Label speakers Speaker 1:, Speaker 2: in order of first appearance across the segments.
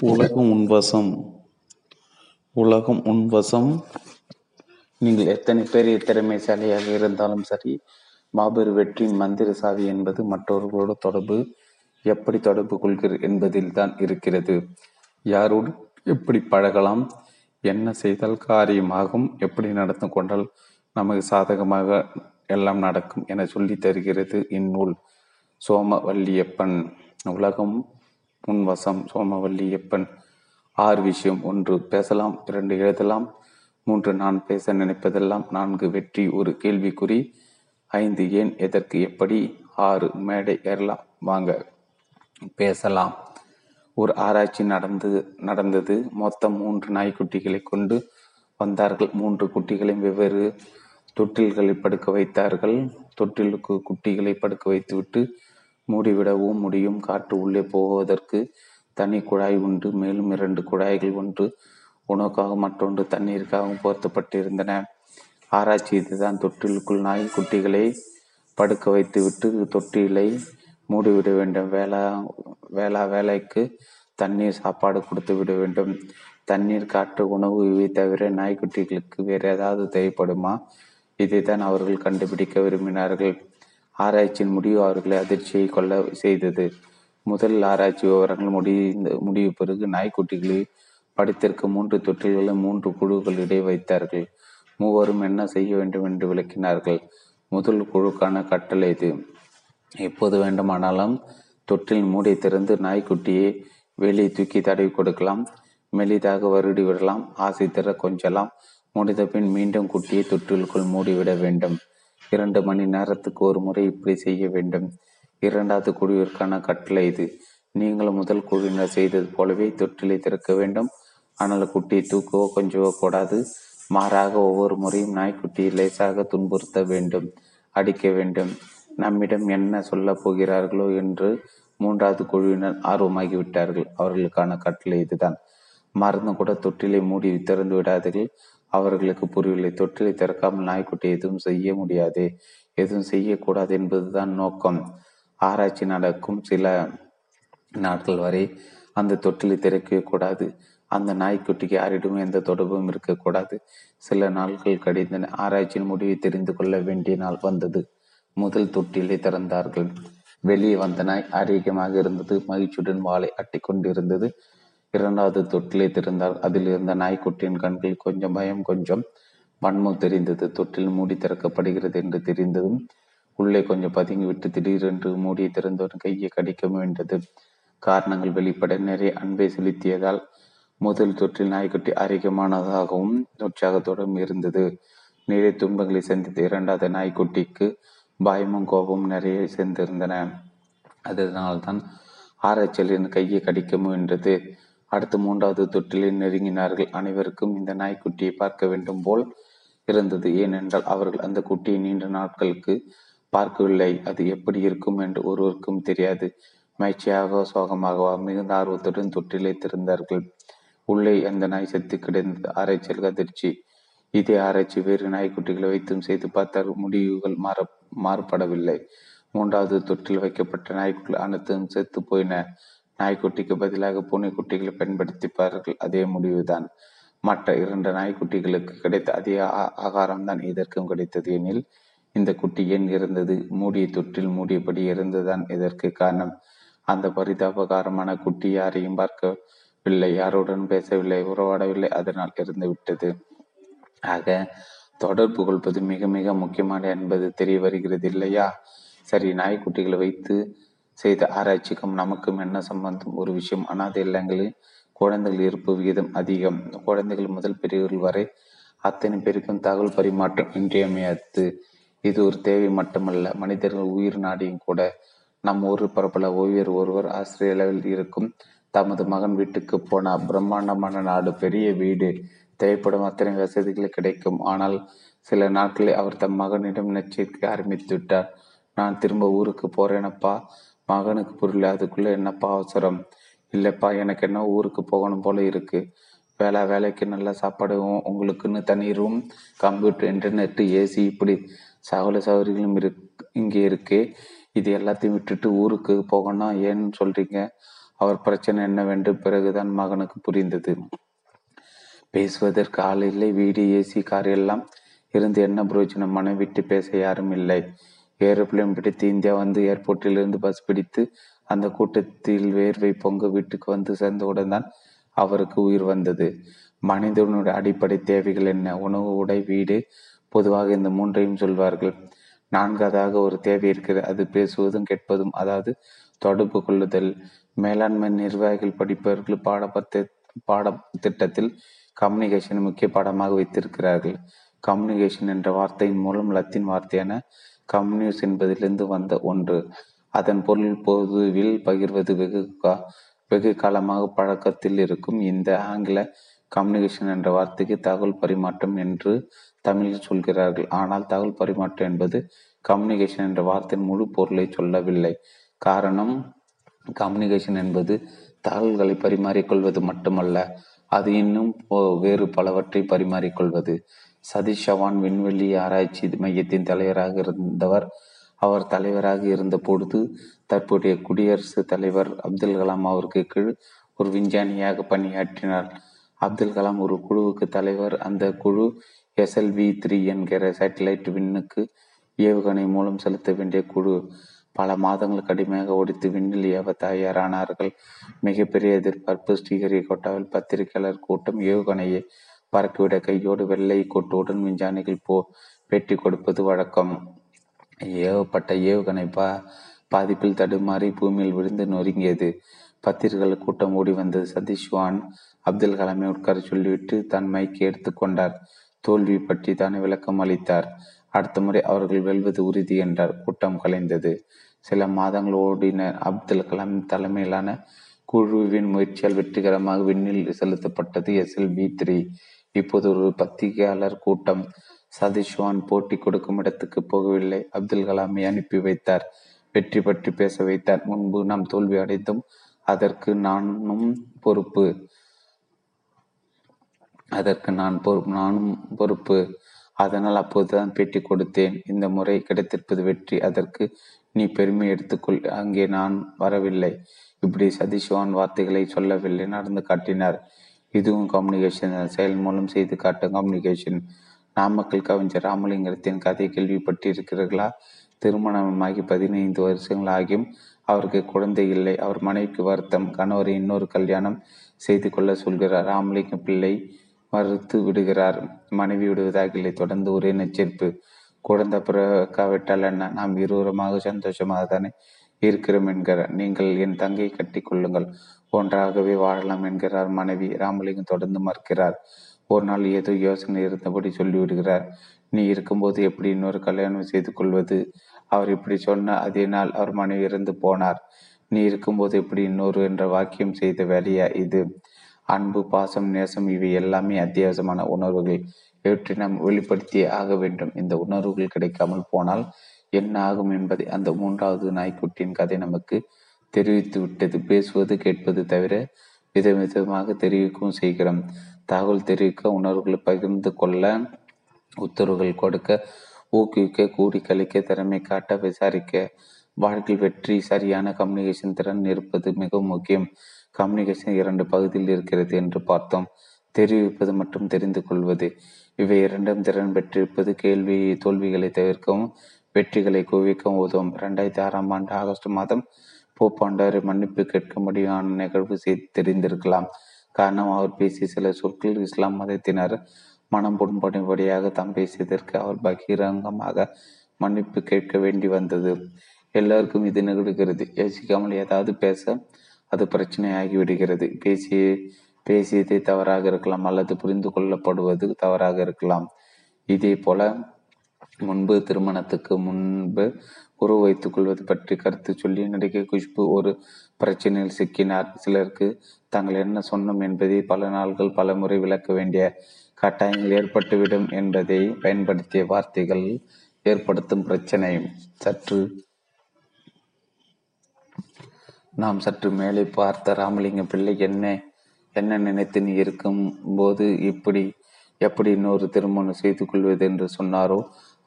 Speaker 1: உலகம் உன்வசம். உலகம் உன்வசம். நீங்கள் எத்தனை பெரிய திறமைசாலியாக இருந்தாலும் சரி மாபெரும் வெற்றியின் மந்திர சாவி என்பது மற்றவர்களோட தொடர்பு. எப்படி தொடர்பு கொள்கிற என்பதில் தான் இருக்கிறது. யாரோடு எப்படி பழகலாம்? என்ன செய்தால் காரியமாகும்? எப்படி நடந்து கொண்டால் நமக்கு சாதகமாக எல்லாம் நடக்கும் என சொல்லி தருகிறது இந்நூல். சோமவல்லியப்பன். உலகம் முன்வசம் சோமவல்லியப்பன் ஆறு விஷயம். ஒன்று பேசலாம். இரண்டு எழுதலாம். மூன்று நான் பேச நினைப்பதெல்லாம். நான்கு வெற்றி. ஒரு கேள்விக்குறி. ஐந்து ஏன் எதற்கு எப்படி? ஆறு மேடை ஏறலாம் வாங்க பேசலாம். ஒரு ஆராய்ச்சி நடந்து நடந்தது. மொத்தம் மூன்று நாய்க்குட்டிகளை கொண்டு வந்தார்கள். மூன்று குட்டிகளையும் வெவ்வேறு தொட்டில்களில் படுக்க வைத்தார்கள். தொட்டிலுக்கு குட்டிகளை படுக்க வைத்துவிட்டு மூடிவிடவும் முடியும். காற்று உள்ளே போவதற்கு தனி குழாய் உண்டு. மேலும் இரண்டு குழாய்கள் ஒன்று உணவுக்காக மற்றொன்று தண்ணீருக்காகவும் பொருத்தப்பட்டிருந்தன. ஆராய்ச்சி இதுதான். தொட்டிலுக்குள் நாய் குட்டிகளை படுக்க வைத்துவிட்டு தொட்டிலை மூடிவிட வேண்டும். வேளா வேளா வேலைக்கு தண்ணீர் சாப்பாடு கொடுத்து விட வேண்டும். தண்ணீர் காற்று உணவு இவை தவிர நாய்க்குட்டிகளுக்கு வேறு ஏதாவது தேவைப்படுமா? இதைத்தான் அவர்கள் கண்டுபிடிக்க விரும்பினார்கள். ஆராய்ச்சியின் முடிவு அவர்களை அதிர்ச்சியை கொள்ள செய்தது. முதல் ஆராய்ச்சி விவரங்கள் முடிந்த முடிவு பிறகு நாய்க்குட்டிகளை படித்திருக்க மூன்று தொட்டில்களை மூன்று குழுக்களிடையே வைத்தார்கள். மூவரும் என்ன செய்ய வேண்டும் என்று விளக்கினார்கள். முதல் குழுக்கான கட்டளை இது. எப்போது வேண்டுமானாலும் தொற்றில் மூடி திறந்து நாய்க்குட்டியை வெளியே தூக்கி தடவி கொடுக்கலாம். மெலிதாக வருடி விடலாம். ஆசை தர கொஞ்சலாம். முடிந்த பின் மீண்டும் குட்டியை தொற்றிலுக்குள் மூடிவிட வேண்டும். இரண்டு மணி நேரத்துக்கு ஒரு முறை இப்படி செய்ய வேண்டும். இரண்டாவது குழுவிற்கான கட்டளை இது. நீங்களும் முதல் குழுவினர் செய்தது போலவே தொட்டிலை திறக்க வேண்டும். ஆனால் குட்டியை தூக்கவோ கொஞ்சவோ கூடாது மாறாக ஒவ்வொரு முறையும் நாய்க்குட்டியை லேசாக துன்புறுத்த வேண்டும். அடிக்க வேண்டும். நம்மிடம் என்ன சொல்ல போகிறார்களோ என்று மூன்றாவது குழுவினர் ஆர்வமாகிவிட்டார்கள். அவர்களுக்கான கட்டளை இதுதான். மருந்து கூட தொட்டிலை மூடி திறந்து விடாதீர்கள். அவர்களுக்கு புரியவில்லை தொற்றிலை திறக்காமல் நாய்க்குட்டி எதுவும் செய்ய முடியாது. எதுவும் செய்யக்கூடாது என்பதுதான் நோக்கம். ஆராய்ச்சி நடக்கும் சில நாட்கள் வரை அந்த தொட்டிலை திறக்கவே கூடாது. அந்த நாய்க்குட்டிக்கு யாரிடமும் எந்த தொடர்பும் இருக்கக்கூடாது. சில நாட்கள் கடிந்தன. ஆராய்ச்சியின் முடிவை தெரிந்து கொள்ள வேண்டிய நாள் வந்தது. முதல் தொட்டிலை திறந்தார்கள். வெளியே வந்த நாய் ஆரோக்கியமாக இருந்தது. மகிழ்ச்சியுடன் வாளை அட்டி கொண்டிருந்தது இரண்டாவது தொட்டிலை திறந்தால் அதில் இருந்த நாய்க்குட்டியின் கண்களில் கொஞ்சம் பயம் கொஞ்சம் வன்மம் தெரிந்தது. தொட்டில் மூடி திறக்கப்படுகிறது என்று தெரிந்ததும் உள்ளே கொஞ்சம் பதுங்கிவிட்டு திடீரென்று மூடியை திறந்தவன் கையை கடிக்க வேண்டது காரணங்கள் வெளிப்பட நிறைய அன்பை செலுத்தியதால் முதல் தொற்றில் நாய்க்குட்டி ஆரோக்கியமானதாகவும் உற்சாகத்தோடும் இருந்தது. நிறைய துன்பங்களை சந்தித்த இரண்டாவது நாய்க்குட்டிக்கு பயமும் கோபமும் நிறைய சேர்ந்திருந்தன. அதனால்தான் ஆராய்ச்சியாளரின் கையை கடிக்க முயன்றது. அடுத்து மூன்றாவது தொட்டிலில் நெருங்கினார்கள் அனைவருக்கும் இந்த நாய்க்குட்டியை பார்க்க வேண்டும் போல் இருந்தது. ஏனென்றால் அவர்கள் அந்த குட்டியை நீண்ட நாட்களுக்கு பார்க்கவில்லை. அது எப்படி இருக்கும் என்று ஒருவருக்கும் தெரியாது. மகிழ்ச்சியாக சோகமாக மிகுந்த ஆர்வத்துடன் தொட்டிலை திறந்தார்கள் உள்ளே அந்த நாய் செத்து கிடந்தது. ஆராய்ச்சியல் அதிர்ச்சி இதே ஆராய்ச்சி வேறு நாய்க்குட்டிகளை வைத்தும் செய்து பார்த்தால் முடிவுகள் மாற மாறுபடவில்லை. மூன்றாவது தொட்டில் வைக்கப்பட்ட நாய்க்குட்டிகள் அனைத்தும் செத்து போயின. நாய்க்குட்டிக்கு பதிலாக பூனைக்குட்டிகளை பயன்படுத்திப்பார்கள். அதே முடிவுதான். மற்ற இரண்டு நாய்க்குட்டிகளுக்கு கிடைத்த அதே ஆகாரம்தான் இதற்கும் கிடைத்தது எனில் இந்த குட்டி ஏன் இருந்தது மூடிய தொட்டில் மூடியபடி இருந்ததுதான் இதற்கு காரணம்? அந்த பரிதாபகாரமான குட்டி யாரையும் பார்க்கவில்லை யாருடன் பேசவில்லை உறவாடவில்லை அதனால் இருந்து விட்டது. ஆக தொடர்பு கொள்வது மிக மிக முக்கியமான என்பது தெரிய வருகிறது இல்லையா சரி நாய்க்குட்டிகளை வைத்து செய்த ஆராய்ச்சிக்கும் நமக்கும் என்ன சம்பந்தம்? ஒரு விஷயம். அனாதை இல்லங்களில் குழந்தைகள் இருப்பு விகிதம் அதிகம். குழந்தைகள் முதல் பெரியவர்கள் வரை அத்தனை பேருக்கும் தகவல் பரிமாற்றம் இன்றியமையாது. இது ஒரு தேவை மட்டுமல்ல. மனிதர்கள் உயிர் நாடியும் கூட நம் ஊர் பரப்பல ஓவியர் ஒருவர் ஆஸ்திரேலியாவில் இருக்கும் தமது மகன் வீட்டுக்கு போன பிரம்மாண்டமான நாடு பெரிய வீடு. தேவைப்படும் அத்தனை வசதிகள் கிடைக்கும். ஆனால் சில நாட்களில் அவர் தம் மகனிடம் நெச்சரிக்கை ஆரம்பித்து விட்டார். நான் திரும்ப ஊருக்கு போறேனப்பா. மகனுக்கு புரியல. அதுக்குள்ள என்னப்பா அவசரம் இல்லைப்பா எனக்கு என்ன ஊருக்கு போகணும் போல இருக்கு. வேலை வேலைக்கு நல்ல சாப்பாடு உங்களுக்குன்னு தனி ரூம் கம்ப்யூட்டர் இன்டர்நெட்டு ஏசி இப்படி சகல சௌகரியங்களும் இரு இங்கே இருக்கு. இது எல்லாத்தையும் விட்டுட்டு ஊருக்கு போகணும் ஏன்னு சொல்றீங்க? அவர் பிரச்சனை என்னவென்று பிறகுதான் மகனுக்கு புரிந்தது. பேசுவதற்கு ஆள் இல்லை. வீடு ஏசி கார் எல்லாம் இருந்து என்ன பிரயோஜனம்? மனைவிட்டு பேச யாரும் இல்லை. ஏரோப்ளேன் பிடித்து இந்தியா வந்து ஏர்போர்ட்டில் இருந்து பஸ் பிடித்து அந்த கூட்டத்தில் வேர்வை பொங்க வீட்டுக்கு வந்து சேர்ந்தவுடன் தான் அவருக்கு உயிர் வந்தது. மனிதனுடைய அடிப்படை தேவைகள் என்ன? உணவு உடை வீடு. பொதுவாக இந்த மூன்றையும் சொல்வார்கள். நான்காவதாக ஒரு தேவை இருக்கிறது. அது பேசுவதும் கேட்பதும் அதாவது தொடர்பு கொள்ளுதல். மேலாண்மை நிர்வாகிகள் படிப்பவர்கள் பாடப்பத்த பாட திட்டத்தில் கம்யூனிகேஷன் முக்கிய பாடமாக வைத்திருக்கிறார்கள். கம்யூனிகேஷன் என்ற வார்த்தையின் மூலம் லத்தீன் வார்த்தையான கம்யூனிஸ் என்பதிலிருந்து வந்த ஒன்று. அதன் பொருள் பொதுவில் பகிர்வது வெகு கா வெகு காலமாக பழக்கத்தில் இருக்கும். இந்த ஆங்கில கம்யூனிகேஷன் என்ற வார்த்தைக்கு தகவல் பரிமாற்றம் என்று தமிழில் சொல்கிறார்கள். ஆனால் தகவல் பரிமாற்றம் என்பது கம்யூனிகேஷன் என்ற வார்த்தையின் முழு பொருளை சொல்லவில்லை. காரணம் கம்யூனிகேஷன் என்பது தகவல்களை பரிமாறிக்கொள்வது மட்டுமல்ல அது இன்னும் வேறு பலவற்றை பரிமாறிக்கொள்வது. சதீஷ் சவான் விண்வெளி ஆராய்ச்சி மையத்தின் தலைவராக இருந்தவர். அவர் தலைவராக இருந்த பொழுது தற்போதைய குடியரசுத் தலைவர் அப்துல் கலாம் அவருக்கு கீழ் ஒரு விஞ்ஞானியாக பணியாற்றினார். அப்துல் கலாம் ஒரு குழுவுக்கு தலைவர். அந்த குழு எஸ்எல்வி த்ரீ என்கிற சேட்டலைட் விண்ணுக்கு ஏவுகணை மூலம் செலுத்த வேண்டிய குழு. பல மாதங்கள் கடுமையாக ஒடித்து விண்ணில் ஏவ தயாரானார்கள். மிகப்பெரிய எதிர்பார்ப்பு ஸ்ரீஹரிகோட்டாவில் பத்திரிகையாளர் கூட்டம் ஏவுகணையை பறக்கிவிட கையோடு வெள்ளை கொட்டுடன் விஞ்ஞானிகள் போ பேட்டி கொடுப்பது வழக்கம். ஏவப்பட்ட ஏவுகணை பா பாதிப்பில் தடுமாறி பூமியில் விழுந்து நொறுங்கியது. பத்திரிகைகள் கூட்டம் ஓடி வந்தது. சதீஷ்வான் அப்துல் கலாமை உட்கார சொல்லிவிட்டு தன் மைக்கு எடுத்துக்கொண்டார் தோல்வி பற்றி தானே விளக்கம் அளித்தார். அடுத்த முறை அவர்கள் வெல்வது உறுதி என்றார். கூட்டம் கலைந்தது. சில மாதங்கள் ஓடின அப்துல் கலாம் தலைமையிலான குழுவின் முயற்சியால் வெற்றிகரமாக விண்ணில் செலுத்தப்பட்டது எஸ்எல்பி த்ரீ. இப்போது ஒரு பத்திரிகையாளர் கூட்டம் சதீஷ்வான் போட்டி கொடுக்கும் இடத்துக்கு போகவில்லை. அப்துல் கலாமை அனுப்பி வைத்தார். வெற்றி பற்றி பேச வைத்தார். முன்பு நாம் தோல்வி அடைந்தும். அதற்கு நானும் பொறுப்பு. அதற்கு நான் பொறுப்பு நானும் பொறுப்பு. அதனால் அப்போதுதான் பேட்டி கொடுத்தேன். இந்த முறை கிடைத்திருப்பது வெற்றி. அதற்கு நீ பெருமை எடுத்துக்கொள். அங்கே நான் வரவில்லை. இப்படி சதீஷ்வான் வார்த்தைகளை சொல்லவில்லை. நடந்து காட்டினார். இதுவும் கம்யூனிகேஷன் செயல் மூலம் செய்து காட்டும் கம்யூனிகேஷன் நாமக்கல் கவிஞர் ராமலிங்கத்தின் கதை கேள்விப்பட்டிருக்கிறீர்களா? திருமணமாகி பதினைந்து வருஷங்கள் ஆகியும் அவருக்கு குழந்தை இல்லை. அவர் மனைவிக்கு வருத்தம் கணவரை இன்னொரு கல்யாணம் செய்து கொள்ள சொல்கிறார். ராமலிங்க பிள்ளை மறுத்து விடுகிறார். மனைவி விடுவதாக இல்லை. தொடர்ந்து ஒரே நெச்சரிப்பு குழந்தை பிறக்காவிட்டால் என்ன? நாம் இருவருமாக சந்தோஷமாக தானே இருக்கிறோம் என்கிறார். நீங்கள் என் தங்கை கட்டி கொள்ளுங்கள். ஒன்றாகவே வாழலாம் என்கிறார் மனைவி. ராமலிங்கம் தொடர்ந்து மறுக்கிறார். ஒரு நாள் ஏதோ யோசனை இருந்தபடி சொல்லிவிடுகிறார். நீ இருக்கும்போது எப்படி இன்னொரு கல்யாணம் செய்து கொள்வது அவர் இப்படி சொன்ன அதே நாள் அவர் மனைவி இறந்து போனார். நீ இருக்கும்போது எப்படி இன்னொரு என்ற வாக்கியம் செய்த வேலையா இது? அன்பு பாசம் நேசம் இவை எல்லாமே அத்தியாவசியமான உணர்வுகள். இவற்றை நாம் வெளிப்படுத்தியே ஆக வேண்டும். இந்த உணர்வுகள் கிடைக்காமல் போனால் என்ன ஆகும் என்பதை அந்த மூன்றாவது நாய்க்குட்டியின் கதை நமக்கு தெரிவித்து விட்டது. பேசுவது கேட்பது தவிர விதவிதமாக தெரிவிக்கவும் செய்கிறோம். தகவல் தெரிவிக்க உணர்வுகளை பகிர்ந்து கொள்ள உத்தரவுகள் கொடுக்க ஊக்குவிக்க கூடி கழிக்க திறமை காட்ட விசாரிக்க வாழ்க்கை வெற்றி சரியான கம்யூனிகேஷன் திறன் இருப்பது மிகவும் முக்கியம். கம்யூனிகேஷன் இரண்டு பகுதியில் இருக்கிறது என்று பார்த்தோம். தெரிவிப்பது மற்றும் தெரிந்து கொள்வது. இவை இரண்டும் திறன் பெற்றிருப்பது. கேள்வி தோல்விகளை தவிர்க்கவும் வெற்றிகளை குவிக்கவும் உதவும். இரண்டாயிரத்தி ஆறாம் ஆண்டு ஆகஸ்ட் மாதம் போப்பாண்டாரை மன்னிப்பு கேட்க முடியாத நிகழ்வு செய்து தெரிந்திருக்கலாம். காரணம் அவர் பேசிய சில சொற்கள் இஸ்லாம் மதத்தினர் மனம் புண்படும்படியாக தாம் பேசியதற்கு அவர் பகிரங்கமாக மன்னிப்பு கேட்க வேண்டி வந்தது. எல்லாருக்கும் இது நிகழ்கிறது. யோசிக்காமல் ஏதாவது பேச அது பிரச்சனையாகிவிடுகிறது. பேசிய பேசியதே தவறாக இருக்கலாம் அல்லது புரிந்து கொள்ளப்படுவது தவறாக இருக்கலாம். இதே போல முன்பு திருமணத்துக்கு முன்பு உறவு வைத்துக் கொள்வது பற்றி கருத்து சொல்லி நடிகை குஷ்பு ஒரு பிரச்சனையில் சிக்கினார். சிலருக்கு தாங்கள் என்ன சொன்னோம் என்பதை பல நாள்கள் பல முறை விளக்க வேண்டிய கட்டாயங்கள் ஏற்பட்டுவிடும் என்பதை பயன்படுத்திய வார்த்தைகள் ஏற்படுத்தும் பிரச்சனை. சற்று நாம் சற்று மேலே பார்த்த ராமலிங்க பிள்ளை என்ன என்ன நினைத்து நீ இருக்கும் போது இப்படி எப்படி இன்னொரு திருமணம் செய்து கொள்வது என்று சொன்னாரோ?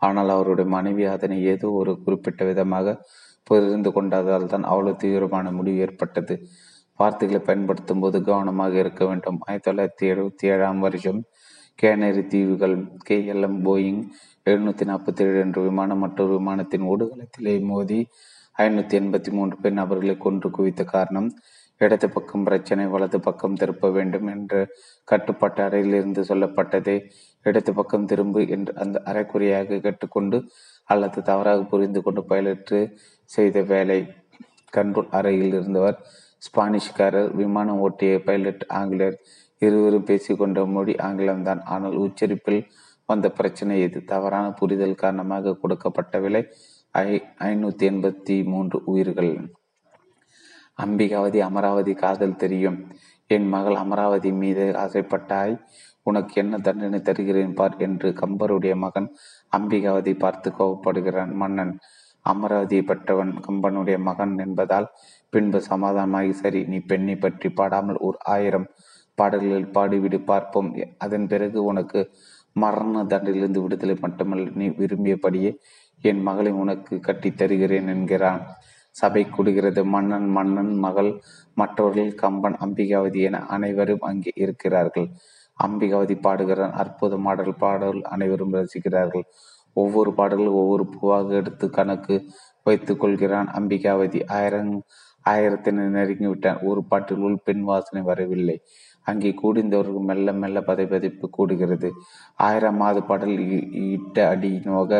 Speaker 1: ஆனால் அவருடைய மனைவி அதனை ஏதோ ஒரு குறிப்பிட்ட விதமாக புரிந்து கொண்டதால் தான் அவ்வளவு தீவிரமான முடிவு ஏற்பட்டது. வார்த்தைகளை பயன்படுத்தும் போது கவனமாக இருக்க வேண்டும். ஆயிரத்தி தொள்ளாயிரத்தி எழுபத்தி ஏழாம் வருஷம் கேனரி தீவுகள் கே எல் எம் போயிங் எழுநூத்தி நாற்பத்தி ஏழு என்ற விமானம் மற்றொரு விமானத்தின் ஓடுகளத்திலே மோதி ஐநூத்தி எண்பத்தி மூன்று பெண் நபர்களை கொன்று குவித்த காரணம் இடது பக்கம் பிரச்சனை வலது பக்கம் திருப்ப வேண்டும் என்று கட்டுப்பாட்டு அறையிலிருந்து சொல்லப்பட்டதை இடது பக்கம் திரும்பு என்று அந்த அரைக்குறையாக கேட்டுக்கொண்டு அல்லது தவறாக புரிந்து கொண்டு பயலற்று செய்த வேலை. கண்ட்ரோல் அறையில் இருந்தவர் ஸ்பானிஷ்காரர் விமானம் ஓட்டிய பைலட் ஆங்கிலர் இருவரும் பேசிக்கொண்ட மொழி ஆங்கிலம்தான் ஆனால் உச்சரிப்பில் வந்த பிரச்சனை இது தவறான புரிதல் காரணமாக கொடுக்கப்பட்ட விலை ஐ ஐநூற்றி எண்பத்தி மூன்று உயிர்கள். அம்பிகாவதி அமராவதி காதல் தெரியும். என் மகள் அமராவதி மீது ஆசைப்பட்டாய். உனக்கு என்ன தண்டனை தருகிறேன் பார் என்று கம்பருடைய மகன் அம்பிகாவதி பார்த்து கோபப்படுகிறான் மன்னன். அமராவதியை பெற்றவன் கம்பனுடைய மகன் என்பதால் பின்பு சமாதானமாகி சரி நீ பெண்ணை பற்றி பாடாமல் ஒரு ஆயிரம் பாடல்களில் பாடிவிடு பார்ப்போம். அதன் பிறகு உனக்கு மரண தண்டிலிருந்து விடுதலை மட்டுமல்ல நீ விரும்பியபடியே என் மகளை உனக்கு கட்டி தருகிறேன் என்கிறான். சபை கூடுகிறது. மன்னன் மன்னன் மகள் மற்றவர்கள் கம்பன் அம்பிகாவதி என அனைவரும் அங்கே இருக்கிறார்கள். அம்பிகாவதி பாடுகிறான் அற்புத மாடல் பாடல் அனைவரும் ரசிக்கிறார்கள். ஒவ்வொரு பாடலும் ஒவ்வொரு பூவாக எடுத்து கணக்கு வைத்துக் கொள்கிறான். அம்பிகாவதி ஆயிரம் ஆயிரத்தினை நெருங்கிவிட்டான் ஒரு பாட்டில் உள் பெண் வாசனை வரவில்லை. அங்கே கூடிந்தவர்கள் மெல்ல மெல்ல பதைப்பதைப்பு கூடுகிறது. ஆயிரம் மாத பாடல் இட்ட அடி நோக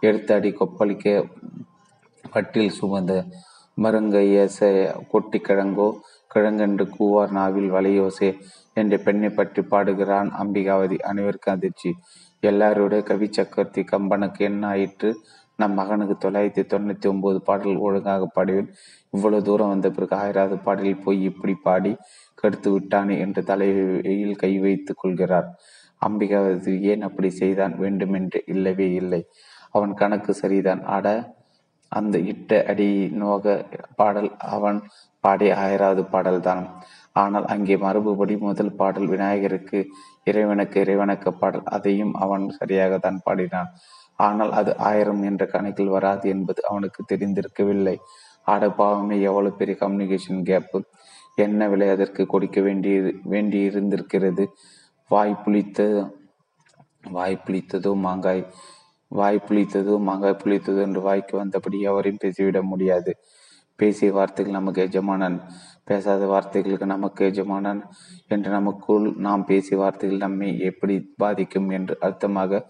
Speaker 1: எடுத்த அடி கொப்பளிக்க பட்டில் சுமந்த மருங்கைய கொட்டி கிழங்கோ கிழங்கென்று கூவார் நாவில் வலையோசே என்ற பெண்ணை பற்றி பாடுகிறான் அம்பிகாவதி. அனைவருக்கும் அதிர்ச்சி. எல்லாருடைய கவி சக்கரவர்த்தி கம்பனுக்கு என்ன ஆயிற்று? நம் மகனுக்கு தொள்ளாயிரத்தி தொண்ணூற்றி ஒன்பது பாடல் ஒழுங்காக பாடுவேன் இவ்வளவு தூரம் வந்த பிறகு ஆயிராவது பாடலில் போய் இப்படி பாடி கெடுத்து விட்டானே என்று தலையில் கை வைத்துக் கொள்கிறார். அம்பிகாவதி ஏன் அப்படி செய்தான்? வேண்டுமென்று இல்லவே இல்லை. அவன் கணக்கு சரிதான். ஆட அந்த இட்ட அடி நோக பாடல் அவன் பாடிய ஆயிராவது பாடல்தான். ஆனால் அங்கே மரபுபடி முதல் பாடல் விநாயகருக்கு இறைவனுக்கு இறைவனுக்கு பாடல் அதையும் அவன் சரியாகத்தான் பாடினான். ஆனால் அது ஆயிரம் என்ற கணக்கில் வராது என்பது அவனுக்கு தெரிந்திருக்கவில்லை. ஆட பாவமே எவ்வளவு பெரிய கம்யூனிகேஷன் கேப்பு என்ன விலை அதற்கு கொடுக்க வேண்டி வேண்டி இருந்திருக்கிறது வாய் புளித்த வாய் புளித்ததோ மாங்காய் வாய் புளித்தது மகை புளித்தது என்று வாய்க்கு வந்தபடி எவரையும் பேசிவிட முடியாது. பேசிய வார்த்தைகள் நமக்கு எஜமானன் பேசாத வார்த்தைகளுக்கு நமக்கு எஜமானன் என்று நமக்குள் நாம் பேசிய வார்த்தைகள் நம்மை எப்படி பாதிக்கும் என்று அர்த்தமாக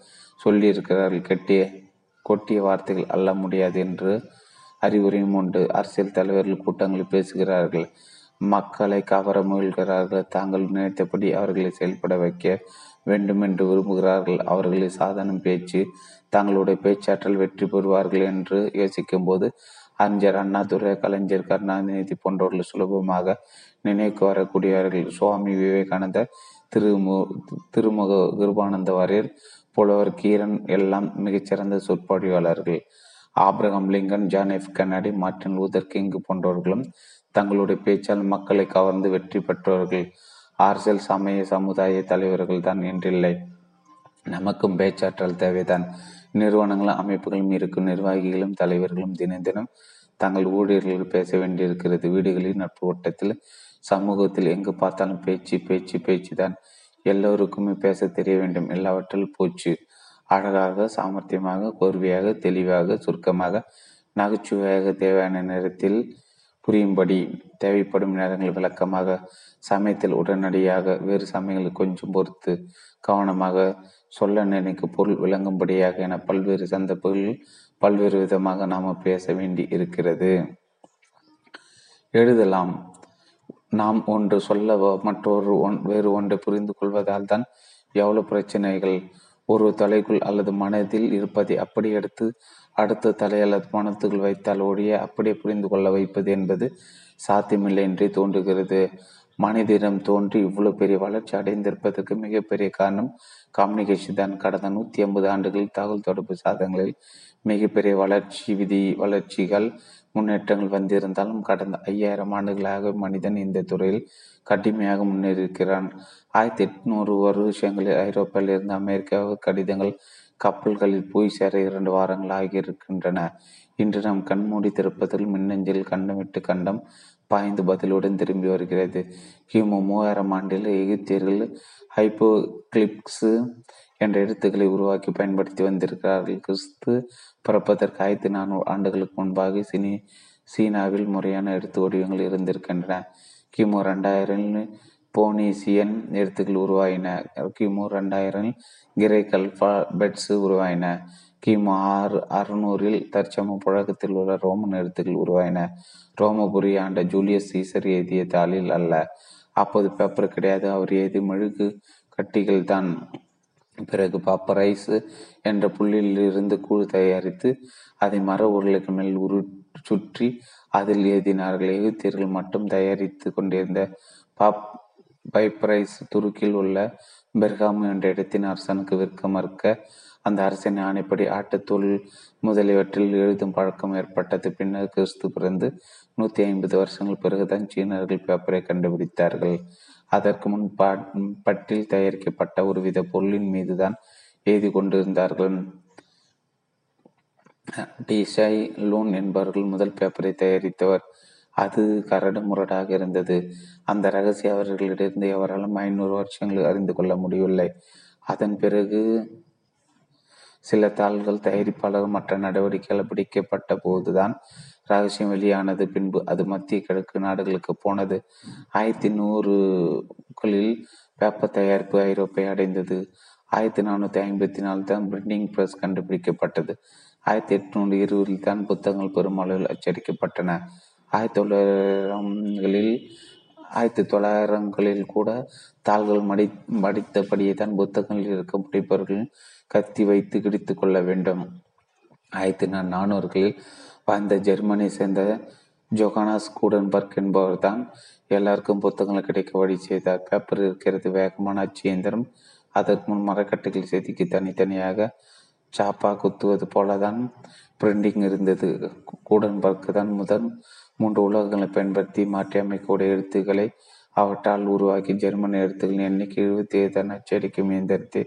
Speaker 1: சொல்லியிருக்கிறார்கள். கெட்டிய கொட்டிய வார்த்தைகள் அல்ல முடியாது என்று அறிவுரையும் உண்டு. அரசியல் தலைவர்கள் கூட்டங்களில் பேசுகிறார்கள். மக்களை கவர முயல்கிறார்கள். தாங்கள் நினைத்தபடி அவர்களை செயல்பட வைக்க வேண்டும் என்று விரும்புகிறார்கள். அவர்களின் சாதனம் பேச்சு தங்களுடைய பேச்சாற்றல் வெற்றி பெறுவார்கள் என்று யோசிக்கும் போது அறிஞர் அண்ணாதுரை கலைஞர் கருணாநிதி போன்றவர்கள் சுலபமாக நினைவுக்கு வரக்கூடியவர்கள் சுவாமி விவேகானந்தர் திருமு திருமுக கிருபானந்த வாரியர் புலவர் கீரன் எல்லாம் மிகச்சிறந்த சொற்பொழிவாளர்கள். Abraham Lincoln John F Kennedy Martin Luther King போன்றவர்களும் தங்களுடைய பேச்சால் மக்களை கவர்ந்து வெற்றி பெற்றவர்கள். அரசியல் சமய சமுதாய தலைவர்கள் தான் என்றில்லை. நமக்கும் பேச்சாற்றல் தேவைதான். நிறுவனங்களும் அமைப்புகளும் இருக்கும். நிர்வாகிகளும் தலைவர்களும் தினம் தினம் தங்கள் ஊழியர்கள் பேச வேண்டியிருக்கிறது. வீடுகளில் நட்பு வட்டத்தில் சமூகத்தில் எங்கு பார்த்தாலும் பேச்சு பேச்சு பேச்சு தான் எல்லோருக்குமே பேச தெரிய வேண்டும். எல்லாவற்றிலும் போச்சு. அழகாக சாமர்த்தியமாக கோர்வையாக தெளிவாக சுருக்கமாக நகைச்சுவையாக தேவையான நேரத்தில் புரியும்படி தேவைப்படும் நேரங்கள் விளக்கமாக சமயத்தில் உடனடியாக வேறு சமயங்கள் கொஞ்சம் பொறுத்து கவனமாக சொல்ல நினைக்கு பொருள் விளங்கும்படியாக என பல்வேறு சந்தர்ப்பங்களில் பல்வேறு விதமாக நாம் பேச வேண்டி இருக்கிறது. எழுதலாம். நாம் ஒன்று சொல்ல மற்றொரு ஒன் வேறு ஒன்றை புரிந்து கொள்வதால் தான் எவ்வளவு பிரச்சனைகள். ஒரு தலைக்குள் அல்லது மனதில் இருப்பதை அப்படி எடுத்து அடுத்த தலை அல்லது மனத்துக்குள் வைத்தால் ஒழிய அப்படியே புரிந்து கொள்ள வைப்பது என்பது சாத்தியமில்லை என்றே தோன்றுகிறது. மனிதனிடம் தோன்றி இவ்வளவு பெரிய வளர்ச்சி அடைந்திருப்பதற்கு மிகப்பெரிய காரணம் கம்யூனிகேஷன் தான். கடந்த நூத்தி ஐம்பது ஆண்டுகளில் தகவல் தொடர்பு சாதனங்களில் மிகப்பெரிய வளர்ச்சி விதி வளர்ச்சிகள் முன்னேற்றங்கள் வந்திருந்தாலும் கடந்த ஐயாயிரம் ஆண்டுகளாக மனிதன் இந்த துறையில் கடுமையாக முன்னேறியிருக்கிறான். ஆயிரத்தி எட்நூறு வருஷங்களில் ஐரோப்பாவிலிருந்து அமெரிக்காவுக்கு கடிதங்கள் கப்பல்களில் போய் சேர இரண்டு வாரங்கள் ஆகியிருக்கின்றன. இன்று நாம் கண்மூடி திருப்பதில் மின்னஞ்சில் கண்டமிட்டு கண்டம் பாய்ந்து பதிலுடன் திரும்பி வருகிறது. கிமு மூவாயிரம் ஆண்டில் எகிப்தியர்கள் ஹைப்போகிளிப்ஸ் என்ற எழுத்துக்களை உருவாக்கி பயன்படுத்தி வந்திருக்கிறார்கள். கிறிஸ்து பிறப்பதற்கு ஆயிரத்தி நானூறு ஆண்டுகளுக்கு முன்பாக சினி சீனாவில் முறையான எழுத்து வடிவங்கள் இருந்திருக்கின்றன. கிமு ரெண்டாயிரம் போனீசியன் எழுத்துக்கள் உருவாயின. கிமு ரெண்டாயிரம் கிரேக் அல்பாபெட்ஸ் உருவாயின. கிமு ஆறு அறுநூறில் தற்சம புழக்கத்தில் உள்ள ரோமன் எழுத்துக்கள் உருவாயின. ரோமபுரி ஆண்ட ஜூலியஸ் சீசர் எழுதிய தாளில் அல்ல. அப்போது பேப்பர் கிடையாது. அவர் எழுதி மெழுகு கட்டிகள் தான். பிறகு பாப்பரைஸ் என்ற புள்ளியில் இருந்து கூழ் தயாரித்து அதை மர உருளைக்கு மேல் உரு சுற்றி அதில் எழுதினார்கள். எகிப்தியர்கள் மட்டும் தயாரித்து கொண்டிருந்த பாப் பைப்ரைஸ் துருக்கில் உள்ள பெர்காமு என்ற இடத்தின் அரசனுக்கு விற்க மறுக்க அந்த அரசின் ஆணைப்படி ஆட்டுத்தூள் முதலியவற்றில் எழுதும் பழக்கம் ஏற்பட்டது. பின்னர் கிறிஸ்து பிறந்து நூற்றி ஐம்பது வருஷங்கள் பிறகுதான் சீனர்கள் பேப்பரை கண்டுபிடித்தார்கள். அதற்கு முன் பட்டில் தயாரிக்கப்பட்ட ஒருவித பொருளின் மீதுதான் எழுதி கொண்டிருந்தார்கள். டிசை லூன் என்பவர்கள் முதல் பேப்பரை தயாரித்தவர். அது கரடு முரடாக இருந்தது. அந்த ரகசிய அவர்களிடந்து எவராலும் ஐநூறு வருஷங்கள் அறிந்து கொள்ள முடியவில்லை. அதன் பிறகு சில தாள்கள் தயாரிப்பாளர் மற்ற நடவடிக்கைகள் பிடிக்கப்பட்ட போதுதான் ரகசியம் வெளியானது. பின்பு அது மத்திய கிழக்கு நாடுகளுக்கு போனது. ஆயிரத்தி நூறுகளில் பேப்பர் தயாரிப்பு ஐரோப்பை அடைந்தது. ஆயிரத்தி நானூற்றி ஐம்பத்தி நாலு தான் பிரிண்டிங் பிரஸ் கண்டுபிடிக்கப்பட்டது. ஆயிரத்தி எட்நூறு இருபதில் தான் புத்தகங்கள் பெருமளவில் அச்சடிக்கப்பட்டன. ஆயிரத்தி தொள்ளாயிரங்களில் ஆயிரத்தி தொள்ளாயிரங்களில் கூட தாள்கள் மடி மடித்தபடியே தான் புத்தகங்களில் இருக்க படிப்பவர்கள் கத்தி வைத்து கிடித்து கொள்ள வேண்டும். ஆயிரத்தி நானூறுகளில் வாழ்ந்த ஜெர்மனியை சேர்ந்த ஜொகானாஸ் கூடன்பர்க் என்பவர் தான் எல்லாருக்கும் புத்தகங்கள் கிடைக்க வழி செய்தார். பேப்பர் இருக்கிறது வேகமான அச்சு இயந்திரம். அதற்கு முன் மரக்கட்டைகள் செதுக்கி தனித்தனியாக சாப்பா குத்துவது போல தான் பிரிண்டிங் இருந்தது. கூடன்பர்க் தான் முதல் மூன்று உலகங்களை பயன்படுத்தி மாற்றி அமைக்கக்கூடிய எழுத்துக்களை அவற்றால் உருவாக்கி ஜெர்மன் எழுத்துக்களின் எண்ணிக்கை எழுபத்தி ஏழு அச்சடிக்கும் இயந்திரத்தை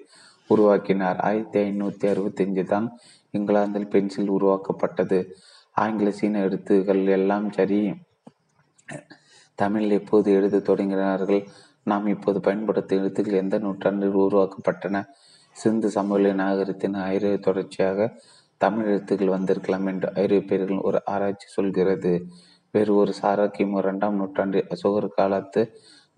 Speaker 1: உருவாக்கினார். ஆயிரத்தி ஐநூற்றி அறுபத்தஞ்சு தான் இங்கிலாந்தில் பென்சில் உருவாக்கப்பட்டது. ஆங்கில சீன எழுத்துக்கள் எல்லாம் சரி. தமிழில் எப்போது எழுத தொடங்கினார்கள்? நாம் இப்போது பயன்படுத்தும் எழுத்துக்கள் எந்த நூற்றாண்டில் உருவாக்கப்பட்டன? சிந்து சமவெளி நாகரிகத்தின் ஐரோப்பிய தொடர்ச்சியாக தமிழ் எழுத்துக்கள் வந்திருக்கலாம் என்று ஐரோப்பியர்கள் ஒரு ஆராய்ச்சி சொல்கிறது. வேறு ஒரு சாரா கிமு இரண்டாம் நூற்றாண்டு அசோகர் காலத்து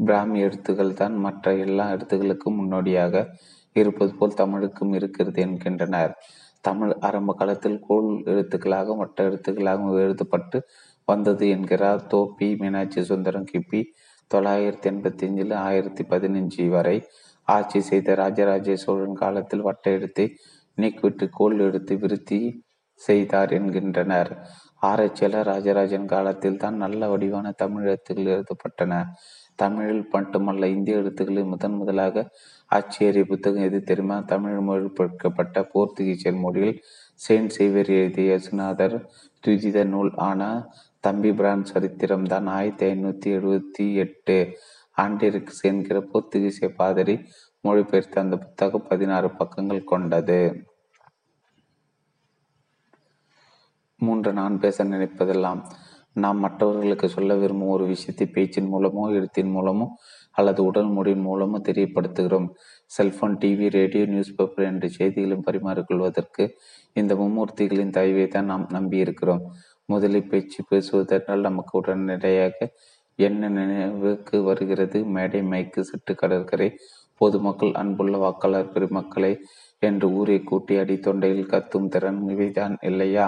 Speaker 1: பிராமி எழுத்துக்கள் தான் மற்ற எல்லா எழுத்துக்களுக்கும் முன்னோடியாக இருப்பது போல் தமிழுக்கும் இருக்கிறது என்கின்றனர். தமிழ் ஆரம்ப காலத்தில் கோல் எழுத்துக்களாக மற்ற எழுத்துக்களாக எழுதப்பட்டு வந்தது என்கிறார் தோப்பி மீனாட்சி சுந்தரம் கிபி. தொள்ளாயிரத்தி எண்பத்தி அஞ்சில் ஆயிரத்தி பதினஞ்சு வரை ஆட்சி செய்த ராஜராஜ சோழன் காலத்தில் வட்ட எடுத்து நீக்கிவிட்டு கோல் எடுத்து விருத்தி செய்தார் என்கின்றனர். ஆராய்ச்சியாளர் ராஜராஜன் காலத்தில் தான் நல்ல வடிவான தமிழ் எழுத்துக்கள் எழுதப்பட்டன. தமிழில் மட்டுமல்ல இந்திய எழுத்துக்களில் முதன் முதலாக ஆட்சியேறிய புத்தகம் எது தெரியுமா? தமிழ் மொழிபெயர்க்கப்பட்ட போர்த்துகீசியர் மொழியில் செயின்ட் சேவியர் எழுதிய யசுநாதர் துதித நூல் ஆன தம்பி பிரான் சரித்திரம் தான் ஆயிரத்தி ஐநூத்தி எழுபத்தி எட்டு ஆண்டிற்கு என்கிற போர்த்துகீசிய பாதிரி மொழிபெயர்த்த அந்த புத்தகம் பதினாறு பக்கங்கள் கொண்டது. மூன்று நான் பேச நினைப்பதெல்லாம் நாம் மற்றவர்களுக்கு சொல்ல விரும்பும் ஒரு விஷயத்தை பேச்சின் மூலமோ எழுத்தின் மூலமோ அல்லது உடல் மொழியின் மூலமோ தெரியப்படுத்துகிறோம். Cellphone TV radio news paper என்ற செய்திகளும் பரிமாறிக்கொள்வதற்கு இந்த மும்மூர்த்திகளின் தயவை தான் நாம் நம்பி இருக்கிறோம் முதலில் பேச்சு பேசுவதென்றால் நமக்கு உடனடியாக என்ன நினைவுக்கு வருகிறது? மேடை மைக்கு சிட்டு கடற்கரை பொதுமக்கள் அன்புள்ள வாக்காளர் பெருமக்களை என்று ஊரை கூட்டி அடி தொண்டையில் கத்தும் திறன் இவைதான் இல்லையா?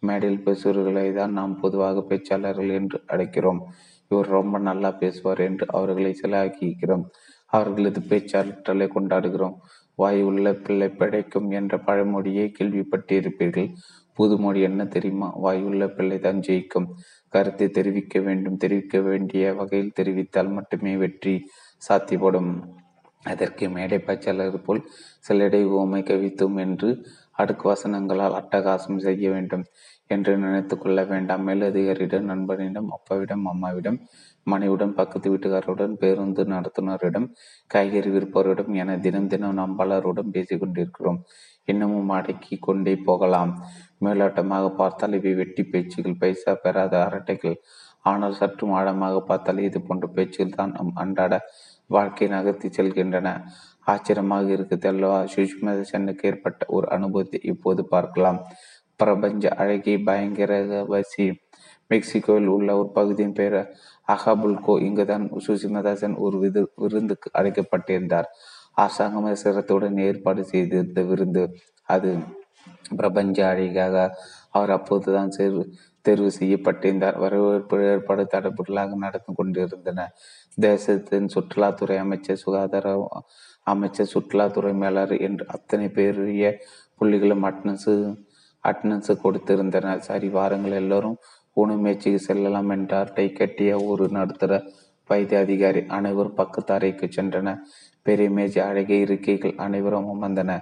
Speaker 1: மேடையில் பேசுபவர்களை தான் நாம் பொதுவாக பேச்சாளர்கள் என்று அழைக்கிறோம். இவர் ரொம்ப நல்லா பேசுவார் என்று அவர்களை சிலாக்கிக்கிறோம். அவர்களது பேச்சாற்றலை கொண்டாடுகிறோம். வாய் உள்ள பிள்ளை படைக்கும் என்ற பழமொழியை கேள்விப்பட்டிருப்பீர்கள். புதுமொழி என்ன தெரியுமா? வாயுள்ள பிள்ளை தான் ஜெயிக்கும். கருத்தை தெரிவிக்க வேண்டும் தெரிவிக்க வேண்டிய வகையில் தெரிவித்தால் மட்டுமே வெற்றி சாத்தியப்படும். அதற்கு மேடை பேச்சாளர் போல் சிலடை ஓமை கவித்தும் என்று அடுக்கு வசனங்களால் அட்டகாசம் செய்ய வேண்டும் என்று நினைத்து கொள்ள வேண்டாம். மேலதிகாரியிடம் நண்பனிடம் அப்பாவிடம் அம்மாவிடம் மனைவிடம் பக்கத்து வீட்டுக்காரருடன் பேருந்து நடத்துனரிடம் காய்கறி விற்பவரிடம் என தினம் தினம் நாம் பலருடன் பேசிக்கொண்டிருக்கிறோம் இன்னமும் அடக்கி கொண்டே போகலாம். மேலோட்டமாக பார்த்தால் இவை வெட்டி பேச்சுகள் பைசா பெறாத அரட்டைகள். ஆனால் சற்றும் ஆழமாக பார்த்தால் இது போன்ற பேச்சுகள் தான் நம் அன்றாட வாழ்க்கையை நகர்த்தி செல்கின்றன. ஆச்சரியமாக இருக்குது. அல்லவா? சுஷ்மித சென்னுக்கு ஏற்பட்ட ஒரு அனுபவத்தை இப்போது பார்க்கலாம். பிரபஞ்ச அழகி பயங்கர வசி. மெக்சிகோவில் உள்ள ஒரு பகுதியின் பெயர் அகாபுல்கோ. இங்குதான் சுஷ்மிதா ஒரு விது விருந்துக்கு அழைக்கப்பட்டிருந்தார். அரசாங்கம் சிரத்துடன் ஏற்பாடு செய்திருந்த விருந்து அது. பிரபஞ்ச அழகாக அவர் அப்போதுதான் தேர்வு தேர்வு செய்யப்பட்டிருந்தார். வரவேற்பு ஏற்பாடு தடபுடலாக நடந்து கொண்டிருந்தன. தேசத்தின் சுற்றுலாத்துறை அமைச்சர் சுகாதார அமைச்சர் சுற்றுலாத்துறை மேலர் என்று அத்தனை பெரிய புள்ளிகளும் அட்னன்ஸு அட்னன்ஸு கொடுத்திருந்தனர். சரி வாரங்கள் எல்லோரும் உணவுமேய்ச்சிக்கு செல்லலாம் என்றார். டை கட்டிய ஒரு நடுத்தர வைத்திய அதிகாரி அனைவரும் பக்கத்து அறைக்கு சென்றனர். பெரிய மேஜ் அழகிய இருக்கைகள் அனைவரும் அமர்ந்தன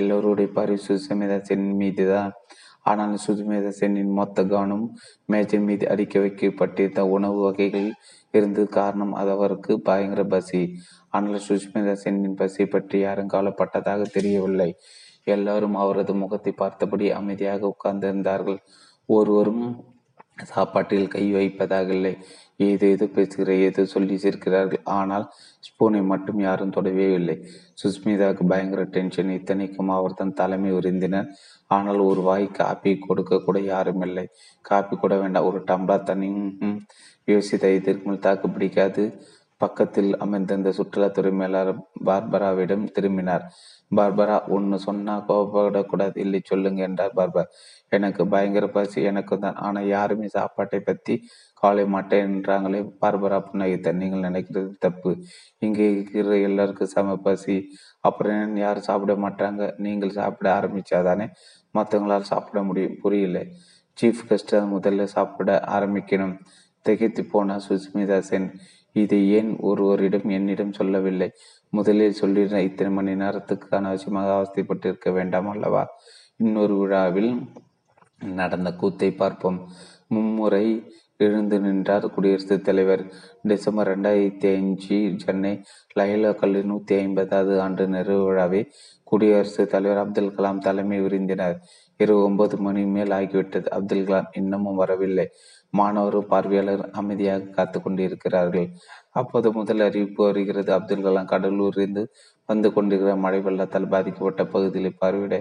Speaker 1: எல்லோருடைய பரிசு சுமிதா சென் மீதுதான். ஆனால் சுமிதா சென்னின் மொத்த கவனம் மேஜின் மீது அடிக்க வைக்கப்பட்டிருந்த உணவு வகைகள் இருந்தது காரணம் அது அவருக்கு பயங்கர பசி. ஆனால் சுஷ்மிதா சென்னின் பசி பற்றி யாரும் கவலைப்பட்டதாக தெரியவில்லை. எல்லாரும் அவரது முகத்தை பார்த்தபடி அமைதியாக உட்கார்ந்திருந்தார்கள். ஒருவரும் சாப்பாட்டில் கை வைப்பதாக இல்லை. ஏதோ ஏதோ பேசுகிற ஏதோ சொல்லி சிரிக்கிறார்கள். ஆனால் ஸ்பூனை மட்டும் யாரும் தொடவே இல்லை. சுஸ்மிதாவுக்கு பயங்கர டென்ஷன். இத்தனைக்கும் அவர் தன் தலைமை உறிந்தினர். ஆனால் ஒரு வாய் காப்பி கொடுக்க கூட யாரும் இல்லை. காப்பி கூட வேண்டாம். ஒரு டம்ளர் தண்ணி. யோசித்த இதற்கு தாக்கு பிடிக்காது. பக்கத்தில் அமைந்திருந்த சுற்றுலாத்துறை மேலாளர் பார்பராவிடம் திரும்பினார். பார்பரா ஒன்று சொன்னா கோபப்படக்கூடாது இல்லை சொல்லுங்க என்றார் பார்பர். எனக்கு பயங்கர பசி எனக்கு தான். ஆனால் யாருமே சாப்பாட்டை பற்றி கவலை மாட்டேன் என்றாங்களே பார்பரா புன்னகித்தார். நீங்கள் நினைக்கிறது தப்பு. இங்கே இருக்கிற எல்லாருக்கும் சம பசி. அப்புறம் யாரும் சாப்பிட மாட்டாங்க? நீங்கள் சாப்பிட ஆரம்பிச்சாதானே மற்றவங்களால் சாப்பிட முடியும். புரியல. சீஃப் கெஸ்ட் முதல்ல சாப்பிட ஆரம்பிக்கணும். திகைத்து போன சுஸ்மிதா சென். இதை ஏன் ஒருவரிடம் என்னிடம் சொல்லவில்லை? முதலில் சொல்லியிருந்த இத்தனை மணி நேரத்துக்கு அனாவசியமாக அவஸ்தைப்பட்டிருக்க வேண்டாம் அல்லவா? இன்னொரு விழாவில் நடந்த கூத்தை பார்ப்போம். மும்முறை எழுந்து நின்றார் குடியரசுத் தலைவர். டிசம்பர் ரெண்டாயிரத்தி அஞ்சு சென்னை லயலோ கல்லூரி நூத்தி ஐம்பதாவது ஆண்டு நிறைவு விழாவை குடியரசுத் தலைவர் அப்துல் கலாம் தலைமை விருந்தினர். இரவு ஒன்பது மணி மேல் ஆகிவிட்டது. அப்துல் கலாம் இன்னமும் வரவில்லை. மாணவரும் பார்வையாளர் அமைதியாக காத்து கொண்டிருக்கிறார்கள். அப்போது முதல் அறிவிப்பு வருகிறது. அப்துல் கலாம் கடலூரிலிருந்து வந்து கொண்டிருக்கிற மழை வெள்ளத்தால் பாதிக்கப்பட்ட பகுதிகளை பார்வையிட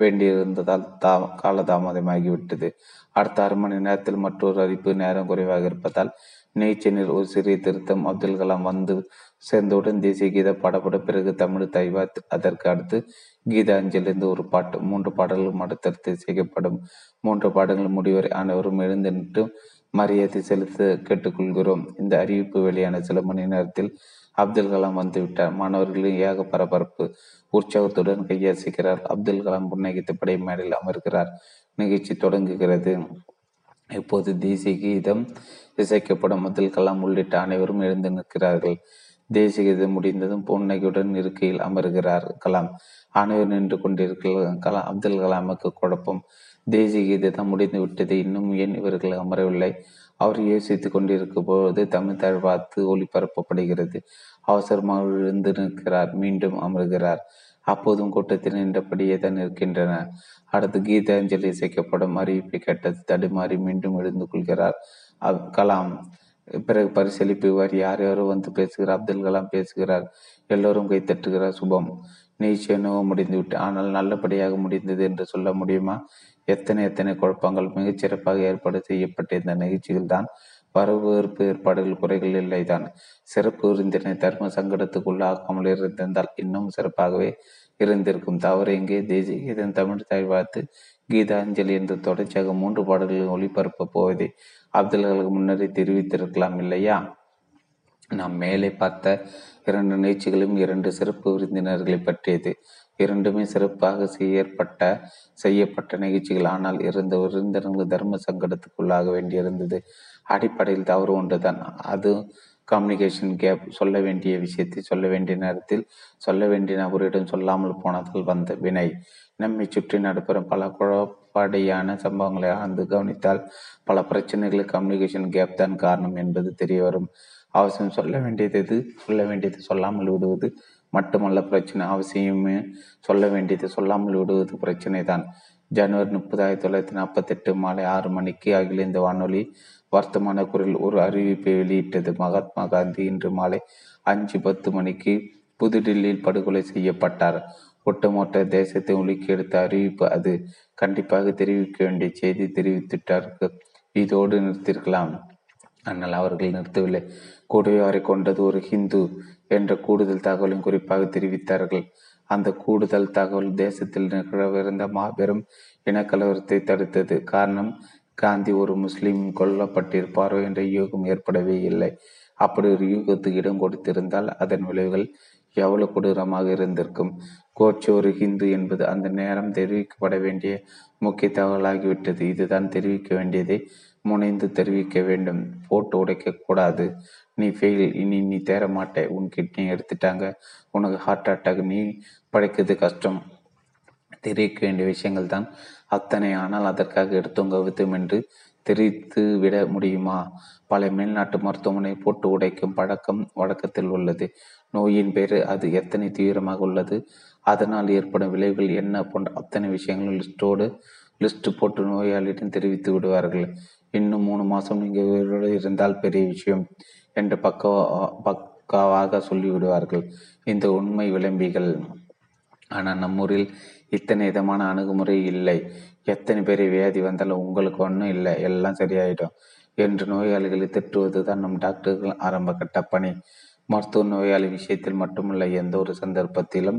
Speaker 1: வேண்டியிருந்ததால் தா காலதாமதமாகிவிட்டது. அடுத்த அரை மணி நேரத்தில் மற்றொரு அறிவிப்பு நேரம் குறைவாக இருப்பதால் நீச்சனில் ஒரு சிறிய திருத்தம் அப்துல் கலாம் வந்து சேர்ந்தவுடன் தேசிய கீத பாடப்பட பிறகு தமிழ் தைவா அதற்கு அடுத்து கீதாஞ்சலிருந்து ஒரு பாட்டு. மூன்று பாடல்களும் அடுத்தடுத்து செய்யப்படும் மூன்று பாடல்கள் முடிவரை அனைவரும் எழுந்து நின்று மரியாதை செலுத்த கேட்டுக்கொள்கிறோம். இந்த அறிவிப்பு வெளியான சில மணி நேரத்தில் அப்துல் கலாம் வந்துவிட்டார். மாணவர்களின் ஏக பரபரப்பு உற்சாகத்துடன் கையசிக்கிறார். அப்துல் கலாம் புன்னகித்தபடி மேடையில் அமர்கிறார். நிகழ்ச்சி தொடங்குகிறது. இப்போது தேசிய கீதம் இசைக்கப்படும். அப்துல் கலாம் உள்ளிட்ட அனைவரும் எழுந்து நிற்கிறார்கள். தேசிய கீதம் முடிந்ததும் புன்னகையுடன் இருக்கையில் அமர்கிறார் கலாம். அனைவரும் நின்று கொண்டிருக்கிற கலாம் அப்துல் கலாமுக்கு குழப்பம். தேசிய தான் முடிந்து விட்டது. இன்னும் ஏன் இவர்கள் அமரவில்லை? அவர் யோசித்துக் கொண்டிருக்கும் போது தமிழ் பார்த்து ஒளிபரப்பப்படுகிறது. அவசரமாக எழுந்து நிற்கிறார் மீண்டும் அமர்கிறார். அப்போதும் கூட்டத்தில் நின்றபடியே தான் இருக்கின்றன. அடுத்து கீதாஞ்சலி இசைக்கப்படும். அறிவிப்பை கேட்டது தடுமாறி மீண்டும் எழுந்து கொள்கிறார் கலாம். பிறகு பரிசீலிப்புவார் யார் யாரோ வந்து பேசுகிறார் அப்துல் கலாம் பேசுகிறார் எல்லோரும் கைத்தட்டுகிறார் சுபம். நிச்சயனவோ முடிந்துவிட்டு ஆனால் நல்லபடியாக முடிந்தது என்று சொல்ல முடியுமா? எத்தனை எத்தனை குழப்பங்கள் மிகச் சிறப்பாக ஏற்பாடு செய்யப்பட்டிருந்த நிகழ்ச்சிகள் தான் வரவேற்பு ஏற்பாடுகள் குறைகள் இல்லைதான். சிறப்பு விருந்தினை தர்ம சங்கடத்துக்குள்ளாக்காமல் இருந்திருந்தால் இன்னும் சிறப்பாகவே இருந்திருக்கும். தவறு எங்கே தேசி இதன் தமிழ் தாய் வாழ்த்து கீதாஞ்சலி என்று தொடர்ச்சியாக மூன்று பாடல்களை ஒளிபரப்ப போவதை அப்துல்களுக்கு முன்னரே தெரிவித்திருக்கலாம் இல்லையா? நாம் மேலே பார்த்த இரண்டு நிகழ்ச்சிகளும் இரண்டு சிறப்பு விருந்தினர்களை பற்றியது. இரண்டுமே சிறப்பாக செய்யப்பட்ட செய்யப்பட்ட நிகழ்ச்சிகள். ஆனால் இருந்த விருந்தினர்கள் தர்ம சங்கடத்துக்குள்ளாக வேண்டியிருந்தது. அடிப்படையில் தவறு ஒன்றுதான். அது கம்யூனிகேஷன் கேப் சொல்ல வேண்டிய விஷயத்தை சொல்ல வேண்டிய நேரத்தில் சொல்ல வேண்டிய நபரிடம் சொல்லாமல் போனதால் வந்த வினை. நம்மை சுற்றி நடைபெறும் பல குழப்ப குழப்படியான சம்பவங்களை ஆழ்ந்து கவனித்தால் பல பிரச்சனைகளுக்கு கம்யூனிகேஷன் கேப் தான் காரணம் என்பது தெரிய வரும். அவசியம் சொல்ல வேண்டியது சொல்ல வேண்டியது சொல்லாமல் விடுவது மட்டுமல்ல பிரச்சனை அவசியமே. சொல்ல வேண்டியது சொல்லாமல் விடுவது பிரச்சனை தான். ஜனவரி முப்பது ஆயிரத்தி தொள்ளாயிரத்தி நாற்பத்தி எட்டு மாலை ஆறு மணிக்கு அகில இந்த வானொலி வர்த்தமான குரல் ஒரு அறிவிப்பை வெளியிட்டது. மகாத்மா காந்தி இன்று மாலை அஞ்சு பத்து மணிக்கு புதுடில்லியில் படுகொலை செய்யப்பட்டார். ஒட்டுமொத்த தேசத்தை உலுக்கி எடுத்த அறிவிப்பு அது. கண்டிப்பாக தெரிவிக்க வேண்டிய செய்தி தெரிவித்துட்டார்கள் இதோடு நிறுத்திருக்கலாம் ஆனால் அவர்கள் நிறுத்தவில்லை. கூடவே அவரை கொண்டது ஒரு ஹிந்து என்ற கூடுதல் தகவலையும் குறிப்பாக தெரிவித்தார்கள். அந்த கூடுதல் தகவல் தேசத்தில் நிகழவிருந்த மாபெரும் இனக்கலவரத்தை தடுத்தது. காரணம் காந்தி ஒரு முஸ்லீம் கொல்லப்பட்டிருப்பாரோ என்ற யூகம் ஏற்படவே இல்லை. அப்படி ஒரு யூகத்துக்கு இடம் கொடுத்திருந்தால் அதன் விளைவுகள் எவ்வளவு கொடூரமாக இருந்திருக்கும். கோட்சே ஒரு ஹிந்து என்பது அந்த நேரம் தெரிவிக்கப்பட வேண்டிய முக்கிய தகவலாகிவிட்டது. இதுதான் தெரிவிக்க வேண்டியதை முனைந்து தெரிவிக்க வேண்டும். போட்டு உடைக்கக்கூடாது நீ ஃபெயில் இனி நீ தேர மாட்டே உன் கிட்னி எடுத்துட்டாங்க. உனக்கு ஹார்ட் அட்டாக் நீ படைக்கிறது கஷ்டம். தெரிவிக்க வேண்டிய விஷயங்கள் தான் அத்தனை. ஆனால் அதற்காக எடுத்தோங்க வித்தும் என்று தெரிவித்து விட முடியுமா? பல மேல்நாட்டு மருத்துவமனை போட்டு உடைக்கும் பழக்கம் வழக்கத்தில் உள்ளது. நோயின் பேர் அது எத்தனை தீவிரமாக உள்ளது? அதனால் ஏற்படும் விளைவுகள் என்ன போன்ற அத்தனை விஷயங்களும் லிஸ்டோடு லிஸ்ட் போட்டு நோயாளியிடம் தெரிவித்து விடுவார்கள். இன்னும் மூணு மாதம் நீங்கள் உயிரோடு இருந்தால் பெரிய விஷயம் என்று பக்க பக்காவாக சொல்லிவிடுவார்கள். இந்த உண்மை விளம்பிகள். ஆனால் நம்மூரில் இத்தனை விதமான அணுகுமுறை இல்லை. எத்தனை பேர் வியாதி வந்தாலும் உங்களுக்கு ஒன்றும் இல்லை. எல்லாம் சரியாயிடும் என்று நோயாளிகளை திட்டுவது தான் நம் டாக்டர்கள் ஆரம்ப கட்ட பணி. மருத்துவ நோயாளி விஷயத்தில் மட்டுமல்ல எந்த ஒரு சந்தர்ப்பத்திலும்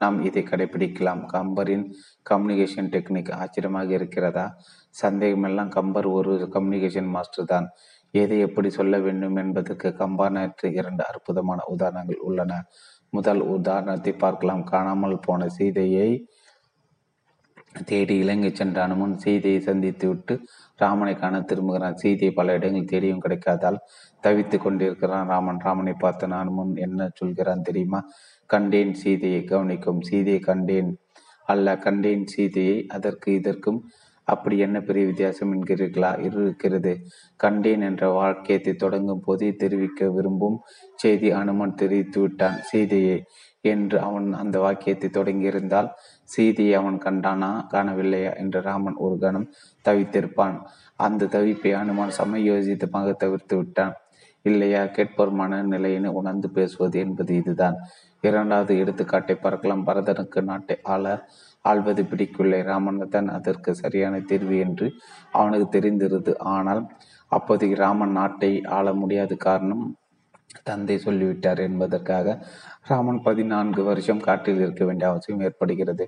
Speaker 1: நாம் இதை கடைபிடிக்கலாம் கம்பரின் கம்யூனிகேஷன் டெக்னிக் ஆச்சரியமாக இருக்கிறதா? சந்தேகமெல்லாம் கம்பர் ஒரு கம்யூனிகேஷன் மாஸ்டர் தான். எதை எப்படி சொல்ல வேண்டும் என்பதற்கு கம்பானற்று இரண்டு அற்புதமான உதாரணங்கள் உள்ளன. முதல் உதாரணத்தை பார்க்கலாம். காணாமல் போன சீதையை தேடி இலங்கை சென்ற அனுமன் சீதையை சந்தித்து விட்டு ராமனை காண திரும்புகிறான். சீதையை பல இடங்களில் தேடியும் கிடைக்காதால் தவித்து கொண்டிருக்கிறான் ராமன். ராமனை பார்த்த அனுமன் என்ன சொல்கிறான் தெரியுமா? கண்டேன் சீதையை கவனிக்கும் சீதையை கண்டேன் அல்ல கண்டேன் சீதையை அதற்கு இதற்கும் அப்படி என்ன பெரிய வித்தியாசம் என்கிறீர்களா? இருக்கிறது. கண்டேன் என்ற வாக்கியத்தை தொடங்கும் போதே தெரிவிக்க விரும்பும் செய்தி அனுமன் தெரிவித்து விட்டான். சீதையை என்று அவன் அந்த வாக்கியத்தை தொடங்கியிருந்தால் சீதையை அவன் கண்டானா? காணவில்லையா? என்று ராமன் ஒரு கணம் தவித்திருப்பான். அந்த தவிப்பை அனுமான் சமயோசிதமாக தவிர்த்து விட்டான். இல்லையா? கேட்போர் மனநிலையினை உணர்ந்து பேசுவது என்பது இதுதான். இரண்டாவது எடுத்துக்காட்டை பார்க்கலாம் பரதனுக்கு நாட்டை ஆள ஆள்வது பிடிக்கவில்லை. ராமன் தான் அதற்கு சரியான தீர்வு என்று அவனுக்கு தெரிந்திருது. ஆனால் அப்போதைக்கு ராமன் நாட்டை ஆள முடியாத காரணம் தந்தை சொல்லிவிட்டார் என்பதற்காக ராமன் பதினான்கு வருஷம் காட்டில் இருக்க வேண்டிய அவசியம் ஏற்படுகிறது.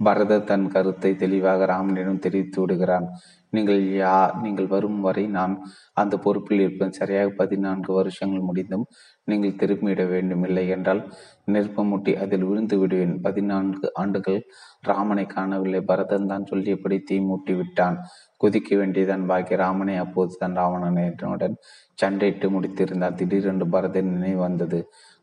Speaker 1: பரதர் தன் கருத்தை தெளிவாக ராமனிடம் தெரிவித்து விடுகிறான். நீங்கள் யா நீங்கள் வரும் வரை நான் அந்த பொறுப்பில் இருப்பேன். சரியாக பதினான்கு வருஷங்கள் முடிந்தும் நீங்கள் திரும்பிவிட வேண்டும் இல்லை என்றால் நெருப்பமுட்டி அதில் விழுந்து விடுவேன். பதினான்கு ஆண்டுகள் ராமனை காணவில்லை. பரதன் தான் சொல்லியபடி தீ மூட்டி விட்டான். குதிக்க வேண்டியதான் பாக்கி. ராமனை அப்போது தான் ராவணனுடன் சண்டையிட்டு முடித்திருந்தார் திடீரென்று பரதன் நினைவு வந்தது.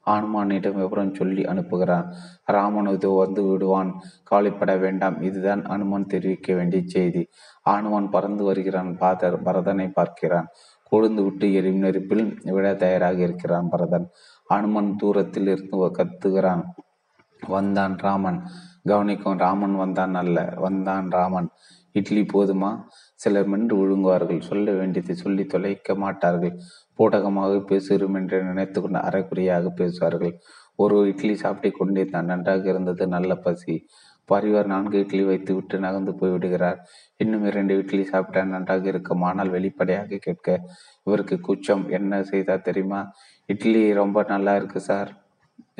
Speaker 1: ஆனுமானிடம் விவரம் சொல்லி அனுப்புகிறான் ராமன் இதோ வந்து விடுவான். கவலைப்பட வேண்டாம். இதுதான் அனுமன் தெரிவிக்க வேண்டிய செய்தி. ஆனுமான் பறந்து வருகிறான். பாதர் பரதனை பார்க்கிறான். கொழுந்து விட்டு எரியும் நெருப்பில் விட தயாராக இருக்கிறான் பரதன். அனுமன் தூரத்தில் இருந்து கத்துகிறான். வந்தான் ராமன். கவனிக்கும் ராமன் வந்தான் அல்ல. வந்தான் ராமன். இட்லி போதுமா? சிலர் மென்று விழுங்குவார்கள் சொல்ல வேண்டியதை சொல்லி தொலைக்க மாட்டார்கள். பூடகமாக பேசுகிறோம் என்று நினைத்து கொண்டு அரைக்குறையாக பேசுவார்கள். ஒரு இட்லி சாப்பிட்டு கொண்டே தான் நன்றாக இருந்தது. நல்ல பசி. பரிவார் நான்கு இட்லி வைத்து விட்டு நகர்ந்து போய்விடுகிறார் இன்னும் இரண்டு இட்லி சாப்பிட்டா நன்றாக இருக்கும். ஆனால் வெளிப்படையாக கேட்க இவருக்கு குச்சம். என்ன செய்தார் தெரியுமா? இட்லி ரொம்ப நல்லா இருக்கு சார்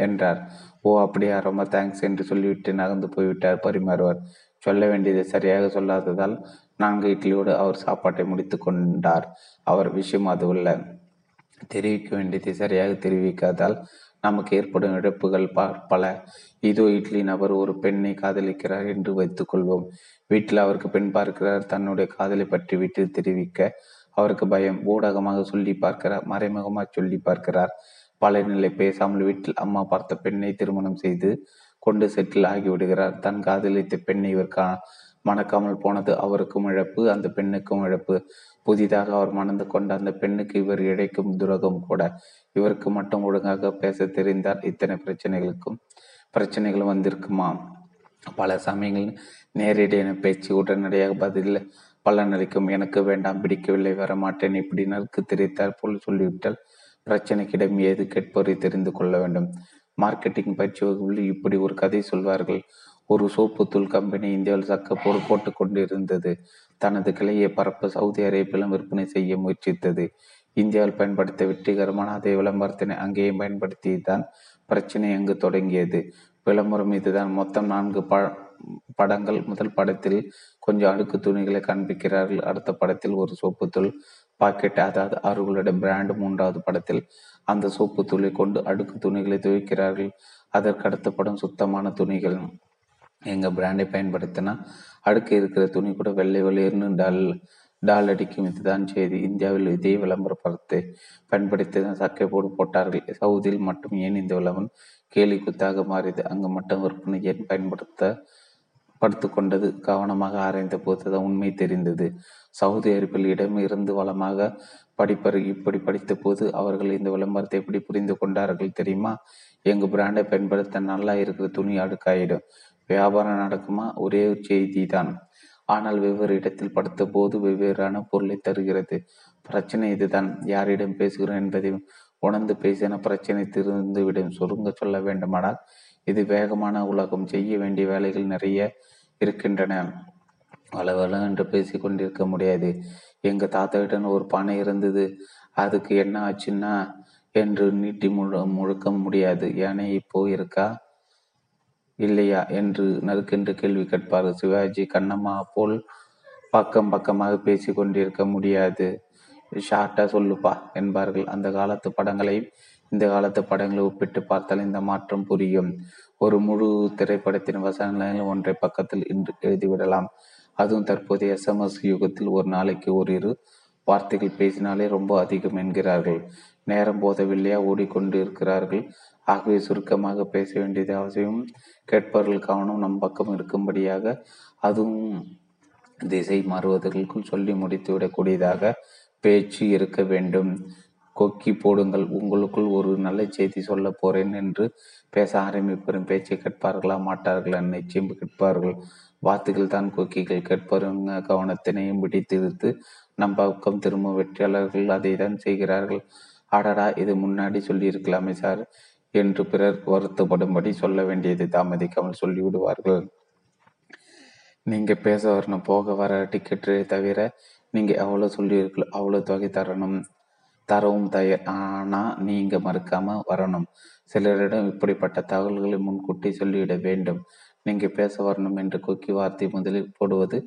Speaker 1: என்றார். ஓ அப்படியா? ரொம்ப தேங்க்ஸ் என்று சொல்லிவிட்டு நகர்ந்து போய்விட்டார் பரிமாறுவார். சொல்ல வேண்டியதை சரியாக சொல்லாததால் நான்கு இட்லியோடு அவர் சாப்பாட்டை முடித்து கொண்டார். அவர் விஷயம் அது உள்ள தெரிவிக்க வேண்டியதை சரியாக தெரிவிக்காதால் நமக்கு ஏற்படும் இழப்புகள் பல. இதோ இட்லி நபர் ஒரு பெண்ணை காதலிக்கிறார் என்று வைத்துக் கொள்வோம். வீட்டில் அவருக்கு பெண் பார்க்கிறார். தன்னுடைய காதலை பற்றி வீட்டில் தெரிவிக்க அவருக்கு பயம். ஊடகமாக சொல்லி பார்க்கிறார். மறைமுகமாக சொல்லி பார்க்கிறார். பல நிலை பேசாமல் வீட்டில் அம்மா பார்த்த பெண்ணை திருமணம் செய்து கொண்டு செட்டில் ஆகிவிடுகிறார். தன் காதலித்த பெண்ணை இவர் கா மணக்காமல் போனது அவருக்கும் இழப்பு அந்த பெண்ணுக்கும் இழப்பு. புதிதாக அவர் மணந்து கொண்ட அந்த பெண்ணுக்கு இவர் இழைக்கும் துரோகம் கூட இவருக்கு மட்டும் ஒழுங்காக பேச தெரிந்தால் இத்தனை பிரச்சனைகளுக்கும் பிரச்சனைகள் வந்திருக்குமா? பல சமயங்களில் நேரடியான பேச்சு உடனடியாக பதில் பலனளிக்கும். எனக்கு வேண்டாம் பிடிக்கவில்லை வரமாட்டேன். இப்படி நறுக்கு தெரிவித்தார் போல் சொல்லிவிட்டால் பிரச்சனைக்கிடம் ஏது கேட்போரை தெரிந்து கொள்ள வேண்டும். மார்க்கெட்டிங் பயிற்சி வகுப்பில் இப்படி ஒரு கதை சொல்வார்கள். ஒரு சோப்பு தூள் கம்பெனி இந்தியாவில் சக்க பொருள் போட்டுக் கொண்டிருந்தது. தனது கிளையை பரப்ப சவுதி அரேபியாவிலும் விற்பனை செய்ய முயற்சித்தது. இந்தியாவில் பயன்படுத்த வெற்றிகரமான அதே விளம்பரத்தினை அங்கேயும் பயன்படுத்தியதுதான் பிரச்சனை அங்கு தொடங்கியது. விளம்பரம் இதுதான். மொத்தம் நான்கு ப படங்கள். முதல் படத்தில் கொஞ்சம் அடுக்கு துணிகளை காண்பிக்கிறார்கள். அடுத்த படத்தில் ஒரு சோப்பு தூள் பாக்கெட் அதாவது அவர்களுடைய பிராண்ட் மூன்றாவது படத்தில் அந்த சோப்பு தூளை கொண்டு அடுக்கு துணிகளை துவைக்கிறார்கள். அதற்கு அடுத்த படம் சுத்தமான துணிகள். எங்கள் பிராண்டை பயன்படுத்தினா அடுக்கு இருக்கிற துணி கூட வெள்ளை வெளியேறுன்னு டால் டால் அடிக்கும். இதுதான் செய்தி. இந்தியாவில் இதே விளம்பர படத்தை பயன்படுத்தி தான் சக்கை போடு போட்டார்கள். சவுதியில் மட்டும் ஏன் இந்த விளம்பரம் கேலி குத்தாக மாறியது? அங்கு மட்டும் விற்பனை ஏன் பயன்படுத்த படுத்து கொண்டது? கவனமாக ஆராய்ந்த போதுதான் உண்மை தெரிந்தது. சவுதி அரேபியில் இடம் இருந்து வளமாக படிப்பர் இப்படி படித்த போது அவர்கள் இந்த விளம்பரத்தை எப்படி புரிந்து கொண்டார்கள் தெரியுமா? எங்கள் பிராண்டை பயன்படுத்த நல்லா இருக்கிற துணி அடுக்காயிடும். வியாபாரம் நடக்குமா? ஒரே செய்தி தான் ஆனால் வெவ்வேறு இடத்தில் படுத்த போது வெவ்வேறான பொருளை தருகிறது. பிரச்சனை இதுதான். யாரிடம் பேசுகிறோம் என்பதை உணர்ந்து பேசின பிரச்சனை திருந்துவிடும். சுருங்க சொல்ல வேண்டுமானால் இது வேகமான உலகம். செய்ய வேண்டிய வேலைகள் நிறைய இருக்கின்றன. வளவள என்று பேசி கொண்டிருக்க முடியாது. எங்க தாத்தாவிடம் ஒரு பானை இருந்தது. அதுக்கு என்ன ஆச்சுன்னா என்று நீட்டி முழு முழுக்க முடியாது. ஏன்னா இப்போ இருக்கா? இல்லையா என்று நறுக்கென்று கேள்வி கேட்பார். சிவாஜி கண்ணம்மா போல் பக்கம் பக்கமாக பேசி கொண்டிருக்க முடியாது. ஷார்ட்டா சொல்லுப்பா என்பார்கள். அந்த காலத்து படங்களையும் இந்த காலத்து படங்களை ஒப்பிட்டு பார்த்தால் இந்த மாற்றம் புரியும். ஒரு முழு திரைப்படத்தின் வசனங்களில் ஒன்றை பக்கத்தில் இன்று எழுதிவிடலாம். அதுவும் தற்போதைய எஸ்எம்எஸ் யுகத்தில் ஒரு நாளைக்கு ஒரு இரு வார்த்தைகள் பேசினாலே ரொம்ப அதிகம் என்கிறார்கள். நேரம் போதவில்லையா? ஓடிக்கொண்டு இருக்கிறார்கள் ஆகவே சுருக்கமாக பேச வேண்டியது அவசியம். கேட்பவர்கள் கவனம் நம் பக்கம் இருக்கும்படியாக அதுவும் திசை மாறுவதற்குள் சொல்லி முடித்துவிடக்கூடியதாக பேச்சு இருக்க வேண்டும். கொக்கி போடுங்கள் உங்களுக்குள் ஒரு நல்ல செய்தி சொல்ல போறேன் என்று பேச ஆரம்பிப்பெறும் பேச்சை கேட்பார்களா மாட்டார்களா நிச்சயம் கேட்பார்கள். வார்த்தைகள் தான் கொக்கிகள். கேட்பவருங்க கவனத்தினையும் பிடித்திருத்து நம் பக்கம் திரும்ப வெற்றியாளர்கள் அதை தான் செய்கிறார்கள். அடடா இது முன்னாடி சொல்லியிருக்கலாமே சார். என்று பிறர் வருத்தப்படும்படி சொல்ல வேண்டியதை தாமதிக்காமல் சொல்லிவிடுவார்கள். நீங்க பேச வரணும் போக வர டிக்கெட்டு தவிர நீங்க எவ்வளோ சொல்லியிருக்கீங்களோ அவ்வளவு தொகை தரணும் தரவும் தயார் ஆனா நீங்க மறுக்காம வரணும். சிலரிடம் இப்படிப்பட்ட தகவல்களை முன்கூட்டி சொல்லிவிட வேண்டும். நீங்க பேச வரணும் என்று கொக்கி வார்த்தை முதலில் போடுவது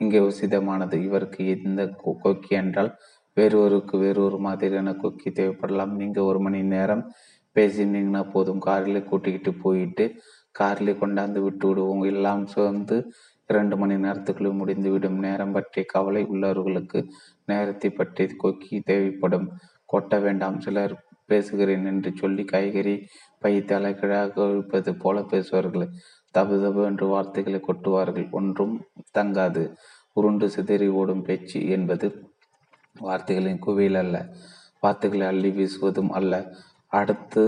Speaker 1: இங்கே உசிதமானது. இவருக்கு இந்த கொக்கி என்றால் வேறொருக்கு வேறொரு மாதிரியான கொக்கி தேவைப்படலாம். நீங்க ஒரு மணி நேரம் பேசினீங்கன்னா போதும். காரில் கூட்டிக்கிட்டு போயிட்டு காரில் கொண்டாந்து விட்டு விடுவோம். எல்லாம் சேர்ந்து இரண்டு மணி முடிந்து முடிந்துவிடும். நேரம் பற்றிய கவலை உள்ளவர்களுக்கு நேரத்தை பற்றி கொக்கி தேவைப்படும். கொட்ட வேண்டாம். சிலர் பேசுகிறேன் என்று சொல்லி காய்கறி பை தலைகீழாக வைப்பது போல பேசுவார்கள். தபு தபு என்று வார்த்தைகளை கொட்டுவார்கள். ஒன்றும் தங்காது. உருண்டு சிதறி ஓடும் பேச்சு என்பது வார்த்தைகளின் குவியல் அல்ல. வார்த்தைகளை அள்ளி வீசுவதும் அல்ல. அடுத்து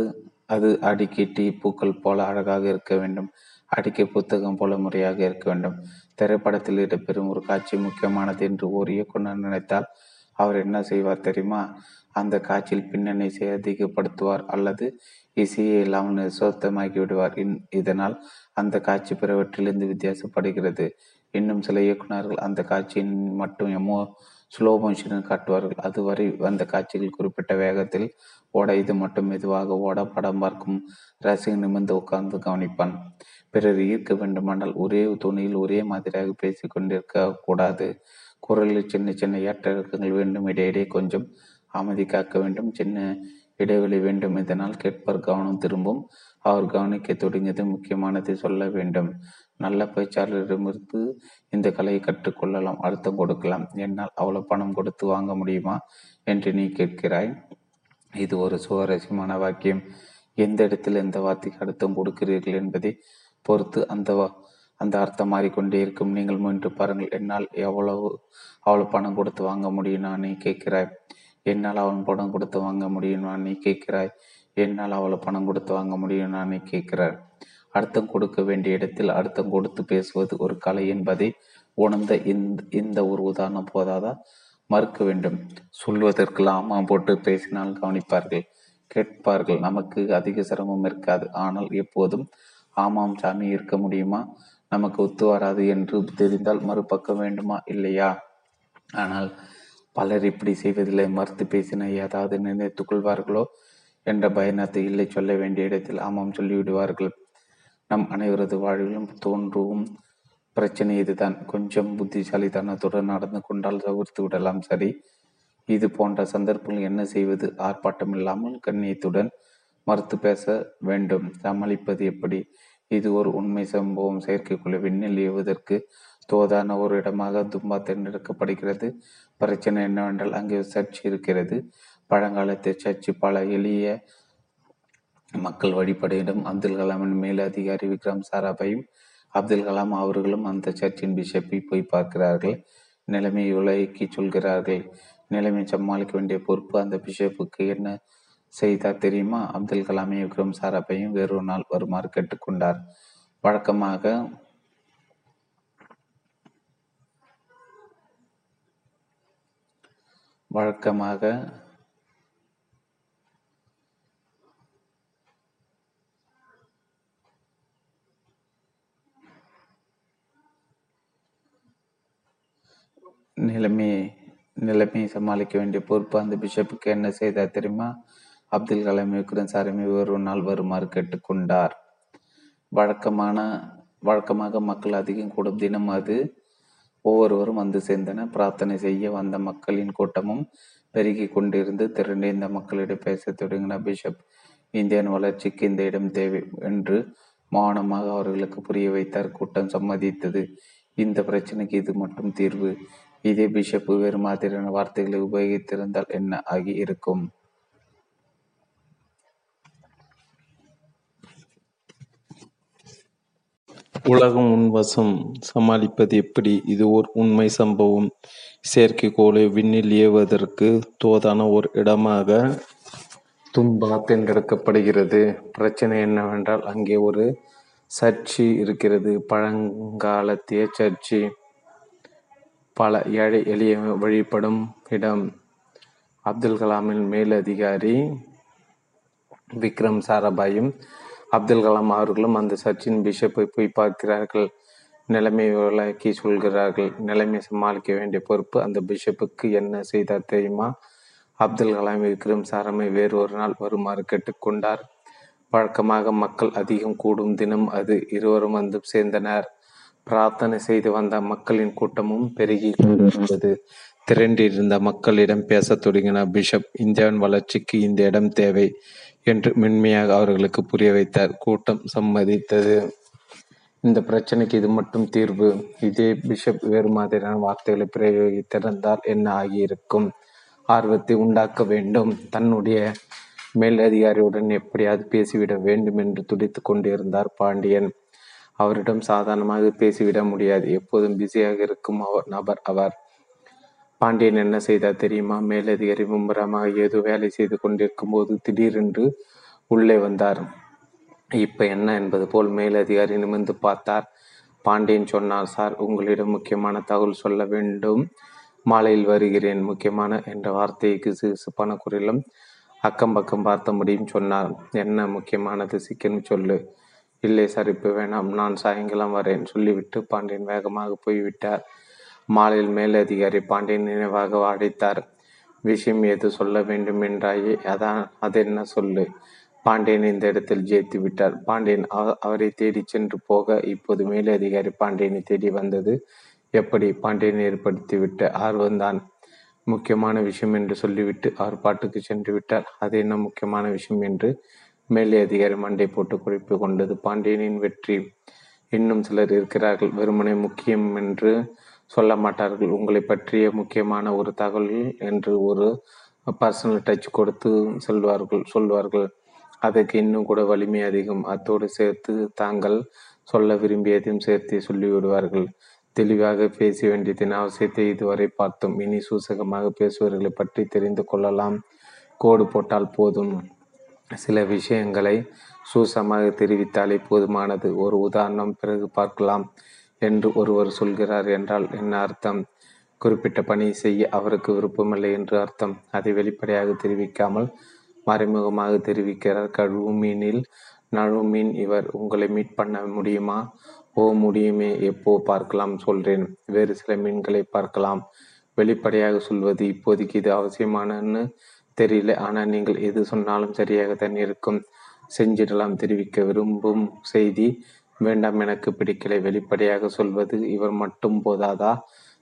Speaker 1: அது அடிக்கி டீ பூக்கள் போல அழகாக இருக்க வேண்டும். அடிக்கை புத்தகம் போல முறையாக இருக்க வேண்டும். திரைப்படத்தில் இடம்பெறும் ஒரு காட்சி முக்கியமானது என்று ஓர் இயக்குனர் நினைத்தால் அவர் என்ன செய்வார் தெரியுமா? அந்த காட்சியில் பின்னணி அதிகப்படுத்துவார் அல்லது இசையை இல்லாமல் நிசப்தமாக்கி விடுவார். இதனால் அந்த காட்சி பிறவற்றிலிருந்து வித்தியாசப்படுகிறது. இன்னும் சில இயக்குநர்கள் அந்த காட்சியின் மட்டும் எமோ ஸ்லோ மோஷனில் காட்டுவார்கள். அதுவரை அந்த காட்சிகள் குறிப்பிட்ட வேகத்தில் ஓட இது மட்டும் மெதுவாக ஓட படம் பார்க்கும் ரசிகன் நிமிர்ந்து உட்கார்ந்து கவனிப்பான். பிறர் ஈர்க்க வேண்டுமானால் ஒரே துணியில் ஒரே மாதிரியாக பேசி கொண்டிருக்க கூடாது. குரலில் சின்ன சின்ன ஏற்ற இறக்கங்கள் வேண்டும். இடையிடையே கொஞ்சம் அமைதி காக்க வேண்டும். சின்ன இடைவெளி வேண்டும். இதனால் கேட்பர் கவனம் திரும்பும். அவர் கவனிக்க தொடங்கியது முக்கியமானதை சொல்ல வேண்டும். நல்ல பேச்சாளரிடமிருந்து இந்த கலையை கற்றுக்கொள்ளலாம். அழுத்தம் கொடுக்கலாம். என்னால் அவ்வளவு பணம் கொடுத்து வாங்க முடியுமா? என்று நீ கேட்கிறாய். இது ஒரு சுவாரஸ்யமான வாக்கியம். எந்த இடத்தில் எந்த வார்த்தைக்கு அர்த்தம் கொடுக்கிறீர்கள் என்பதை பொறுத்து அந்த அந்த அர்த்தம் மாறிக்கொண்டே இருக்கும். நீங்கள் முயன்று பாருங்கள் என்னால் எவ்வளவு அவ்வளவு பணம் கொடுத்து வாங்க முடியும்னா நீ கேட்கிறாய். என்னால் அவன் பணம் கொடுத்து வாங்க முடியும்னா நீ கேட்கிறாய். என்னால் அவ்வளவு பணம் கொடுத்து வாங்க முடியும்னா நீ கேட்கிறார் அர்த்தம் கொடுக்க வேண்டிய இடத்தில் அர்த்தம் கொடுத்து பேசுவது ஒரு கலை என்பதை உணர்ந்த இந்த இந்த ஒரு உதாரணம் போதாதா? மறுக்க வேண்டும். சொல்வதற்கெல்லாம் போட்டு பேசினால் கவனிப்பார்கள். கேட்பார்கள் நமக்கு அதிக சிரமம் இருக்காது. ஆனால் எப்போதும் ஆமாம் சாமி இருக்க முடியுமா? நமக்கு ஒத்து வராது என்று தெரிந்தால் மறுபக்கம் வேண்டுமா? இல்லையா? ஆனால் பலர் இப்படி செய்வதில்லை. மறுத்து பேசின ஏதாவது நினைத்துக் கொள்வார்களோ? என்ற பயணத்தை இல்லை சொல்ல வேண்டிய இடத்தில் ஆமாம் சொல்லிவிடுவார்கள். நம் அனைவரது வாழ்விலும் தோன்றும் பிரச்சனை இதுதான். கொஞ்சம் புத்திசாலித்தனத்துடன் நடந்து கொண்டால் தவிர்த்து விடலாம் சரி. இது போன்ற சந்தர்ப்பங்கள் என்ன செய்வது? ஆர்ப்பாட்டம் இல்லாமல் கண்ணியத்துடன் மறுத்து பேச வேண்டும். சமாளிப்பது எப்படி? இது ஒரு உண்மை சம்பவம். செயற்கைக்குழு விண்ணில் ஏவுவதற்கு தோதான ஒரு இடமாக தும்பா தேர்ந்தெடுக்கப்படுகிறது. பிரச்சனை என்னவென்றால் அங்கே சர்ச் இருக்கிறது. பழங்காலத்து சர்ச்சு பல எளிய மக்கள் வழிபடையிடும் அப்துல் கலாமின் மேலதிகாரி விக்ரம் சாராபையும் அப்துல் கலாம் அவர்களும் அந்த சர்ச்சின் பிஷப்பை போய் பார்க்கிறார்கள். நிலைமையை விலக்கி சொல்கிறார்கள். நிலைமை சமாளிக்க வேண்டிய பொறுப்பு அந்த பிஷப்புக்கு என்ன செய்தார் தெரியுமா? அப்துல் கலாமை விக்ரம் சாராபையும் வேறொரு நாள் வருமாறு கேட்டுக்கொண்டார். வழக்கமாக வழக்கமாக நிலைமையை நிலைமையை சமாளிக்க வேண்டிய பொறுப்பு அந்த பிஷப்புக்கு என்ன செய்தார் தெரியுமா? அப்துல் கலாம் விக்ரம் சாரமி ஒரு நாள் வருமாறு கேட்டுக்கொண்டார். வழக்கமான வழக்கமாக மக்கள் அதிகம் கூடும் தினம் அது. ஒவ்வொருவரும் வந்து சேர்ந்தன. பிரார்த்தனை செய்ய வந்த மக்களின் கூட்டமும் பெருகி கொண்டிருந்து திரண்டு இந்த மக்களிடம் பேச தொடங்கின பிஷப் இந்தியன் வளர்ச்சிக்கு இந்த இடம் தேவை என்று மௌனமாக அவர்களுக்கு புரிய வைத்தார். கூட்டம் சம்மதித்தது. இந்த பிரச்சனைக்கு இது மட்டும் தீர்வு. இதே பிஷப் வேறு மாதிரியான வார்த்தைகளை உபயோகித்திருந்தால் என்ன ஆகி இருக்கும்
Speaker 2: உலகம் உன்வசம் சமாளிப்பது எப்படி? இது ஒரு உண்மை சம்பவம். செயற்கைக்கோளை விண்ணில் ஏவுவதற்கு தோதான ஒரு இடமாக தும்பா தேர்ந்தெடுக்கப்படுகிறது பிரச்சனை என்னவென்றால் அங்கே ஒரு சர்ச்சி இருக்கிறது. பழங்காலத்திய சர்ச்சி. பல ஏழை எளிய வழிபடும் இடம். அப்துல் கலாமின் மேலதிகாரி விக்ரம் சாராபாயும் அப்துல் கலாம் அவர்களும் அந்த சச்சின் பிஷப்பை போய் பார்க்கிறார்கள். நிலைமை விளக்கி சொல்கிறார்கள். நிலைமை சமாளிக்க வேண்டிய பொறுப்பு அந்த பிஷப்புக்கு என்ன செய்தார் தெரியுமா? அப்துல் கலாம் விக்ரம் சாரமை வேறு ஒரு நாள் வருமாறு கேட்டுக்கொண்டார். வழக்கமாக மக்கள் அதிகம் கூடும் தினம் அது இருவரும் வந்து சேர்ந்தனர். பிரார்த்தனை செய்து வந்த மக்களின் கூட்டமும் பெருகி கொண்டிருந்தது. திரண்டிருந்த மக்களிடம் பேசத் தொடங்கின பிஷப் இந்தியாவின் வளர்ச்சிக்கு இந்த இடம் தேவை என்று மென்மையாக அவர்களுக்கு புரிய வைத்தார். கூட்டம் சம்மதித்தது. இந்த பிரச்சனைக்கு இது மட்டும் தீர்வு. இதே பிஷப் வேறு மாதிரியான வார்த்தைகளை பிரயோகித்திருந்தால் என்ன ஆகியிருக்கும்? ஆர்வத்தை உண்டாக்க வேண்டும். தன்னுடைய மேலதிகாரியுடன் எப்படியாவது பேசிவிட வேண்டும் என்று துடித்து கொண்டிருந்தார் பாண்டியன். அவரிடம் சாதாரணமாக பேசிவிட முடியாது. எப்போதும் பிஸியாக இருக்கும் அவர் நபர் அவர். பாண்டியன் என்ன செய்தார் தெரியுமா? மேலதிகாரி மும்பரமாக ஏதோ வேலை செய்து கொண்டிருக்கும் போது திடீரென்று உள்ளே வந்தார். இப்ப என்ன? என்பது போல் மேலதிகாரி நிமிர்ந்து பார்த்தார். பாண்டியன் சொன்னார் சார் உங்களிடம் முக்கியமான தகவல் சொல்ல வேண்டும். மாலையில் வருகிறேன். முக்கியமான என்ற வார்த்தைக்கு சிசுப்பான குரலும் அக்கம் பக்கம் பார்த்த முடியும் சொன்னார். என்ன முக்கியமானது? சிக்கன் சொல்லு. இல்லை சார் இப்போ வேணாம் நான் சாயங்காலம் வரேன் சொல்லிவிட்டு பாண்டியன் வேகமாக போய்விட்டார். மாலையில் மேலதிகாரி பாண்டியன் நினைவாக அழைத்தார் விஷயம் எது சொல்ல வேண்டும் என்றாயே அதான் அது என்ன சொல்லு? பாண்டியன் இந்த இடத்தில் ஜெயித்து விட்டார். பாண்டியன் அவரை தேடி சென்று போக இப்போது மேலதிகாரி பாண்டியனை தேடி வந்தது எப்படி? பாண்டியன் ஏற்படுத்திவிட்ட ஆர்வம்தான் முக்கியமான விஷயம் என்று சொல்லிவிட்டு அவர் பாட்டுக்கு சென்று விட்டார். அது என்ன முக்கியமான விஷயம்? என்று மேலே அதிகாரி மண்டை போட்டு குறிப்பு கொண்டது. பாண்டியனின் வெற்றி இன்னும் சிலர் இருக்கிறார்கள். வெறுமனை முக்கியம் என்று சொல்ல மாட்டார்கள். உங்களை பற்றிய முக்கியமான ஒரு தகவல் என்று ஒரு பர்சனல் டச் கொடுத்து சொல்வார்கள் சொல்வார்கள். அதற்கு இன்னும் கூட வலிமை அதிகம். அத்தோடு சேர்த்து தாங்கள் சொல்ல விரும்பியதையும் சேர்த்து சொல்லிவிடுவார்கள். தெளிவாக பேச வேண்டியதின் அவசியத்தை இதுவரை பார்த்தோம். இனி சூசகமாக பேசுவர்களை பற்றி தெரிந்து கொள்ளலாம். கோடு போட்டால் போதும். சில விஷயங்களை சூசமாக தெரிவித்தாலே போதுமானது. ஒரு உதாரணம் பிறகு பார்க்கலாம் என்று ஒருவர் சொல்கிறார் என்றால் என்ன அர்த்தம்? குறிப்பிட்ட பணி செய்ய அவருக்கு விருப்பமில்லை என்று அர்த்தம். அதை வெளிப்படையாக தெரிவிக்காமல் மறைமுகமாக தெரிவிக்கிறார். கழுவு மீனில் நழுவு மீன் இவர். உங்களை மீட் பண்ண முடியுமா? ஓ முடியுமே. எப்போ பார்க்கலாம் சொல்றேன். வேறு சில மீன்களை பார்க்கலாம். வெளிப்படையாக சொல்வது இப்போதைக்கு இது அவசியமானன்னு தெரியல. ஆனால் நீங்கள் எது சொன்னாலும் சரியாகத்தான் இருக்கும். செஞ்சிடலாம் தெரிவிக்க விரும்பும் செய்தி. வேண்டாம் எனக்கு பிடிக்கலை. வெளிப்படையாக சொல்வது இவர் மட்டும் போதாதா?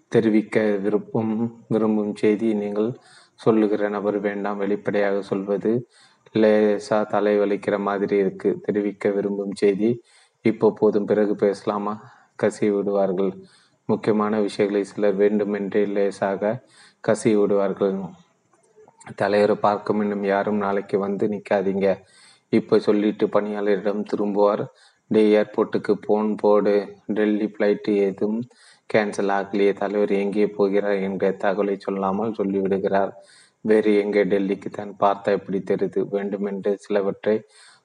Speaker 2: தெரிவிக்க விருப்பம் விரும்பும் செய்தி நீங்கள் சொல்லுகிற நபர் வேண்டாம். வெளிப்படையாக சொல்வது லேசா தலைவலிக்கிற மாதிரி இருக்கு. தெரிவிக்க விரும்பும் செய்தி. இப்போ போதும். பிறகு பேசலாமா? கசி விடுவார்கள். முக்கியமான விஷயங்களை சிலர் வேண்டுமென்றே லேசாக கசி விடுவார்கள். தலைவரை பார்க்கும் இன்னும் யாரும் நாளைக்கு வந்து நிற்காதீங்க இப்போ சொல்லிட்டு பணியாளரிடம் திரும்புவார். டே ஏர்போர்ட்டுக்கு போன் போடு. டெல்லி ஃப்ளைட்டு எதுவும் கேன்சல் ஆகலையே. தலைவர் எங்கே போகிறார் என்கிற தகவலை சொல்லாமல் சொல்லிவிடுகிறார். வேறு எங்கே டெல்லிக்கு தான் பார்த்தா எப்படி தெரியுது வேண்டுமென்று சிலவற்றை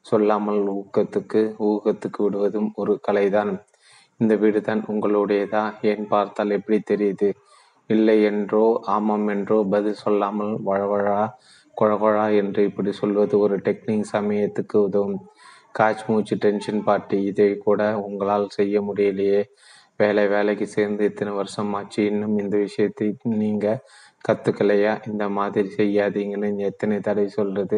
Speaker 2: சொல்லாமல் ஊக்கத்துக்கு ஊகத்துக்கு விடுவதும் ஒரு கலைதான். இந்த வீடு தான் உங்களுடையதா? ஏன் பார்த்தால் எப்படி தெரியுது? இல்லை என்றோ ஆமாம் என்றோ பதில் சொல்லாமல் வழவழா குழகுழா என்று இப்படி சொல்வது ஒரு டெக்னிக் சமயத்துக்கு உதவும். காய்ச் மூச்சு டென்ஷன் பார்ட்டி இதை கூட உங்களால் செய்ய முடியலையே. வேலை வேலைக்கு சேர்ந்து இத்தனை வருஷம் ஆச்சு. இன்னும் இந்த விஷயத்தை நீங்கள் கற்றுக்கலையா இந்த மாதிரி செய்யாதீங்கன்னு எத்தனை தடவை சொல்கிறது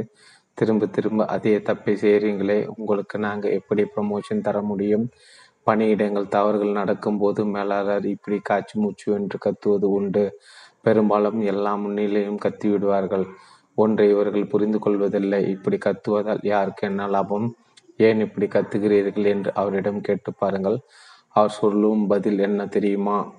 Speaker 2: திரும்ப திரும்ப அதே தப்பை செய்கிறீங்களே உங்களுக்கு நாங்கள் எப்படி ப்ரமோஷன் தர முடியும்? பணியிடங்கள் தவறுகள் நடக்கும்போது மேலாளர் இப்படி காய்ச்சி மூச்சு என்று கத்துவது உண்டு. பெரும்பாலும் எல்லா முன்னிலையும் கத்திவிடுவார்கள் ஒன்றை இவர்கள் புரிந்து கொள்வதில்லை. இப்படி கத்துவதால் யாருக்கு என்ன லாபம்? ஏன் இப்படி கத்துகிறீர்கள் என்று அவரிடம் கேட்டு பாருங்கள். அவர் சொல்லும் பதில் என்ன தெரியுமா?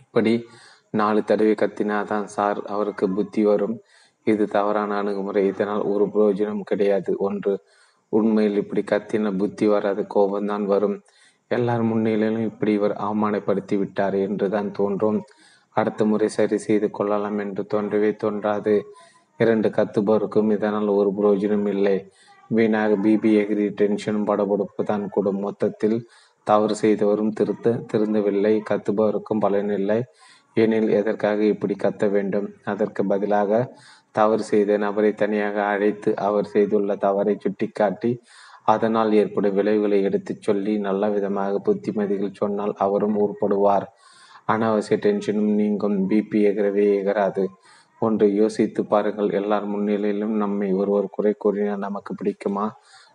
Speaker 2: இப்படி நாலு தடவை கத்தினாதான் சார் அவருக்கு புத்தி வரும். இது தவறான அணுகுமுறை. இதனால் ஒரு பிரயோஜனம் கிடையாது. ஒன்று உண்மையில் இப்படி கத்தின புத்தி வராது கோபம்தான் வரும். எல்லார் முன்னிலையிலும் இப்படி இவர் அவமானப்படுத்தி விட்டார் என்றுதான் தோன்றும். அடுத்த முறை சரி செய்து கொள்ளலாம் என்று தோன்றவே தோன்றாது. இரண்டு கத்துபவருக்கும் இதனால் ஒரு புரோஜனம் இல்லை. வீணாக பிபி எகிரி டென்ஷன் படபடுப்பு தான் கூடும். மொத்தத்தில் தவறு செய்தவரும் திருத்த திருந்தவில்லை. கத்துபவருக்கும் பலனில்லை எனில் எதற்காக இப்படி கத்த வேண்டும்? அதற்கு பதிலாக தவறு செய்த நபரை தனியாக அழைத்து அவர் செய்துள்ள தவறை சுட்டிக்காட்டி அதனால் ஏற்படும் விளைவுகளை எடுத்துச் சொல்லி நல்ல விதமாக புத்திமதிகள் சொன்னால் அவரும் உருப்படுவார் அனாவசிய டென்ஷனும் நீங்கும். பிபி எகரவே எகராது. ஒன்று யோசித்து பாருங்கள். எல்லார் முன்னிலையிலும் நம்மை ஒருவர் குறை கூறினால் நமக்கு பிடிக்குமா?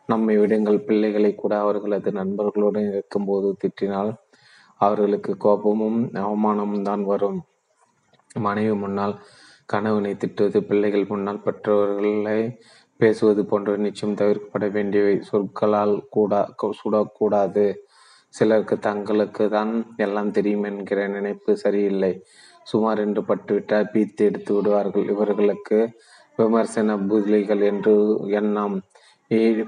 Speaker 2: நம்மை விடுங்கள். பிள்ளைகளை கூட அவர்களது நண்பர்களுடன் இருக்கும்போது திட்டினால் அவர்களுக்கு கோபமும் அவமானமும் தான் வரும். மனைவி முன்னால் கணவனை திட்டுவது பிள்ளைகள் முன்னால் பெற்றவர்களை பேசுவது போன்ற நிச்சயம் தவிர்க்கப்பட வேண்டியவை. சொற்களால் கூட சுடக்கூடாது. சிலருக்கு தங்களுக்கு தான் எல்லாம் தெரியும் என்கிற நினைப்பு சரியில்லை. சுமார் என்று பட்டுவிட்டால் பீத்து எடுத்து விடுவார்கள். இவர்களுக்கு விமர்சன புதிலிகள் என்று எண்ணம்.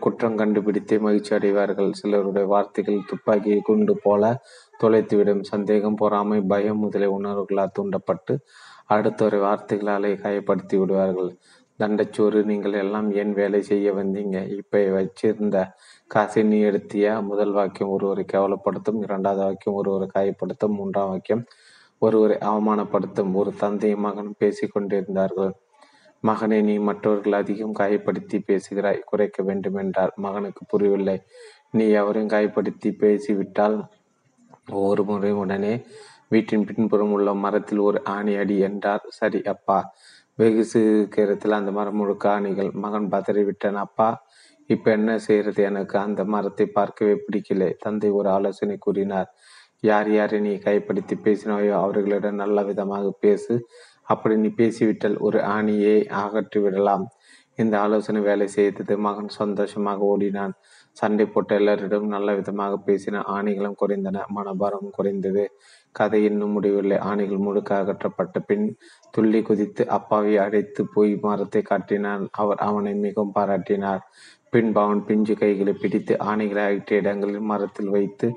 Speaker 2: குற்றம் கண்டுபிடித்தே மகிழ்ச்சி அடைவார்கள். சிலருடைய வார்த்தைகள் துப்பாக்கியை குண்டு போல தொலைத்துவிடும். சந்தேகம் பொறாமை பயம் முதலிய உணர்வுகளால் தூண்டப்பட்டு அடுத்தவரை வார்த்தைகளாலே காயப்படுத்தி விடுவார்கள். தண்டச்சோறு நீங்கள் எல்லாம் ஏன் வேலை செய்ய வந்தீங்க? இப்ப வச்சிருந்த காசை நீ எடுத்தியா? முதல் வாக்கியம் ஒருவரை கேவலப்படுத்தும் இரண்டாவது வாக்கியம் ஒருவரை காயப்படுத்தும் மூன்றாம் வாக்கியம் ஒருவரை அவமானப்படுத்தும். ஒரு தந்தையும் மகனும் பேசிக்கொண்டிருந்தார்கள் மகனை நீ மற்றவர்கள் அதிகம் காயப்படுத்தி பேசுகிறாய் குறைக்க வேண்டும் என்றார். மகனுக்கு புரியவில்லை. நீ எவரையும் காயப்படுத்தி பேசிவிட்டால் ஒவ்வொரு முறையும் உடனே வீட்டின் பின்புறம் உள்ள மரத்தில் ஒரு ஆணி அடி என்றார். சரி அப்பா வெகு சீக்கிரத்தில் அந்த மரம் முழுக்க ஆணிகள் மகன் பதறிவிட்டான் அப்பா இப்ப என்ன செய்யறது எனக்கு? அந்த மரத்தை பார்க்கவே பிடிக்கலை. தந்தை ஒரு ஆலோசனை கூறினார். யார் யாரை நீ கைப்படுத்தி பேசினாயோ அவர்களிடம் நல்ல விதமாக பேசு. அப்படி நீ பேசிவிட்டால் ஒரு ஆணியை அகற்றி விடலாம். இந்த ஆலோசனை வேலை செய்தது மகன் சந்தோஷமாக ஓடினான். சண்டை போட்ட எல்லாரிடம் நல்ல விதமாக பேசின ஆணிகளும் குறைந்தன. மனபாரமும் குறைந்தது. கதை இன்னும் முடியவில்லை ஆணிகள் முழுக்க அகற்றப்பட்ட பின் துள்ளி குதித்து அப்பாவை அழைத்து போய் மரத்தை காட்டினான். அவர் அவனை மிகவும் பாராட்டினார். பின்பு அவன் பிஞ்சு கைகளை பிடித்து ஆணைகளை அகற்றிய இடங்களில் மரத்தில் வைத்து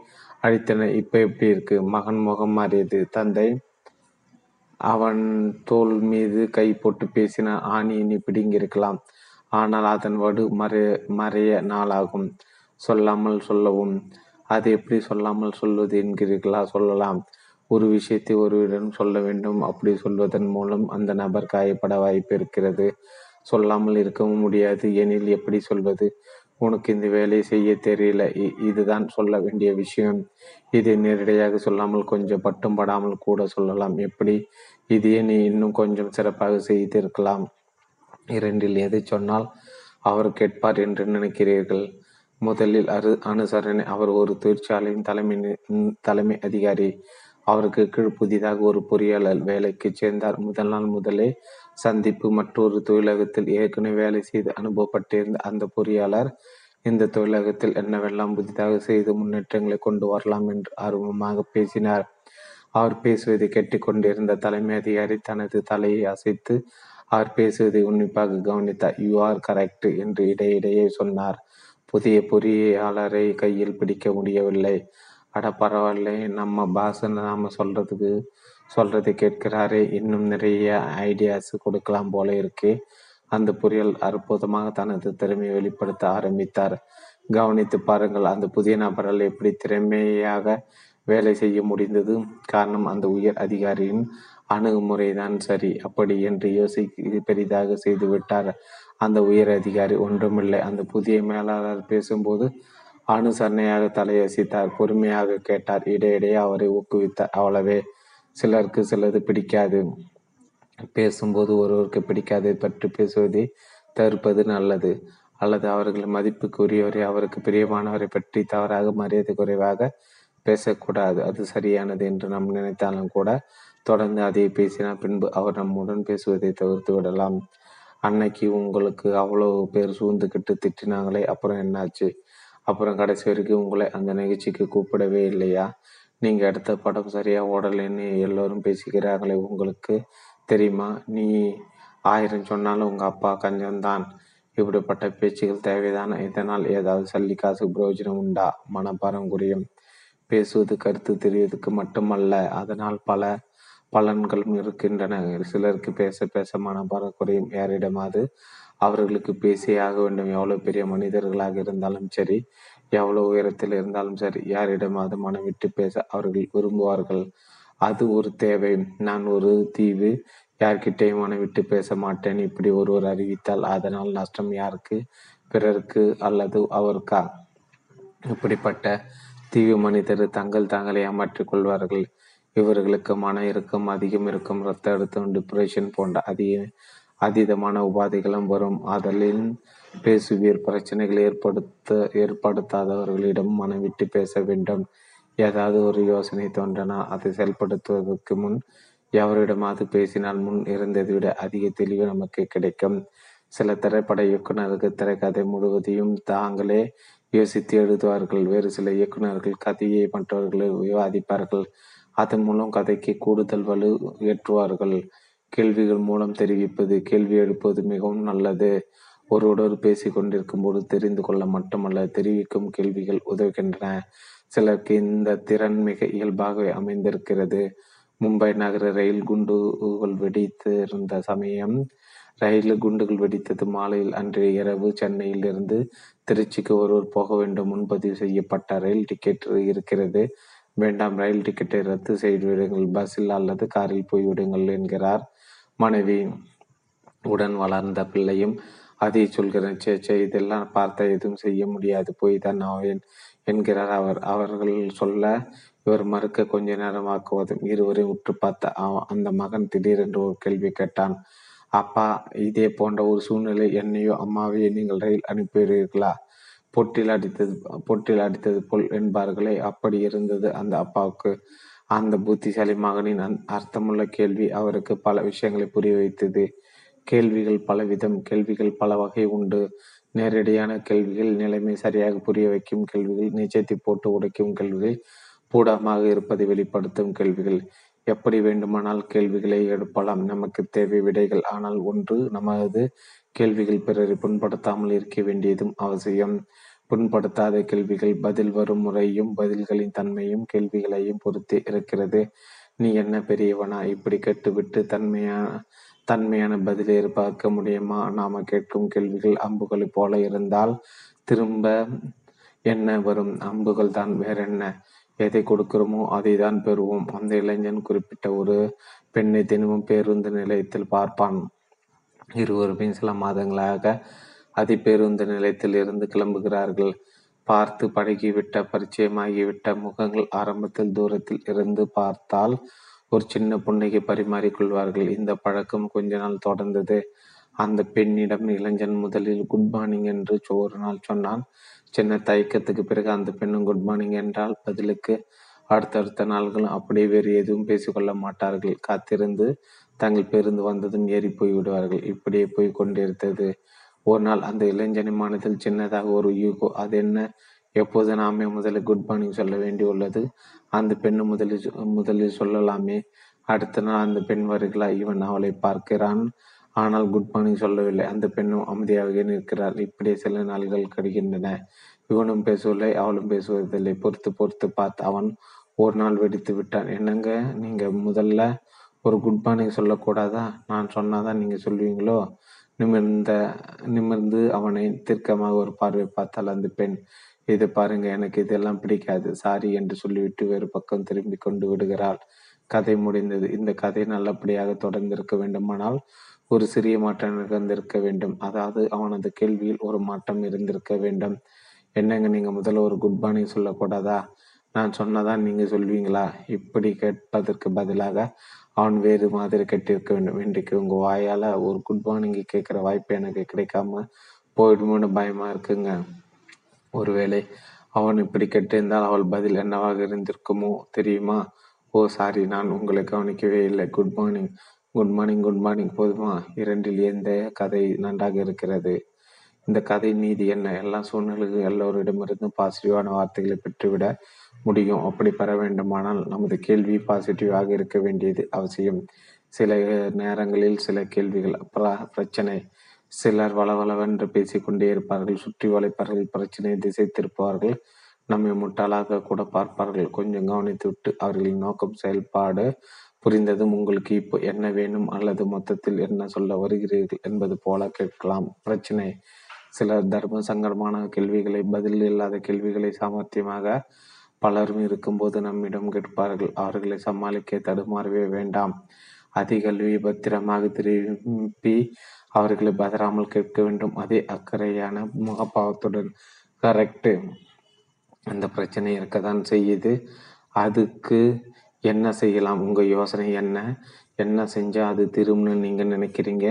Speaker 2: அழித்தனர் இப்ப எப்படி இருக்கு? மகன் முகம் மாறியது. தந்தை. அவன் தோல் மீது கை போட்டு பேசின ஆணி இனி பிடுங்கியிருக்கலாம். ஆனால் அதன் வடு மறைய மறைய நாளாகும். சொல்லாமல் சொல்லவும். அது எப்படி சொல்லாமல் சொல்வது என்கிறீர்களா? சொல்லலாம். ஒரு விஷயத்தை ஒருவரிடம் சொல்ல வேண்டும். அப்படி சொல்வதன் மூலம் அந்த நபர் காயப்பட வாய்ப்பு இருக்கிறது. சொல்லாமல் இருக்கவும் முடியாது. எனில் எப்படி சொல்வது? உனக்கு இந்த வேலையை செய்ய தெரியல. இதுதான் சொல்ல வேண்டிய விஷயம். இதை நேரடியாக சொல்லாமல் கொஞ்சம் பட்டும் படாமல் கூட சொல்லலாம். எப்படி? இதையே நீ இன்னும் கொஞ்சம் சிறப்பாக செய்திருக்கலாம். இரண்டில் எதை சொன்னால் அவர் கேட்பார் என்று நினைக்கிறீர்கள். முதலில் அரு அனுசரணை அவர் ஒரு தொழிற்சாலையின் தலைமை தலைமை அதிகாரி. அவருக்கு கீழ் புதிதாக ஒரு பொறியாளர் வேலைக்கு சேர்ந்தார். முதல் நாள் முதலே சந்திப்பு மற்றொரு தொழிலகத்தில் ஏற்கனவே வேலை செய்து அனுபவப்பட்டிருந்த அந்த பொறியாளர் இந்த தொழிலகத்தில் என்னவெல்லாம் புதிதாக செய்து முன்னேற்றங்களை கொண்டு வரலாம் என்று ஆர்வமாக பேசினார். அவர் பேசுவதை கேட்டுக்கொண்டிருந்த தலைமை அதிகாரி தனது தலையை அசைத்து அவர் பேசுவதை உன்னிப்பாக கவனித்தார் யூ ஆர் கரெக்ட் என்று இடையிடையே சொன்னார். புதிய பொறியாளரை கையில் பிடிக்க முடியவில்லை. அட பரவாயில்ல நம்ம பாஸ் நாம சொல்றதுக்கு சொல்றதை கேட்கிறாரே. இன்னும் நிறைய ஐடியாஸ் கொடுக்கலாம் போல இருக்கே. அந்த புரியல் அற்புதமாக தனது திறமையை வெளிப்படுத்த ஆரம்பித்தார். கவனித்து பாருங்கள் அந்த புதிய நபரால் எப்படி திறமையாக வேலை செய்ய முடிந்தது? காரணம் அந்த உயர் அதிகாரியின் அணுகுமுறை தான் சரி. அப்படி என்று யோசி பெரிதாக செய்துவிட்டார். அந்த உயர் அதிகாரி ஒன்றுமில்லை. அந்த புதிய மேலாளர் பேசும்போது அனுசரணையாக தலையசித்தார் பொறுமையாக கேட்டார். இடையிடையே அவரை ஊக்குவித்தார். அவ்வளவே. சிலருக்கு சிலது பிடிக்காது. பேசும்போது ஒருவருக்கு பிடிக்காதை பற்றி பேசுவதை தவிர்ப்பது நல்லது. அல்லது அவர்கள் மதிப்புக்குரியவரை அவருக்கு பிரியமானவரை பற்றி தவறாக மரியாதை குறைவாக பேசக்கூடாது. அது சரியானது என்று நாம் நினைத்தாலும் கூட தொடர்ந்து அதை பேசினால் பின்பு அவர் நம்முடன் பேசுவதை தவிர்த்து விடலாம். அன்னைக்கு உங்களுக்கு அவ்வளவு பேர் சூழ்ந்துக்கிட்டு திட்டினாங்களே அப்புறம் என்னாச்சு? அப்புறம் கடைசி வரைக்கும் உங்களை அந்த நிகழ்ச்சிக்கு கூப்பிடவே இல்லையா? நீங்கள் எடுத்த படம் சரியாக ஓடலைன்னு எல்லோரும் பேசிக்கிறாங்களே உங்களுக்கு. தெரியுமா? நீ ஆயிரம் சொன்னாலும் உங்கள் அப்பா கஞ்சம்தான். இப்படிப்பட்ட பேச்சுகள் தேவைதான? இதனால் ஏதாவது சல்லி காசு பிரயோஜனம் உண்டா? மனப்பாரம் குறையும் பேசுவது கருத்து தெரிவதற்கு மட்டுமல்ல அதனால் பல பலன்களும் இருக்கின்றன. சிலருக்கு பேச பேச மனப்பாரம் குறையும் யாரிடமாவது அவர்களுக்கு பேசியே ஆக வேண்டும். எவ்வளவு பெரிய மனிதர்களாக இருந்தாலும் சரி எவ்வளவு உயரத்தில் இருந்தாலும் சரி யாரிடமாவது மனம் விட்டு பேச அவர்கள் விரும்புவார்கள். அது ஒரு தேவை. நான் ஒரு தீவு யார்கிட்டையும் மனம் விட்டு பேச மாட்டேன். இப்படி ஒருவர் அறிவித்தால் அதனால் நஷ்டம் யாருக்கு? பிறருக்கு அல்லது அவருக்கா? இப்படிப்பட்ட தீவு மனிதர் தங்கள் தாங்களை ஏமாற்றிக் கொள்வார்கள். இவர்களுக்கு மன இறுக்கம் அதிகம் இருக்கும். ரத்த அழுத்தம் டிப்ரெஷன் போன்ற அதிக அதீதமான உபாதைகளும் வரும். அதலின் பேசுவீர் பிரச்சனைகள் ஏற்படுத்த ஏற்படுத்தாதவர்களிடம் மனம் விட்டு பேச வேண்டும். ஏதாவது ஒரு யோசனை தோன்றனா அதை செயல்படுத்துவதற்கு முன் எவரிடமாவது பேசினால் முன் இருந்ததை விட அதிக தெளிவு நமக்கு கிடைக்கும். சில திரைப்பட இயக்குநர்கள் திரைக்கதை முழுவதையும் தாங்களே யோசித்து எழுதுவார்கள். வேறு சில இயக்குநர்கள் கதையை மற்றவர்களை விவாதிப்பார்கள். அதன் மூலம் கதைக்கு கூடுதல் வலு ஏற்றுவார்கள். கேள்விகள் மூலம் தெரிவிப்பது கேள்வி எழுப்பது மிகவும் நல்லது. ஒருவரோடு பேசி கொண்டிருக்கும் போது தெரிந்து கொள்ள மட்டுமல்ல தெரிவிக்கும் கேள்விகள் உதவுகின்றன. சிலருக்கு இந்த திறன் மிக இயல்பாகவே அமைந்திருக்கிறது. மும்பை நகர ரயில் குண்டுகள் வெடித்திருந்த சமயம் ரயிலில் குண்டுகள் வெடித்தது மாலையில் அன்றைய இரவு சென்னையில் இருந்து திருச்சிக்கு ஒருவர் போக வேண்டும் முன்பதிவு செய்யப்பட்ட ரயில் டிக்கெட் இருக்கிறது. வேண்டாம் ரயில் டிக்கெட்டை ரத்து செய்துவிடுங்கள். பஸ்ஸில் அல்லது காரில் போய்விடுங்கள் என்கிறார். மனைவி உடன் வளர்ந்த பிள்ளையும் அதை சொல்கிறேன் சே சே இதெல்லாம் பார்த்த எதுவும் செய்ய முடியாது போய் தான் ஆவேன் என்கிறார் அவர். அவர்கள் சொல்ல இவர் மறுக்க கொஞ்ச நேரம் ஆக்குவதும் இருவரையும் உற்று பார்த்த அந்த மகன் திடீரென்று ஒரு கேள்வி கேட்டான். அப்பா இதே போன்ற ஒரு சூழ்நிலை என்னையோ அம்மாவையோ நீங்கள் ரயில் அனுப்பிடுவீர்களா பொட்டில் அடித்தது பொட்டில் அடித்தது போல் என்பார்களே அப்படி இருந்தது அந்த அப்பாவுக்கு. அந்த புத்திசாலி மகனின் அர்த்தமுள்ள கேள்வி அவருக்கு பல விஷயங்களை புரிய வைத்தது. கேள்விகள் பலவிதம். கேள்விகள் பல வகை உண்டு. நேரடியான கேள்விகள் நிலைமை சரியாக புரிய வைக்கும் கேள்விகள் நிச்சயத்தை போட்டு உடைக்கும் கேள்விகள் பூடமாக இருப்பதை வெளிப்படுத்தும் கேள்விகள். எப்படி வேண்டுமானால் கேள்விகளை எடுப்பலாம். நமக்கு தேவை விடைகள். ஆனால் ஒன்று நமது கேள்விகள் பிறரை புண்படுத்தாமல் இருக்க வேண்டியதும் அவசியம். புண்படுத்தாத கேள்விகள் பதில் வரும் முறையும் பதில்களின் தன்மையும் கேள்விகளையும் பொறுத்து இருக்கிறது. நீ என்ன பெரியவனா? இப்படி கெட்டுவிட்டு தன்மையா தன்மையான பதிலை எதிர்பார்க்க முடியுமா? நாம கேட்கும் கேள்விகள் அம்புகளைப் போல இருந்தால் திரும்ப என்ன வரும்? அம்புகள் தான் வேற என்ன? எதை கொடுக்கிறோமோ அதை தான் பெறுவோம். அந்த இளைஞன் குறிப்பிட்ட ஒரு பெண்ணை தினமும் பேருந்து நிலையத்தில் பார்ப்பான். இருவருமே சில மாதங்களாக அதிபேருந்து நிலையத்தில் இருந்து கிளம்புகிறார்கள். பார்த்து பழகிவிட்ட பரிச்சயமாகிவிட்ட முகங்கள் ஆரம்பத்தில் தூரத்தில் இருந்து பார்த்தால் ஒரு சின்ன புன்னகை பரிமாறிக்கொள்வார்கள் இந்த பழக்கம் கொஞ்ச நாள் தொடர்ந்தது. அந்த பெண்ணிடம் இளைஞன் முதலில் குட் மார்னிங் என்று ஒரு நாள் சொன்னான். சின்ன தயக்கத்துக்கு பிறகு அந்த பெண்ணும் குட் மார்னிங் என்றால் பதிலுக்கு அடுத்தடுத்த நாள்களும் அப்படியே வேறு எதுவும் பேசிக்கொள்ள மாட்டார்கள். காத்திருந்து தங்கள் பேருந்து வந்ததும் ஏறி போய் விடுவார்கள் இப்படியே போய் கொண்டிருந்தது. ஒரு நாள் அந்த இளைஞனின் மனதில் சின்னதாக ஒரு யூகோ அது என்ன? எப்போது நாமே முதலில் குட் மார்னிங் சொல்ல வேண்டியுள்ளது அந்த பெண்ணு முதலில் முதலில் சொல்லலாமே. அடுத்த நாள் அந்த பெண் வருகிறா இவன் அவளை பார்க்கிறான். ஆனால் குட் மார்னிங் சொல்லவில்லை. அந்த பெண்ணும் அமைதியாக நிற்கிறாள். இப்படியே சில நாள்கள் கடுகின்றன இவனும் பேசவில்லை. அவளும் பேசுவதில்லை. பொறுத்து பொறுத்து பார்த்து அவன் ஒரு நாள் வெடித்து விட்டான். என்னங்க? நீங்க முதல்ல ஒரு குட் மார்னிங் சொல்லக்கூடாதா? நான் சொன்னாதான் நீங்க சொல்லுவீங்களோ? நிமிர்ந்த நிமிர்ந்து அவனை தீர்க்கமாக ஒரு பார்வை பார்த்தால் அந்த பெண் இது பாருங்க எனக்கு இதெல்லாம் பிடிக்காது. சாரி என்று சொல்லிவிட்டு வேறு பக்கம் திரும்பி கொண்டு விடுகிறாள். கதை முடிந்தது. இந்த கதை நல்லபடியாக தொடர்ந்திருக்க வேண்டுமானால் ஒரு சிறிய மாற்றம் நிகழ்ந்திருக்க வேண்டும். அதாவது அவனது கேள்வியில் ஒரு மாற்றம் இருந்திருக்க வேண்டும். என்னங்க நீங்க முதல்ல ஒரு குட் மார்னிங் சொல்லக்கூடாதா? நான் சொன்னதான் நீங்க சொல்வீங்களா? இப்படி கேட்பதற்கு பதிலாக அவன் வேறு மாதிரி கட்டியிருக்க வேண்டும். இன்றைக்கு உங்க வாயால ஒரு குட் மார்னிங் கேட்கிற வாய்ப்பு எனக்கு கிடைக்காம போயிடுமோன்னு பயமா இருக்குங்க. ஒருவேளை அவன் இப்படி கெட்டிருந்தால் அவள் பதில் என்னவாக இருந்திருக்குமோ தெரியுமா? ஓ சாரி நான் உங்களை கவனிக்கவே இல்லை. Good morning good morning good morning போதுமா? இரண்டில் எந்த கதை நன்றாக இருக்கிறது? இந்த கதை நீதி என்ன? எல்லா சூழ்நிலைகளும் எல்லோரிடமிருந்தும் பாசிட்டிவான வார்த்தைகளை பெற்றுவிட முடியும். அப்படி பெற வேண்டுமானால் நமது கேள்வி பாசிட்டிவாக இருக்க வேண்டியது அவசியம். சில நேரங்களில் சில கேள்விகள் பிரச்சனை. சிலர் வளவளவென்று பேசிக்கொண்டே இருப்பார்கள். சுற்றி வளைப்பார்கள் பிரச்சனையை திசை திருப்பார்கள் நம்மை முட்டாளாக கூட பார்ப்பார்கள். கொஞ்சம் கவனித்து விட்டு அவர்களின் நோக்கம் செயல்பாடு புரிந்ததும் உங்களுக்கு இப்போ என்ன வேணும் அல்லது மொத்தத்தில் என்ன சொல்ல வருகிறீர்கள் என்பது போல கேட்கலாம். பிரச்சனை. சிலர் தர்ம சங்கடமான கேள்விகளை பதில் இல்லாத கேள்விகளை சாமர்த்தியமாக பலரும் இருக்கும்போது நம்மிடம் கேட்பார்கள் அவர்களை சமாளிக்க தடுமாறவே வேண்டாம். அதிகல்வி பத்திரமாக திருப்பி அவர்களை பதறாமல் கேட்க வேண்டும். அதே அக்கறையான முகபாவத்துடன் கரெக்டு. அந்த பிரச்சனை இருக்கத்தான் செய்யுது. அதுக்கு என்ன செய்யலாம்? உங்கள் யோசனை என்ன? என்ன செஞ்சால் அது திரும்புன்னு நீங்கள் நினைக்கிறீங்க?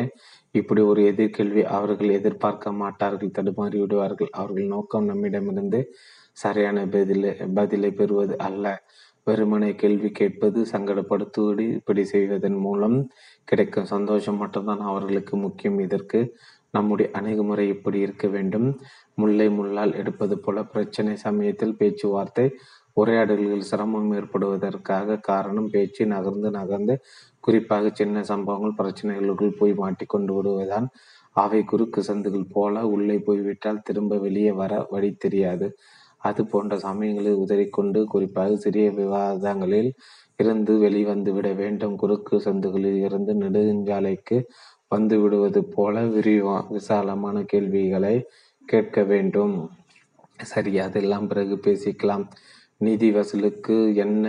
Speaker 2: இப்படி ஒரு எதிர்கேள்வி அவர்கள் எதிர்பார்க்க மாட்டார்கள் தடுமாறி விடுவார்கள் அவர்கள் நோக்கம் நம்மிடமிருந்து சரியான பதிலை பதிலை பெறுவது அல்ல. வெறுமனை கேள்வி கேட்பது சங்கடப்படுத்துவது இப்படி செய்வதன் மூலம் கிடைக்கும் சந்தோஷம் மட்டும்தான் அவர்களுக்கு முக்கியம். இதற்கு நம்முடைய அணுகுமுறை இப்படி இருக்க வேண்டும். முல்லை முள்ளால் எடுப்பது போல பிரச்சனை சமயத்தில் பேச்சுவார்த்தை உரையாடல்கள் சிரமம் ஏற்படுவதற்காக காரணம் பேச்சு நகர்ந்து நகர்ந்து குறிப்பாக சின்ன சம்பவங்கள் பிரச்சனைகளுக்குள் போய் மாட்டிக்கொண்டு விடுவதுதான். அவை குறுக்கு சந்துகள் போல உள்ளே போய்விட்டால் திரும்ப வெளியே வர வழி தெரியாது. அது போன்ற சமயங்களில் உதறிக்கொண்டு குறிப்பாக சிறிய விவாதங்களில் இருந்து வெளிவந்து விட வேண்டும். குறுக்கு சந்துகளில் இருந்து நெடுஞ்சாலைக்கு வந்து விடுவது போல விரிவா விசாலமான கேள்விகளை கேட்க வேண்டும். சரி அதெல்லாம் பிறகு பேசிக்கலாம். நிதி வசூலுக்கு என்ன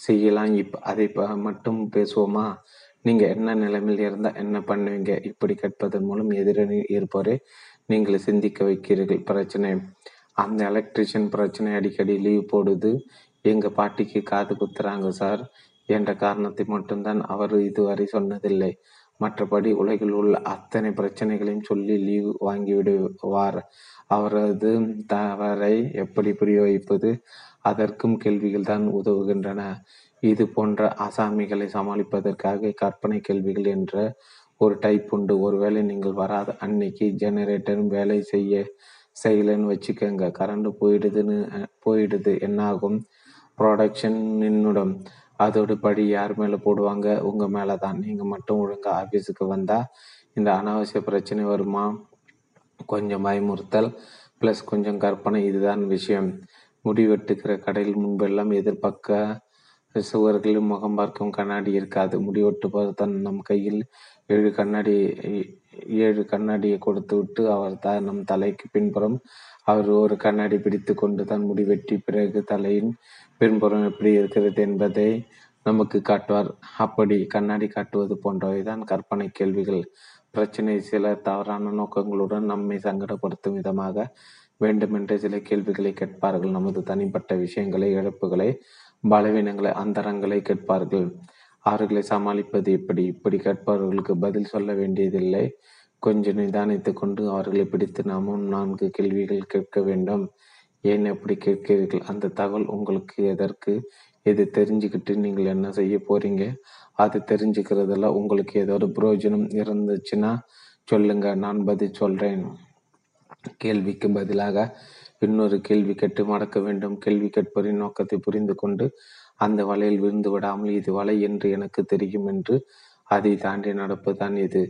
Speaker 2: செய்யலாம்? இப் அதை மட்டும் பேசுவோமா? நீங்க என்ன நிலைமையில் இருந்தால் என்ன பண்ணுவீங்க? இப்படி கேட்பதன் மூலம் எதிரணி இருப்பவரை நீங்கள் சிந்திக்க வைக்கிறீர்கள். பிரச்சனை. அந்த எலக்ட்ரிஷியன் பிரச்சனை அடிக்கடி லீவ் போடுது. எங்கள் பாட்டிக்கு காது குத்துறாங்க சார். என்ற காரணத்தை மட்டும்தான் அவர் இதுவரை சொன்னதில்லை. மற்றபடி உலகில் உள்ள அத்தனை பிரச்சனைகளையும் சொல்லி லீவ் வாங்கிவிடுவார் அவரது தவறை எப்படி புரிய வைப்பது? அதற்கும் கேள்விகள் தான் உதவுகின்றன. இது போன்ற அசாமிகளை சமாளிப்பதற்காக கற்பனை கேள்விகள் என்ற ஒரு டைப் உண்டு. ஒருவேளை நீங்கள் வராத அன்னைக்கு ஜெனரேட்டரும் வேலை செய்ய செய்யலைன்னு வச்சுக்கோங்க. கரண்ட் போயிடுதுன்னு போயிடுது. என்னாகும்? ப்ரொடக்ஷன் நின்னுடும். அதோட படி யார் மேலே போடுவாங்க? உங்கள் மேலே தான் நீங்கள் மட்டும் ஒழுங்காக ஆஃபீஸுக்கு வந்தால் இந்த அனாவசிய பிரச்சனை வருமா? கொஞ்சம் பயமுறுத்தல் ப்ளஸ் கொஞ்சம் கற்பனை இதுதான் விஷயம். முடி வெட்டுக்கிற கடையில் முன்பெல்லாம் எதிர்பார்க்க சுவர்களில் முகம் பார்க்கும் கண்ணாடி இருக்காது. முடிவெட்டு தன் நம் கையில் ஏழு கண்ணாடி ஏழு கண்ணாடியை கொடுத்து விட்டு அவர் த நம் தலைக்கு பின்புறம் அவர் ஒரு கண்ணாடி பிடித்து கொண்டு தன் முடி வெட்டி பிறகு தலையின் பின்புறம் எப்படி இருக்கிறது என்பதை நமக்கு காட்டுவார். அப்படி கண்ணாடி காட்டுவது போன்றவைதான் கற்பனை கேள்விகள். பிரச்சனை சில தவறான நோக்கங்களுடன் நம்மை சங்கடப்படுத்தும் விதமாக வேண்டுமென்றே சில கேள்விகளை கேட்பார்கள். நமது தனிப்பட்ட விஷயங்களை இழப்புகளை பலவீனங்களை அந்தரங்களை கேட்பார்கள். அவர்களை சமாளிப்பது எப்படி? இப்படி கேட்பவர்களுக்கு பதில் சொல்ல வேண்டியதில்லை. கொஞ்சம் நிதானித்து கொண்டு அவர்களை பிடித்து நாமும் நான்கு கேள்விகள் கேட்க வேண்டும். ஏன் எப்படி கேட்கிறீர்கள்? அந்த தகவல் உங்களுக்கு எதற்கு? இது தெரிஞ்சுக்கிட்டு நீங்கள் என்ன செய்ய போறீங்க? அது தெரிஞ்சுக்கிறதுல உங்களுக்கு ஏதாவது பிரயோஜனம் இருந்துச்சுன்னா சொல்லுங்க. நான் பதில் சொல்றேன். கேள்விக்கு பதிலாக இன்னொரு கேள்வி கேட்டு மடக்க வேண்டும். கேள்வி கேட்பவரின் நோக்கத்தை புரிந்து கொண்டு அந்த வலையில் விழுந்து விடாமல் இது வலை என்று எனக்கு தெரியும் என்று அதை தாண்டி நடப்புதான் இது.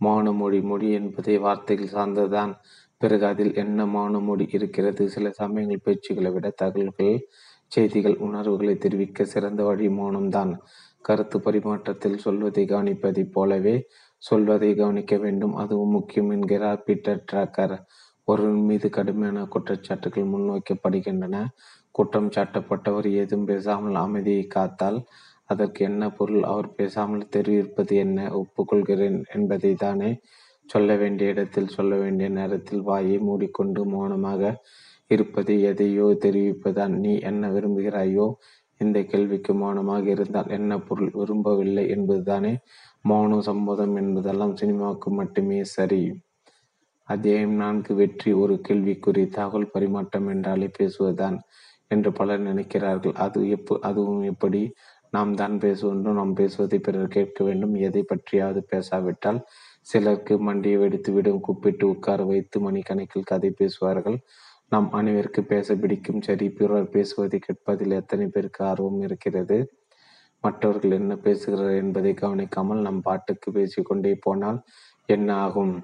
Speaker 2: மௌன மொழி மொழி என்பதை வார்த்தைகள் சார்ந்ததுதான். பிறகு அதில் என்ன மௌன மொழி இருக்கிறது? சில சமயங்கள் பேச்சுகளை விட தகவல்கள் செய்திகள் உணர்வுகளை தெரிவிக்க சிறந்த வழி மௌனம்தான் கருத்து பரிமாற்றத்தில் சொல்வதை கவனிப்பதைப் போலவே சொல்வதை கவனிக்க வேண்டும். அதுவும் முக்கியம் என்கிறார் பீட்டர் ட்ராக்கர். ஒருவன் மீது கடுமையான குற்றச்சாட்டுகள் முன்வைக்கப்படுகின்றன. குற்றம் சாட்டப்பட்டவர் ஏதும் பேசாமல் அமைதியை காத்தால் அதற்கு என்ன பொருள்? அவர் பேசாமல் தெரிவிப்பது என்ன? ஒப்புக்கொள்கிறேன் என்பதை தானே சொல்ல வேண்டிய இடத்தில் சொல்ல வேண்டிய நேரத்தில் வாயை மூடிக்கொண்டு மௌனமாக இருப்பது எதையோ தெரிவிப்பதான் நீ என்ன விரும்புகிறாயோ இந்த கேள்விக்கு மௌனமாக இருந்தால் என்ன பொருள் விரும்பவில்லை என்பதுதானே மௌன சம்மதம் என்பதெல்லாம் சினிமாவுக்கு மட்டுமே சரி. அத்தியாயம் நான்கு வெற்றி ஒரு கேள்விக்குறி. தகவல் பரிமாற்றம் என்றாலே பேசுவதுதான். என்று பலர் நினைக்கிறார்கள். அது எப்ப அதுவும் எப்படி? நாம் தான் பேச வேண்டும் நாம் பேசுவதை பிறர் கேட்க வேண்டும். எதை பற்றியாவது பேசாவிட்டால் சிலருக்கு மண்டியை வெடித்துவிடும் கூப்பிட்டு உட்கார வைத்து மணிக்கணக்கில் கதை பேசுவார்கள். நாம் அனைவருக்கு பேச பிடிக்கும். சரி பிறர் பேசுவதை கேட்பதில் எத்தனை பேருக்கு ஆர்வம் இருக்கிறது? மற்றவர்கள் என்ன பேசுகிறார் என்பதை கவனிக்காமல் நம் பாட்டுக்கு பேசிக்கொண்டே போனால் என்ன ஆகும்?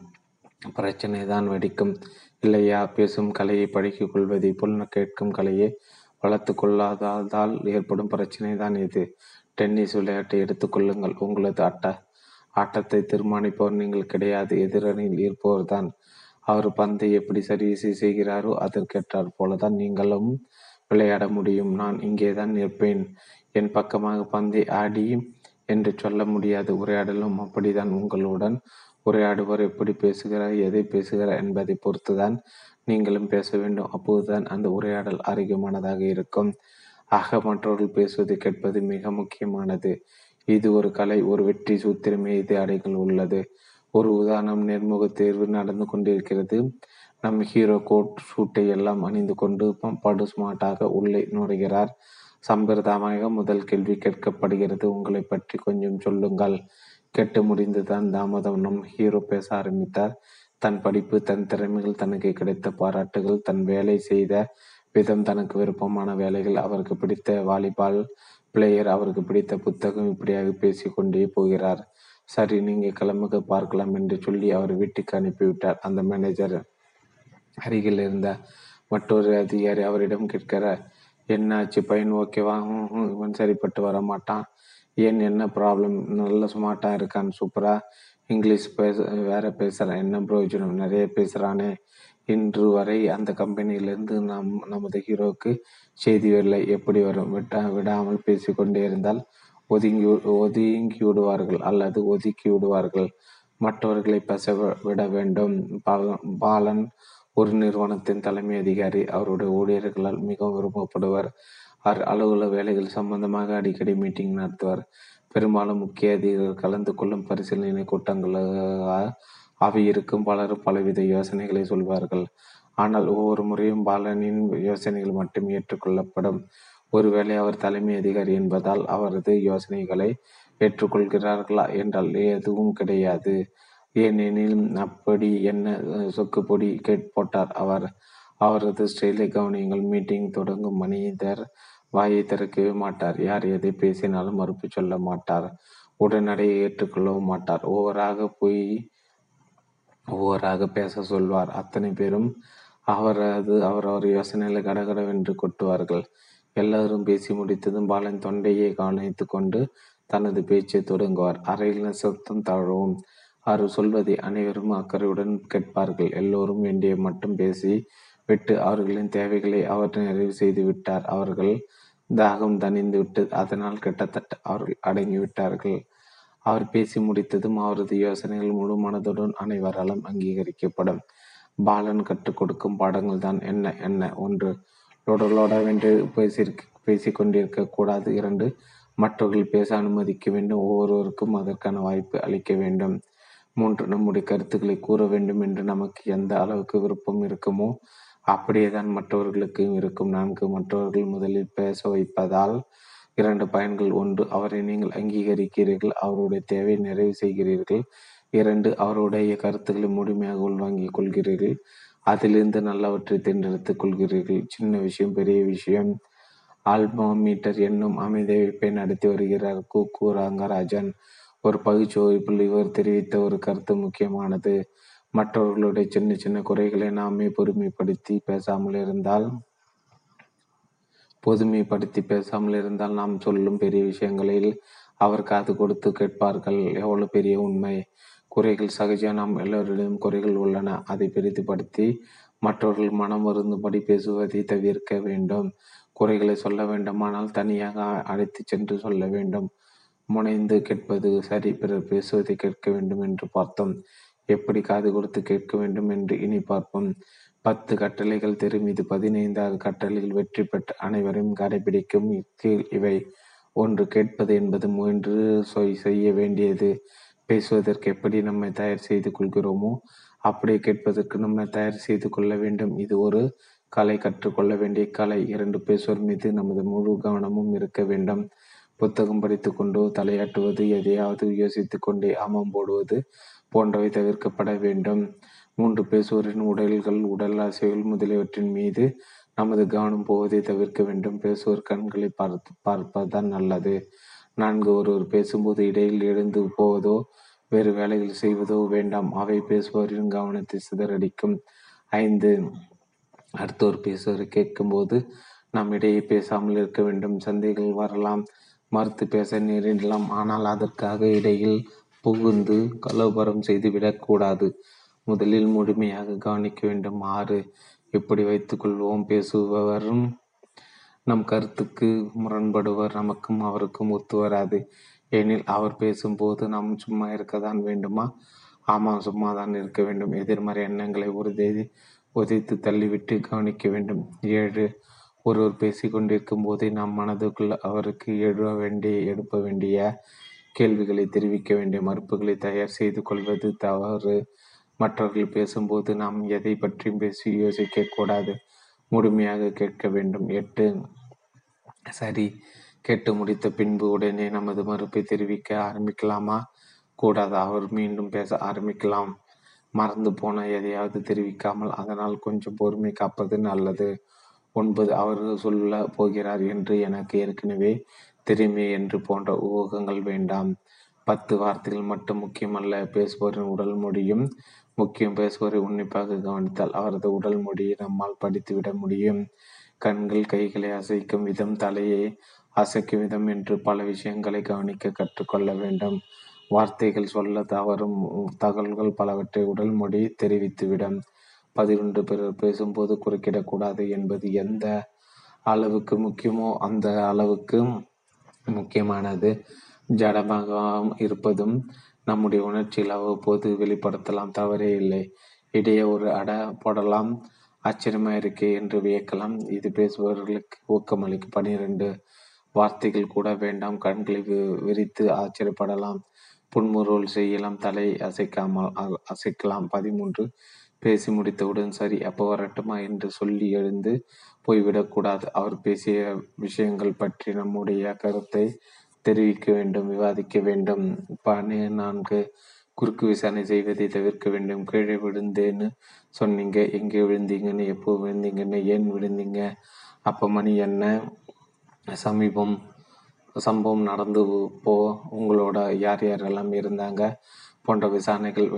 Speaker 2: பிரச்சனை தான் வெடிக்கும். இல்லையா? பேசும் கலையை பழக்கிக் கொள்வதை போல் கேட்கும் கலையை வளர்த்து கொள்ளாததால் ஏற்படும் பிரச்சனை தான் இது. டென்னிஸ் விளையாட்டை எடுத்துக்கொள்ளுங்கள் உங்களது அட்ட ஆட்டத்தை தீர்மானிப்பவர் நீங்கள் கிடையாது. எதிரணியில் இருப்பவர் தான் அவர் பந்தை எப்படி சரி செய்கிறாரோ அதற்கேற்றார் போலதான் நீங்களும் விளையாட முடியும். நான் இங்கேதான் நிற்பேன். என் பக்கமாக பந்தை ஆடி என்று சொல்ல முடியாது. உரையாடலும் அப்படிதான். உங்களுடன் உரையாடுவர் எப்படி பேசுகிறார் எதை பேசுகிறார் என்பதை பொறுத்துதான் நீங்களும் பேச வேண்டும். அப்போதுதான் அந்த உரையாடல் ஆரோக்கியமானதாக இருக்கும். ஆக மற்றவர்கள் பேசுவதை கேட்பது மிக முக்கியமானது. இது ஒரு கலை ஒரு வெற்றி சூத்திரமே இது அடைகள் உள்ளது. ஒரு உதாரணம் நேர்முக தேர்வு நடந்து கொண்டிருக்கிறது. நம் ஹீரோ கோட் சூட்டை எல்லாம் அணிந்து கொண்டு படு ஸ்மார்ட்டாக உள்ளே நுழைகிறார். சம்பிரதாயமாக முதல் கேள்வி கேட்கப்படுகிறது. உங்களை பற்றி கொஞ்சம் சொல்லுங்கள். கெட்டு முடிந்துதான் தாமதம். நம் ஹீரோ பேச ஆரம்பித்தார். தன் படிப்பு தன் திறமைகள் தனக்கு கிடைத்த பாராட்டுகள் தன் வேலை செய்த விதம் தனக்கு விருப்பமான வேலைகள் அவருக்கு பிடித்த வாலிபால் பிளேயர் அவருக்கு பிடித்த புத்தகம் இப்படியாக பேசிக்கொண்டே போகிறார். சரி நீங்கள் கிளம்புக பார்க்கலாம் என்று சொல்லி அவர் வீட்டுக்கு அனுப்பிவிட்டார். அந்த மேனேஜர் அருகில் இருந்த மற்றொரு அதிகாரி அவரிடம் கேட்கிறார் என்னாச்சு பையன் ஓகேவா? இவன் சரிப்பட்டு வர மாட்டான் ஏன் என்ன ப்ராப்ளம் நல்ல ஸ்மார்ட்டாக இருக்கான் சூப்பராக இங்கிலீஷ் பேச வேற பேசுகிறேன் என்ன பிரயோஜனம்? நிறைய பேசுகிறானே இன்று வரை அந்த கம்பெனியிலிருந்து நம் நமது ஹீரோவுக்கு செய்தி வரலை. எப்படி வரும்? விட்டா விடாமல் பேசிக்கொண்டே இருந்தால் ஒதுங்கி ஒதுங்கி விடுவார்கள் அல்லது ஒதுக்கி விடுவார்கள். மற்றவர்களை பேச விட வேண்டும். பாலன் ஒரு நிறுவனத்தின் தலைமை அதிகாரி. அவருடைய ஊழியர்களால் மிகவும் விரும்பப்படுவர் அவர் அலுவலக வேலைகள் சம்பந்தமாக அடிக்கடி மீட்டிங் நடத்துவார். பெரும்பாலும் முக்கிய அதிகாரிகள் கலந்து கொள்ளும் பரிசீலனை கூட்டங்களாக அவை இருக்கும். பலரும் பலவித யோசனைகளை சொல்வார்கள். ஆனால் ஒவ்வொரு முறையும் பாலனின் யோசனைகள் மட்டும் ஏற்றுக்கொள்ளப்படும். ஒருவேளை அவர் தலைமை அதிகாரி என்பதால் அவரது யோசனைகளை ஏற்றுக்கொள்கிறார்களா என்றால் எதுவும் கிடையாது. ஏனெனில் அப்படி என்ன சொக்கு பொடி கேட் போட்டார் அவர். அவரது ஸ்டைலை கவனியங்கள் மீட்டிங் தொடங்கும் மனிதர் வாயை திறக்கவே மாட்டார். யார் எதை பேசினாலும் மறுப்பு சொல்ல மாட்டார். உடனடியை ஏற்றுக்கொள்ளவும் மாட்டார். ஒவ்வொராக போய் ஒவ்வொராக பேச சொல்வார். அத்தனை பேரும் அவரது அவரவர் யோசனையில் கடகடவென்று கொட்டுவார்கள். எல்லாரும் பேசி முடித்ததும் பாலன் தொண்டையை கவனித்து கொண்டு தனது பேச்சை தொடங்குவார். அறையில் சத்தம் தாழவும் அவர் சொல்வதை அனைவரும் அக்கறையுடன் கேட்பார்கள். எல்லோரும் வேண்டிய மட்டும் பேசி விட்டு அவர்களின் தேவைகளை அவர் நிறைவு செய்து விட்டார். அவர்கள் தாகம் தணிந்து விட்டது. அதனால் கிட்டத்தட்ட அவர்கள் அடங்கிவிட்டார்கள் அவர் பேசி முடித்ததும் அவரது யோசனைகள் முழு மனதுடன் அனைவராலும் அங்கீகரிக்கப்படும். பாலன் கற்றுக் கொடுக்கும் பாடங்கள் தான் என்ன என்ன? ஒன்று லோடலோட வென்று பேசி கொண்டிருக்க கூடாது. இரண்டு மற்றவர்கள் பேச அனுமதிக்க வேண்டும். ஒவ்வொருவருக்கும் அதற்கான வாய்ப்பு அளிக்க வேண்டும். மூன்று நம்முடைய கருத்துக்களை கூற வேண்டும் என்று நமக்கு எந்த அளவுக்கு விருப்பம் இருக்குமோ அப்படியேதான் மற்றவர்களுக்கும் இருக்கும். நான்கு மற்றவர்கள் முதலில் பேச வைப்பதால் இரண்டு பயன்கள் ஒன்று அவரை நீங்கள் அங்கீகரிக்கிறீர்கள் அவருடைய தேவை நிறைவு செய்கிறீர்கள். இரண்டு அவருடைய கருத்துக்களை முழுமையாக உள்வாங்கிக் கொள்கிறீர்கள். அதிலிருந்து நல்லவற்றை தேர்ந்தெடுத்துக் கொள்கிறீர்கள். சின்ன விஷயம் பெரிய விஷயம். ஆல்பாமீட்டர் என்னும் அமைதி வைப்பை நடத்தி வருகிறார். கு கு ரங்கராஜன். ஒரு பகுச்சோரிப்பில் இவர் தெரிவித்த ஒரு கருத்து முக்கியமானது. மற்றவர்களுடைய சின்ன சின்ன குறைகளை நாமே பொறுமைப்படுத்தி பேசாமல் இருந்தால் பொதுமைப்படுத்தி பேசாமல் இருந்தால் நாம் சொல்லும் பெரிய விஷயங்களில் அவர் காது கொடுத்து கேட்பார்கள். எவ்வளவு பெரிய உண்மை. குறைகள் சகஜம். நாம் எல்லோரிடம் குறைகள் உள்ளன. அதை பெரிதுபடுத்தி மற்றவர்கள் மனம் வருந்தும்படி பேசுவதை தவிர்க்க வேண்டும். குறைகளை சொல்ல வேண்டுமானால் தனியாக அழைத்து சென்று சொல்ல வேண்டும். முனைந்து கேட்பது சரி. பிறர் பேசுவதை கேட்க வேண்டும் என்று பார்த்தோம். எப்படி காது கொடுத்து கேட்க வேண்டும் என்று இனி பார்ப்போம். பத்து கட்டளைகள் தெரு மீது பதினைந்தாவது கட்டளையில் வெற்றி பெற்ற அனைவரையும் கடைபிடிக்கும் கீழ் இவை. ஒன்று கேட்பது என்பது முயன்று செய்ய வேண்டியது. பேசுவதற்கு எப்படி நம்மை தயார் செய்து கொள்கிறோமோ அப்படியே கேட்பதற்கு நம்மை தயார் செய்து கொள்ள வேண்டும். இது ஒரு கலை கற்றுக்கொள்ள வேண்டிய கலை. இரண்டு பேசுவோர் மீது நமது முழு கவனமும் இருக்க வேண்டும். புத்தகம் படித்து கொண்டோ தலையாட்டுவது எதையாவது யோசித்து கொண்டே ஆமம் போடுவது போன்றவை தவிர்க்கப்பட வேண்டும். மூன்று பேசுவோரின் உடல்கள் உடல் அசைவுகள் முதலியவற்றின் மீது நமது கவனம் போவதை தவிர்க்க வேண்டும். பேசுவோர் கண்களை பார்த்து பார்ப்பதுதான் நல்லது. நான்கு ஒருவர் பேசும்போது இடையில் எழுந்து போவதோ வேறு வேலைகள் செய்வதோ வேண்டாம். அவை பேசுபவரின் கவனத்தை சிதறடிக்கும். ஐந்து அடுத்தோர் பேசுவரை கேட்கும்போது நாம் இடையே பேசாமல் இருக்க வேண்டும். சந்தைகள் வரலாம். மறுத்து பேச நேரிடலாம். ஆனால் அதற்காக இடையில் புகுந்து கலவரம் செய்து விடக்கூடாது. முதலில் முழுமையாக கவனிக்க வேண்டும். ஆறு இப்படி வைத்துக் கொள்வோம். பேசுபவரும் நம் கருத்துக்கு முரண்படுவர். நமக்கும் அவருக்கும் ஒத்து வராது. ஏனில் அவர் பேசும்போது நாம் சும்மா இருக்கத்தான் வேண்டுமா? ஆமாம் சும்மா தான் இருக்க வேண்டும். எதிர்மறை எண்ணங்களை உறுதி உதைத்து தள்ளிவிட்டு கவனிக்க வேண்டும். ஏழு ஒருவர் பேசிக்கொண்டிருக்கும் போதே நம் மனதுக்குள் அவருக்கு எழுத வேண்டிய எழுப்ப வேண்டிய கேள்விகளை தெரிவிக்க வேண்டிய மறுப்புகளை தயார் செய்து கொள்வது தவறு. மற்றவர்கள் பேசும்போது நாம் எதை பற்றியும் பேசி யோசிக்க கூடாது. முழுமையாக கேட்க வேண்டும். எட்டு. சரி. கேட்டு முடித்த பின்பு உடனே நமது மறுப்பை தெரிவிக்க ஆரம்பிக்கலாமா? கூடாது. அவர் மீண்டும் பேச ஆரம்பிக்கலாம். மறந்து போன எதையாவது தெரிவிக்காமல் அதனால் கொஞ்சம் பொறுமை காப்பது நல்லது. ஒன்பது. அவர் சொல்ல போகிறார் என்று எனக்கு ஏற்கனவே தெரியுமே என்று போன்ற ஊகங்கள் வேண்டாம். பத்து வார்த்தைகள் மட்டும் முக்கியமல்ல. பேசுபவரின் உடல் மொழியும் முக்கியம். பேசுவதை உன்னிப்பாக கவனித்தால் அவரது உடல் மொழியை நம்மால் படித்துவிட முடியும். கண்கள் கைகளை அசைக்கும் விதம் தலையை அசைக்கும் விதம் என்று பல விஷயங்களை கவனிக்க கற்றுக்கொள்ள வேண்டும். வார்த்தைகள் சொல்ல தவறும் தகவல்கள் பலவற்றை உடல் மொழி தெரிவித்துவிடும். பதினொன்று பிறர் பேசும்போது குறுக்கிடக்கூடாது என்பது எந்த அளவுக்கு முக்கியமோ அந்த அளவுக்கு முக்கியமானது. ஜடமாக இருப்பதும் நம்முடைய உணர்ச்சியில் அவ்வப்போது வெளிப்படுத்தலாம். தவறே இல்லை. இடையே ஒரு அட போடலாம். ஆச்சரியமா இருக்கே என்று வியக்கலாம். இது பேசுபவர்களுக்கு ஊக்கமளிக்கும். பனிரெண்டு வார்த்தைகள் கூட வேண்டாம். கண்களை விரித்து ஆச்சரியப்படலாம். புன்முறுவல் செய்யலாம். தலை அசைக்காமல் அசைக்கலாம். பதிமூன்று பேசி முடித்தவுடன் சரி அப்போ வரட்டுமா என்று சொல்லி எழுந்து போய்விடக்கூடாது அவர் பேசிய விஷயங்கள் பற்றி நம்முடைய கருத்தை தெரிவிக்க வேண்டும் விவாதிக்க வேண்டும். நான்கு குறுக்கு விசாரணை செய்வதை தவிர்க்க வேண்டும். கீழே விழுந்தேன்னு சொன்னீங்க எங்கே விழுந்தீங்கன்னு எப்போ விழுந்தீங்கன்னு ஏன் விழுந்தீங்க? அப்போ மணி என்ன? சமீபம் சம்பவம் நடந்து போ உங்களோட யார் யாரெல்லாம் இருந்தாங்க? போன்ற விசாரணைகள்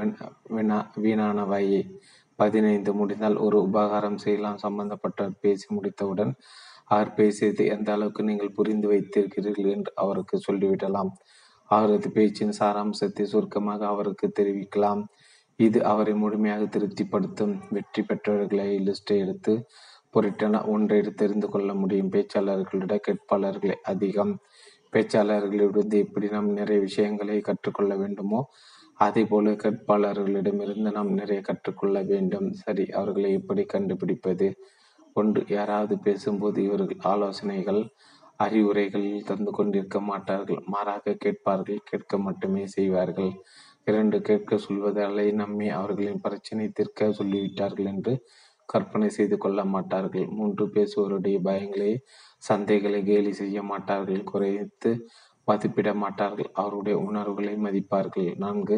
Speaker 2: வீணா வீணானவை பதினைந்து முடிந்தால் ஒரு உபகாரம் செய்யலாம். சம்பந்தப்பட்டவர் பேசி முடித்தவுடன் அவர் பேசியது எந்த அளவுக்கு நீங்கள் புரிந்து வைத்திருக்கிறீர்கள் என்று அவருக்கு சொல்லிவிடலாம். அவரது பேச்சின் சாராம்சத்தை சுருக்கமாக அவருக்கு தெரிவிக்கலாம். இது அவரை முழுமையாக திருப்திப்படுத்தும். வெற்றி பெற்றவர்களை லிஸ்டை எடுத்து பொருட்டன ஒன்றை தெரிந்து கொள்ள முடியும். பேச்சாளர்களிட கேட்பாளர்களே அதிகம். பேச்சாளர்களிடம் எப்படி நாம் நிறைய விஷயங்களை கற்றுக்கொள்ள வேண்டுமோ அதே போல கேட்பாளர்களிடமிருந்து நாம் நிறைய கற்றுக்கொள்ள வேண்டும். சரி அவர்களை எப்படி கண்டுபிடிப்பது? ஒன்று யாராவது பேசும்போது இவர்கள் ஆலோசனைகள் அறிவுரைகள் தந்து கொண்டிருக்க மாட்டார்கள். மாறாக கேட்பார்கள் கேட்க மட்டுமே செய்வார்கள். இரண்டு கேட்க சொல்வதாலே நம்மை அவர்களின் பிரச்சனை தீர்க்க சொல்லிவிட்டார்கள் என்று கற்பனை செய்து கொள்ள மாட்டார்கள். மூன்று பேசுவோருடைய பயங்களை சந்தைகளை கேலி செய்ய மாட்டார்கள். குறைத்து மதிப்பிட மாட்டார்கள் அவருடைய உணர்வுகளை மதிப்பார்கள். நான்கு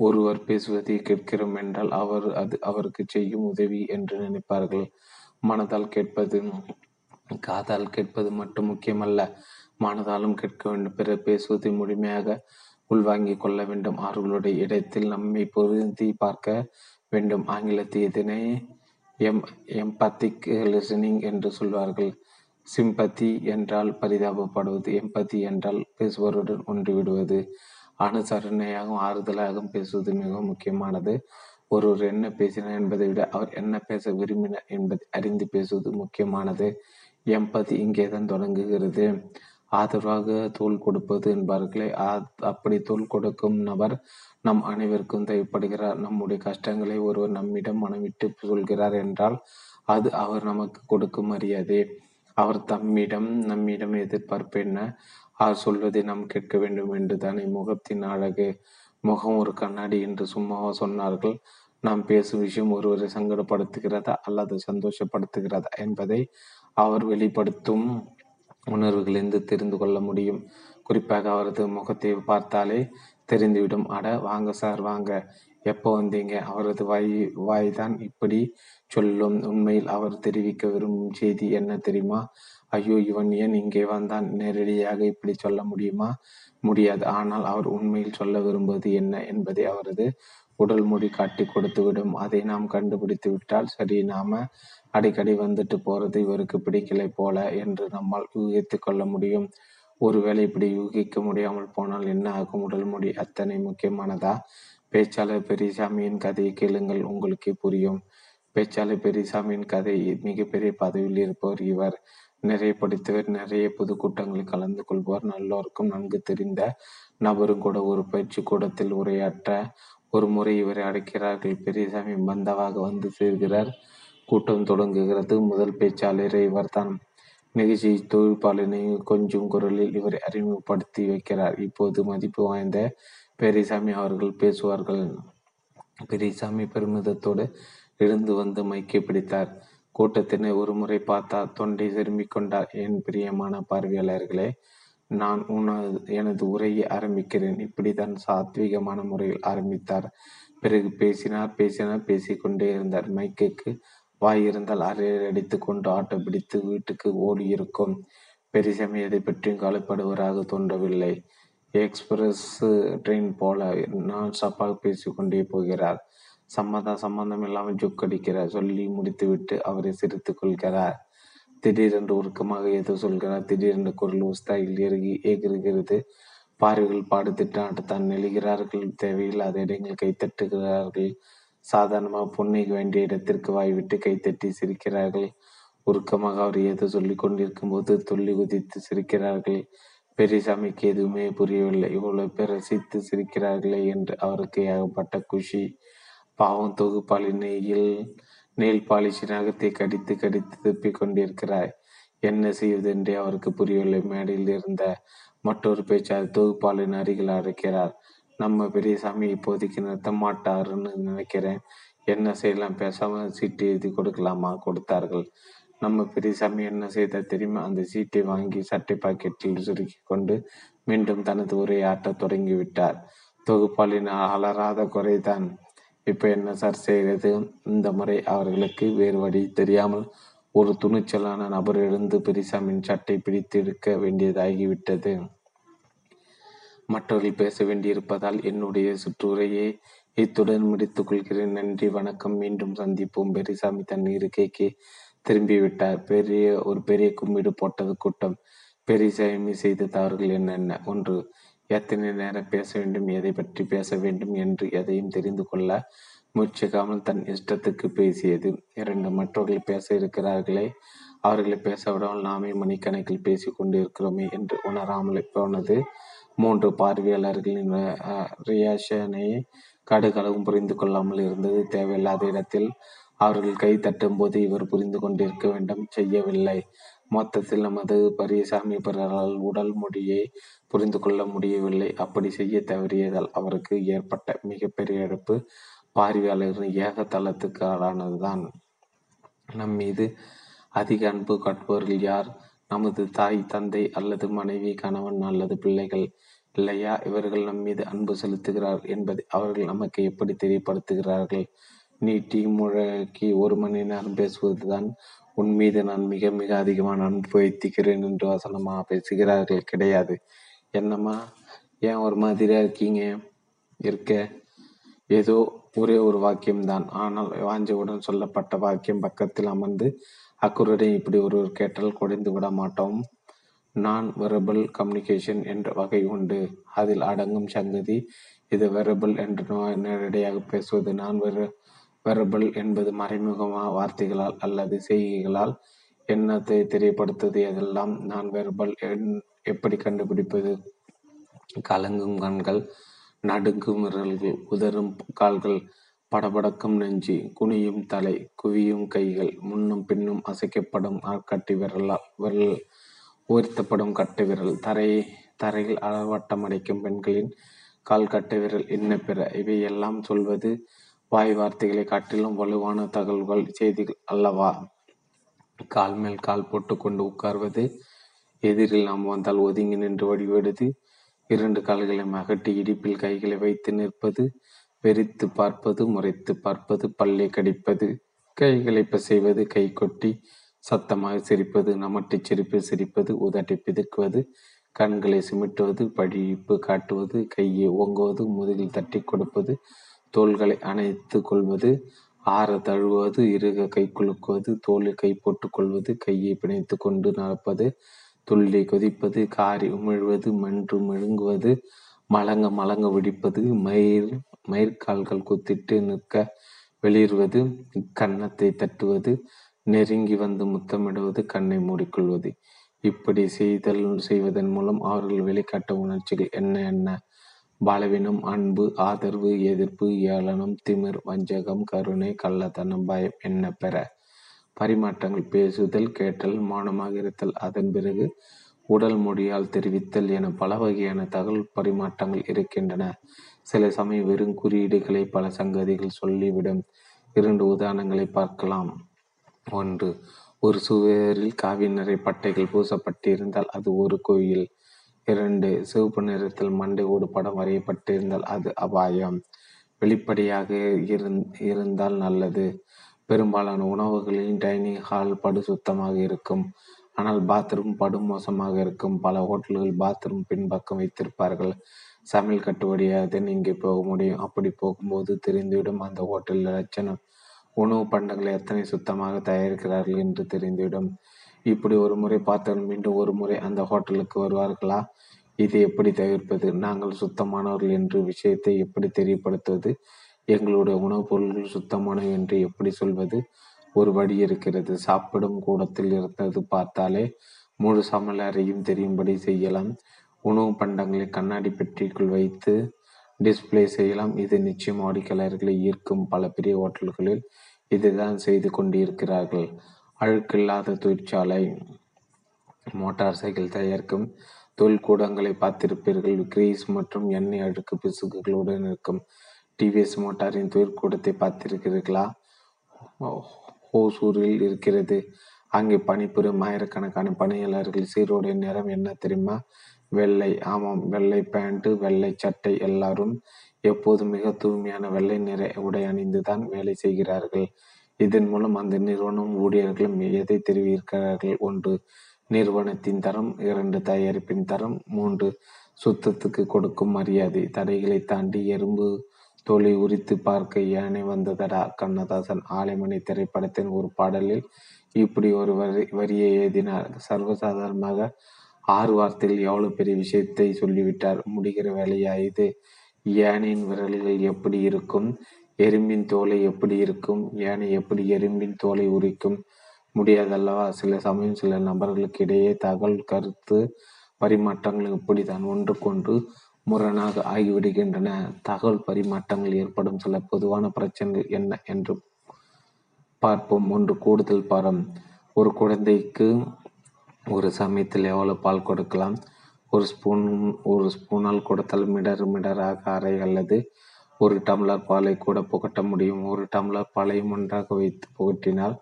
Speaker 2: ஒருவர் பேசுவதை கேட்கிறோம் என்றால் அவர் அது அவருக்கு செய்யும் உதவி என்று நினைப்பார்கள். மனதால் கேட்பது காதால் கேட்பது மட்டும் முக்கியமல்ல. மனதாலும் கேட்க வேண்டும். பிற பேசுவதை முழுமையாக உள்வாங்கிக் கொள்ள வேண்டும். அவர்களுடைய இடத்தில் நம்மை பொருந்தி பார்க்க வேண்டும். ஆங்கிலத்தை இதனை எம் எம்பத்திக் லிசனிங் என்று சொல்வார்கள். சிம்பத்தி என்றால் பரிதாபப்படுவது எம்பத்தி என்றால் பேசுபவருடன் ஒன்று விடுவது அனுசரணையாகவும் ஆறுதலாகவும் பேசுவது மிகவும் முக்கியமானது. ஒருவர் என்ன பேசினார் என்பதை விட அவர் என்ன பேச விரும்பினார் என்பதை அறிந்து பேசுவது முக்கியமானது. எம்பதி இங்கேதான் தொடங்குகிறது. ஆதரவாக தோல் கொடுப்பது என்பார்களே அப்படி தோல் கொடுக்கும் நபர் நம் அனைவருக்கும் தேவைப்படுகிறார். நம்முடைய கஷ்டங்களை ஒருவர் நம்மிடம் மனமிட்டு சொல்கிறார் என்றால் அது அவர் நமக்கு கொடுக்கும் மரியாதை. அவர் தம்மிடம் நம்மிடம் எதிர்பார்ப்பு என்ன? அவர் சொல்வதை நாம் கேட்க வேண்டும் என்று தானே முகத்தின் அழகு முகம் ஒரு கண்ணாடி என்று சும்மாவா சொன்னார்கள்? நாம் பேசும் விஷயம் ஒருவரை சங்கடப்படுத்துகிறதா அல்லது சந்தோஷப்படுத்துகிறதா என்பதை அவர் வெளிப்படுத்தும் உணர்வுகளிலிருந்து தெரிந்து கொள்ள முடியும். குறிப்பாக அவரது முகத்தை பார்த்தாலே தெரிந்துவிடும். அட வாங்க சார் வாங்க. எப்போ வந்தீங்க? அவரது வாய் வாய் தான் இப்படி சொல்லும். உண்மையில் அவர் தெரிவிக்க விரும்பும் செய்தி என்ன தெரியுமா? ஐயோ இவன் ஏன் இங்கே வந்தான்? நேரடியாக இப்படி சொல்ல முடியுமா? முடியாது. ஆனால் அவர் உண்மையில் சொல்ல விரும்புவது என்ன என்பதை அவரது உடல் மொழி காட்டி கொடுத்துவிடும். அதை நாம் கண்டுபிடித்து விட்டால் சரி நாம அடிக்கடி வந்துட்டு போறது இவருக்கு பிடிக்கலை போல என்று நம்மால் யூகித்து கொள்ள முடியும். ஒருவேளை இப்படி யூகிக்க முடியாமல் போனால் என்ன ஆகும்? உடல் மொழி அத்தனை முக்கியமானதா? பேச்சாளர் பெரியசாமியின் கதையை கேளுங்கள் உங்களுக்கே புரியும். பேச்சாளர் பெரியசாமியின் கதை மிகப்பெரிய பதவியில் இருப்பவர் இவர். நிறைய படித்தவர் நிறைய பொதுக்கூட்டங்களில் கலந்து கொள்பவர் நல்லோருக்கும் நன்கு தெரிந்த நபரும் கூட ஒரு பயிற்சி கூடத்தில் உரையாற்ற ஒரு முறை இவரை அடைக்கிறார்கள் பெரியசாமி பந்தாவாக வந்து சேர்கிறார். கூட்டம் தொடங்குகிறது. முதல் பேச்சாளர் இவர்தான் நிகழ்ச்சி தொழிற்பாளனை கொஞ்சம் குரலில் இவரை அறிமுகப்படுத்தி வைக்கிறார். இப்போது மதிப்பு வாய்ந்த பெரியசாமி அவர்கள் பேசுவார்கள். பெரியசாமி பெருமிதத்தோடு எழுந்து வந்து மைக்கை பிடித்தார். கூட்டத்தினை ஒரு முறை பார்த்தார். தொண்டை திரும்பிக் கொண்டார். என் பிரியமான பார்வையாளர்களே நான் உனது எனது உரையை ஆரம்பிக்கிறேன். இப்படித்தான் சாத்வீகமான முறையில் ஆரம்பித்தார். பிறகு பேசினார் பேசினார் பேசிக்கொண்டே இருந்தார். மைக்குக்கு வாய் இருந்தால் அறையில் அடித்து கொண்டு ஆட்டோ பிடித்து வீட்டுக்கு ஓடியிருக்கும். பெரிசாமி எதை பற்றியும் கவலைப்படுவராக தோன்றவில்லை. எக்ஸ்பிரஸ் ட்ரெயின் போல நான் சப்பாக பேசிக்கொண்டே போகிறார். சம்மதம் சம்பந்தம் இல்லாமல் ஜொக்கடிக்கிறார். சொல்லி முடித்துவிட்டு அவரை சிரித்து கொள்கிறார். திடீரென்று உருக்கமாக ஏதோ சொல்கிறார். திடீரென்று குரல் உஸ்தாயில் எருகி ஏகிருகிறது பாறைகள் பாடு தான் நெழுகிறார்கள் தேவையில்லாத இடங்கள் கைத்தட்டுகிறார்கள் சாதாரணமாக புன்னைக்கு வேண்டிய இடத்திற்கு வாய்விட்டு கைத்தட்டி சிரிக்கிறார்கள். உருக்கமாக அவர் ஏதோ சொல்லி கொண்டிருக்கும் போது துள்ளி குதித்து சிரிக்கிறார்கள். பெரியசாமிக்கு எதுவுமே புரியவில்லை. இவ்வளவு பேர் ரசித்து சிரிக்கிறார்களே என்று அவருக்கு ஏகப்பட்ட குஷி. பாவம் தொகுப்பாளி நெய்யில் நெயில் பாலிஷி நகத்தை கடித்து கடித்து திருப்பிக் கொண்டிருக்கிறாய். என்ன செய்வது என்றே அவருக்கு புரியவில்லை. மேடையில் இருந்த மற்றொரு பேச்சாளர் தொகுப்பாளின் அருகில் அழைக்கிறார். நம்ம பெரியசாமி இப்போதைக்கு நிறுத்த மாட்டாருன்னு நினைக்கிறேன். என்ன செய்யலாம்? பேசாமல் சீட்டு எழுதி கொடுக்கலாமா? கொடுத்தார்கள். நம்ம பெரியசாமி என்ன செய்தார் தெரியுமா? அந்த சீட்டை வாங்கி சட்டை பாக்கெட்டில் சுருக்கி கொண்டு மீண்டும் தனது உரையாற்ற தொடங்கிவிட்டார் தொகுப்பாளின் அலராத குறைதான். இப்போ என்ன சார் செய்கிறது? இந்த முறை அவர்களுக்கு வேறு வழி தெரியாமல் ஒரு துணிச்சலான நபர் எழுந்து பெரிசாமியின் சட்டை பிடித்து எடுக்க வேண்டியதாகிவிட்டது. மற்றவர்கள் பேச வேண்டியிருப்பதால் என்னுடைய சுற்றுரையை இத்துடன் முடித்துக் கொள்கிறேன். நன்றி வணக்கம். மீண்டும் சந்திப்போம். பெரிசாமி தன் இருக்கைக்கு திரும்பிவிட்டார். பெரிய ஒரு பெரிய கும்பிடு போட்டது கூட்டம். பெரிய செய்த தவறுகள் என்னென்ன? ஒன்று எத்தனை நேரம் பேச வேண்டும் எதை பற்றி பேச வேண்டும் என்று எதையும் தெரிந்து கொள்ள முயற்சிக்காமல் தன் இஷ்டத்துக்கு பேசியது. இரண்டு மற்றவர்கள் பேச இருக்கிறார்களே அவர்களை பேச விடாமல் நாமே மணிக்கணக்கில் பேசி கொண்டிருக்கிறோமே என்று உணராமல் போனது. மூன்று பார்வையாளர்களின் ரியாஷனை கடுகளவும் புரிந்து கொள்ளாமல் இருந்தது. தேவையில்லாத இடத்தில் அவர்கள் கை தட்டும் போது இவர் புரிந்து கொண்டிருக்க வேண்டும். செய்யவில்லை. மொத்தத்தில் நமது பரியசாமி பிறரால் உடல் மொழியை புரிந்து கொள்ள முடியவில்லை. அப்படி செய்ய தவறியதால் அவருக்கு ஏற்பட்ட மிகப்பெரிய இழப்பு பார்வையாளரின் ஏக தளத்துக்கு ஆளானதுதான். நம் மீது அதிக அன்பு காட்டுபவர்கள் யார்? நமது தாய் தந்தை அல்லது மனைவி கணவன் அல்லது பிள்ளைகள் இல்லையா? இவர்கள் நம் மீது அன்பு செலுத்துகிறார் என்பதை அவர்கள் நமக்கு எப்படி தெரியப்படுத்துகிறார்கள்? நீட்டி முழக்கி ஒரு மணி நேரம் பேசுவதுதான் உன் மீது நான் மிக மிக அதிகமான அன்பு வைத்திக்கிறேன் என்று வசனமாக பேசுகிறார்கள். கிடையாது. என்னம்மா? ஏன் ஒரு மாதிரியாக இருக்கீங்க? இருக்க. ஏதோ ஒரே ஒரு வாக்கியம்தான். ஆனால் வாஞ்சவுடன் சொல்லப்பட்ட வாக்கியம் பக்கத்தில் அமர்ந்து அக்குருடன் இப்படி ஒருவர் கேட்டால் குறைந்து விட மாட்டோம். நான் வெரபிள் கம்யூனிகேஷன் என்ற வகை உண்டு. அதில் அடங்கும் சங்கதி இது வெரபிள் என்று நேரடியாக பேசுவது. நான் வெற வெர்பல் என்பது மறைமுகமாக வார்த்தைகளால் அல்லது செய்கைகளால் எண்ணத்தை தெரியப்படுத்துவது எதெல்லாம் நான் வெர்பல் எப்படி கண்டுபிடிப்பது? கலங்கும் கண்கள் நடுங்கும் விரல்கள் உதறும் கால்கள் படபடக்கும் நெஞ்சு குனியும் தலை குவியும் கைகள் முன்னும் பின்னும் அசைக்கப்படும் கட்டி விரலால் விரல் உயர்த்தப்படும் கட்டை விரல் தரையை தரையில் அளவட்டம் அடைக்கும் பெண்களின் கால் கட்டை விரல் என்ன பிற இவையெல்லாம் சொல்வது வாய் வார்த்தைகளை காட்டிலும் வலுவான தகவல்கள் செய்திகள் அல்லவா? கால் மேல் கால் போட்டுக்கொண்டு உட்கார்வது எதிரில் நாம் வந்தால் ஒதுங்கி நின்று வடிவெடுது இரண்டு கால்களை அகட்டி இடிப்பில் கைகளை வைத்து நிற்பது வெறித்து பார்ப்பது முறைத்து பார்ப்பது பல்லை கடிப்பது கைகளை பிசைவது கை கொட்டி சத்தமாக சிரிப்பது நமட்டி சிரிப்பு சிரிப்பது உதட்டி பிதுக்குவது கண்களை சிமிட்டுவது படிப்பு காட்டுவது கையை ஓங்குவது முதுகில் தட்டி கொடுப்பது தோள்களை அணைத்து கொள்வது ஆற தழுவது இருக கை குலுக்குவது தோளில் கை போட்டுக் கொள்வது கையை பிணைத்து கொண்டு நடப்பது துள்ளி கொதிப்பது காரி உமிழ்வது மன்று மெழுங்குவது மலங்க மலங்க வெடிப்பது மயிர் மயிர்கால்கள் குத்திட்டு நிற்க வெளியிடுவது கன்னத்தை தட்டுவது நெருங்கி வந்து முத்தமிடுவது கண்ணை மூடிக்கொள்வது. இப்படி செய்தல் செய்வதன் மூலம் அவர்கள் வெளிக்காட்ட உணர்ச்சிகள் என்ன என்ன? பலவீனம் அன்பு ஆதரவு எதிர்ப்பு ஏளனம் திமிர் வஞ்சகம் கருணை கள்ளத்தனம் பயம் என்ன பெற. பரிமாற்றங்கள் பேசுதல் கேட்டல் மௌனமாக இருத்தல் அதன் பிறகு உடல் மொழியால் தெரிவித்தல் என பல வகையான தகவல் பரிமாற்றங்கள் இருக்கின்றன. சில சமயம் வெறும் குறியீடுகளை பல சங்கதிகள் சொல்லிவிடும். இரண்டு உதாரணங்களை பார்க்கலாம். ஒன்று ஒரு சுவரில் காவி நிறை பட்டைகள் பூசப்பட்டிருந்தால் அது ஒரு கோயில். இரண்டு சிவப்பு நிறத்தில் மண்டை ஓடு படம் வரையப்பட்டிருந்தால் அது அபாயம். வெளிப்படையாக இருந்தால் நல்லது. பெரும்பாலான உணவுகளின் டைனிங் ஹால் படு சுத்தமாக இருக்கும். ஆனால் பாத்ரூம் படு மோசமாக இருக்கும். பல ஹோட்டல்கள் பாத்ரூம் பின்பக்கம் வைத்திருப்பார்கள். சமையல் கட்டுப்படியாக வழியாக இங்கே போக முடியும். அப்படி போகும்போது தெரிந்துவிடும் அந்த ஹோட்டலில் லட்சணம். உணவு பண்டங்களை எத்தனை சுத்தமாக தயாரிக்கிறார்கள் என்று தெரிந்துவிடும். இப்படி ஒரு முறை பார்த்தவர்கள் மீண்டும் ஒரு முறை அந்த ஹோட்டலுக்கு வருவார்களா? இதை எப்படி தவிர்ப்பது? நாங்கள் சுத்தமானவர்கள் என்று விஷயத்தை எப்படி தெரியப்படுத்துவது? எங்களுடைய உணவுப் பொருள்கள் சுத்தமானவை என்று எப்படி சொல்வது? ஒரு வழி இருக்கிறது. சாப்பிடும் கூடத்தில் இருந்தது பார்த்தாலே முழு சமையலறையும் தெரியும்படி செய்யலாம். உணவு பண்டங்களை கண்ணாடி பெட்டிக்குள் வைத்து டிஸ்பிளே செய்யலாம். இது நிச்சயம் வாடிக்கையாளர்களை ஈர்க்கும் பல பெரிய ஹோட்டல்களில் இதுதான் செய்து கொண்டிருக்கிறார்கள். அழுக்கில்லாத தொழிற்சாலை மோட்டார் சைக்கிள் தயாரிக்கும் தொழில்கூடங்களை பார்த்திருப்பீர்கள். கிரீஸ் மற்றும் எண்ணெய் அழுக்கு பிசுக்குகளுடன் இருக்கும் டிவிஎஸ் மோட்டாரின் தொழிற்கூடத்தை பார்த்திருக்கிறீர்களா? ஹோசூரில் இருக்கிறது. அங்கே பணிபுரியும் ஆயிரக்கணக்கான பணியாளர்கள் சீரோடைய நிறம் என்ன தெரியுமா? வெள்ளை. ஆமாம் வெள்ளை பேண்ட் வெள்ளை சட்டை. எல்லாரும் எப்போதும் மிக தூய்மையான வெள்ளை நிற உடை அணிந்துதான் வேலை செய்கிறார்கள். இதன் மூலம் அந்த நிறுவனம் ஊழியர்களும் எதை தெரிவிக்கிறார்கள்? ஒன்று நிறுவனத்தின் தரம். இரண்டு தயாரிப்பின் தரம். மூன்று சுத்தத்துக்கு கொடுக்கும் மரியாதை. தடைகளை தாண்டி எறும்பு தோலை உரித்து பார்க்க யானை வந்ததடா? கண்ணதாசன் ஆலைமணி திரைப்படத்தின் ஒரு பாடலில் இப்படி ஒரு வரி வரியை எழுதினார். சர்வசாதாரணமாக ஆறு வார்த்தையில் எவ்வளவு பெரிய விஷயத்தை சொல்லிவிட்டார்? முடிகிற வேலையா இது யானையின் விரல்கள் எப்படி இருக்கும்? எறும்பின் தோலை எப்படி இருக்கும்? யானை எப்படி எறும்பின் தோலை உரிக்கும்? முடியாதல்லவா? சில சமயம் சில நபர்களுக்கு இடையே தகவல் கருத்து பரிமாற்றங்கள் இப்படித்தான் ஒன்றுக்கொன்று முரணாக ஆகிவிடுகின்றன. தகவல் பரிமாற்றங்கள் ஏற்படும் சில பொதுவான பிரச்சனைகள் என்ன என்று பார்ப்போம். ஒன்று கூடுதல் பாரம். ஒரு குழந்தைக்கு ஒரு சமயத்தில் எவ்வளவு பால் கொடுக்கலாம்? ஒரு ஸ்பூன் ஒரு ஸ்பூனால் கொடுத்தால் மிடர் மிடராக அறை அல்லது ஒரு டம்ளர் பாலை கூட புகட்ட முடியும். ஒரு டம்ளர் பாலையும் ஒன்றாக வைத்து புகட்டினால்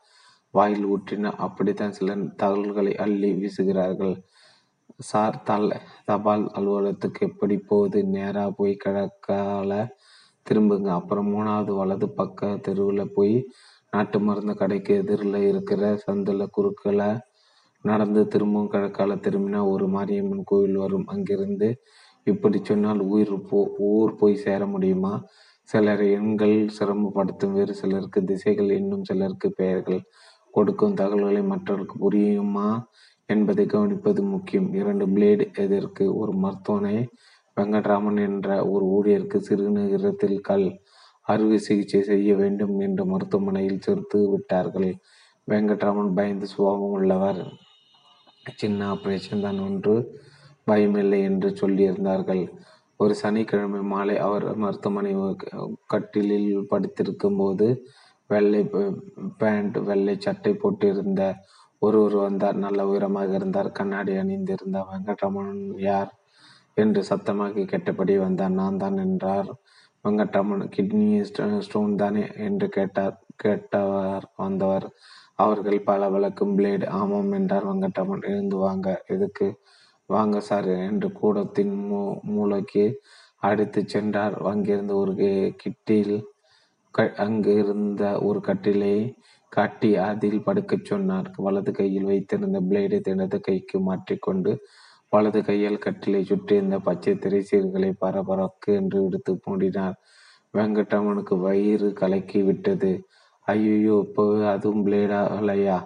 Speaker 2: வாயில் ஊற்றினால் அப்படித்தான் சில தகவல்களை அள்ளி வீசுகிறார்கள். சார் தல் தபால் அலுவலகத்துக்கு எப்படி போகுது? நேராக போய் கிழக்கால திரும்புங்க. அப்புறம் மூணாவது வலது பக்க தெருவில் போய் நாட்டு மருந்து கடைக்கு எதிரில் இருக்கிற சந்தில் குறுக்கில் நடந்து திரும்பவும் கிழக்கால திரும்பினா ஒரு மாரியம்மன் கோயில் வரும். அங்கிருந்து இப்படி சொன்னால் உயிர் போ ஊர் போய் சேர முடியுமா? சிலர் எண்கள் சிரமப்படுத்தும். வேறு சிலருக்கு திசைகள் இன்னும் சிலருக்கு பெயர்கள். கொடுக்கும் தகவல்களை மற்றவர்களுக்கு புரியுமா என்பதை கவனிப்பது முக்கியம். இரண்டு பிளேடு எதற்கு ஒரு மருத்துவனை. வெங்கட்ராமன் என்ற ஒரு ஊழியருக்கு சிறுநகரத்தில் கல் அறுவை சிகிச்சை செய்ய வேண்டும் என்று மருத்துவமனையில் சேர்த்து விட்டார்கள். வெங்கட்ராமன் பயந்து சுபாவம் உள்ளவர். சின்ன ஆபரேஷன் தான் ஒன்று. பயமில்லை என்று சொல்லியிருந்தார்கள். ஒரு சனிக்கிழமை மாலை அவர் மருத்துவமனை கட்டிலில் படுத்திருக்கும் போது வெள்ளை பேண்ட் வெள்ளை சட்டை போட்டிருந்த ஒருவர் வந்தார். நல்ல உயரமாக இருந்தார். கண்ணாடி அணிந்திருந்தார் வெங்கட்ரமணன் யார் என்று சத்தமாக கேட்டபடி வந்தார். நான் தான் என்றார். வெங்கட்ரமன் கிட்னி ஸ்டோன் தானே என்று கேட்டார். கேட்டவர் வந்தவர். அவர்கள் பல விளக்கும் பிளேடு ஆமாம் என்றார். வெங்கட்ரமன் எழுந்து வாங்க. எதுக்கு? வாங்க சார் என்று கூடத்தின் மூ மூளைக்கு அடித்து சென்றார். அங்கிருந்து ஒரு கிட்டில் அங்கு இருந்த ஒரு கட்டிலை காட்டி அதில் படுக்கச் சொன்னார். வலது கையில் வைத்திருந்த பிளேடை இடது கைக்கு மாற்றிக்கொண்டு வலது கையால் கட்டிலை சுற்றியிருந்த பச்சை திரைசீர்களை பரபரக்கு என்று விடுத்து மூடினார். வெங்கட்ரமனுக்கு வயிறு கலக்கி விட்டது. ஐயோ இப்போ அதுவும் பிளேடா இல்லையா?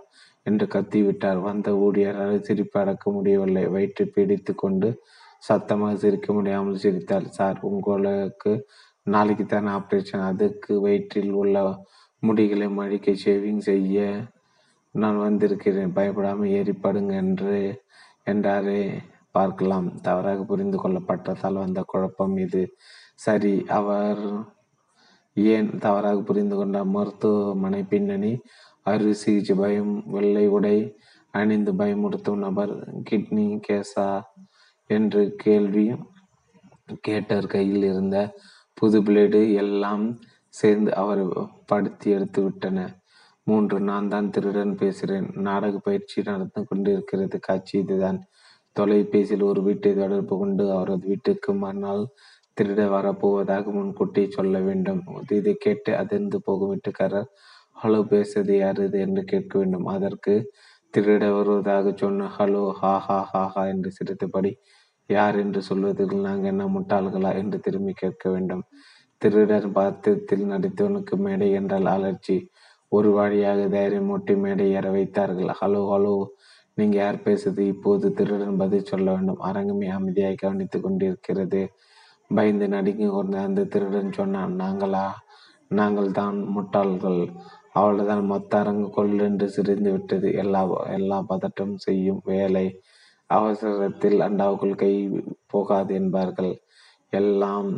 Speaker 2: என்று கத்திவிட்டார். வந்த ஊழியரால் சிரிப்பு அடக்க முடியவில்லை. வயிற்றை பிடித்து கொண்டு சத்தமாக சிரிக்க முடியாமல் சிரித்தார். சார் உங்களுக்கு நாளைக்கு தான் ஆப்ரேஷன் அதுக்கு வயிற்றில் உள்ள முடிகளை மழிக்க ஷேவிங் செய்ய நான் வந்திருக்கிறேன். பயப்படாமல் ஏறிப்படுங்க என்று என்றாரே. பார்க்கலாம். தவறாக புரிந்து கொள்ளப்பட்டதால் வந்த குழப்பம் இது. சரி அவர் ஏன் தவறாக புரிந்து கொண்ட மருத்துவமனை பின்னணி அறுவை பயம் வெள்ளை உடை அணிந்து பயமுறுத்தும் நபர் கிட்னி கேசா என்று கேள்வி கேட்டர் கையில் இருந்த புது பிளேடு எல்லாம் சேர்ந்து அவரை படுத்தி எடுத்து விட்டன. மூன்று நான் தான் திருடன் பேசுகிறேன். நாடக பயிற்சி நடந்து கொண்டிருக்கிறது. காட்சி இதுதான். தொலைபேசியில் ஒரு வீட்டை தொடர்பு கொண்டு அவரது வீட்டுக்கு மறுநாள் திருட வரப்போவதாக முன்கூட்டி சொல்ல வேண்டும். இதை கேட்டு அதிர்ந்து போகும் வீட்டுக்காரர் ஹலோ பேசுறது யார் இது என்று கேட்க வேண்டும். அதற்கு திருட வருவதாக சொன்ன ஹலோ ஹா ஹா ஹா ஹா என்று சிரித்தபடி யார் என்று சொல்வதில் நாங்கள் என்ன முட்டாள்களா? என்று திரும்பி கேட்க வேண்டும். திருடர் பாத்திரத்தில் நடித்தவனுக்கு மேடை என்றால் அலர்ச்சி. ஒரு வழியாக தைரியம் மூட்டி மேடை ஏற வைத்தார்கள். ஹலோ ஹலோ நீங்க யார் பேசுது இப்போது திருடன் பதில் சொல்ல வேண்டும். அரங்கமே அமைதியாக கவனித்து கொண்டிருக்கிறது. பயந்து நடுங்கி கொண்டு அந்த திருடன் சொன்னான் நாங்களா? நாங்கள் தான் முட்டாள்கள். அவ்வளவுதான் மொத்த அரங்கு கொள்ளென்று சிரிந்து விட்டது. எல்லா எல்லா பதட்டம் செய்யும் வேலை அவசரத்தில் அண்டாவுக்குள் கை போகாது என்பார்கள். எல்லாம்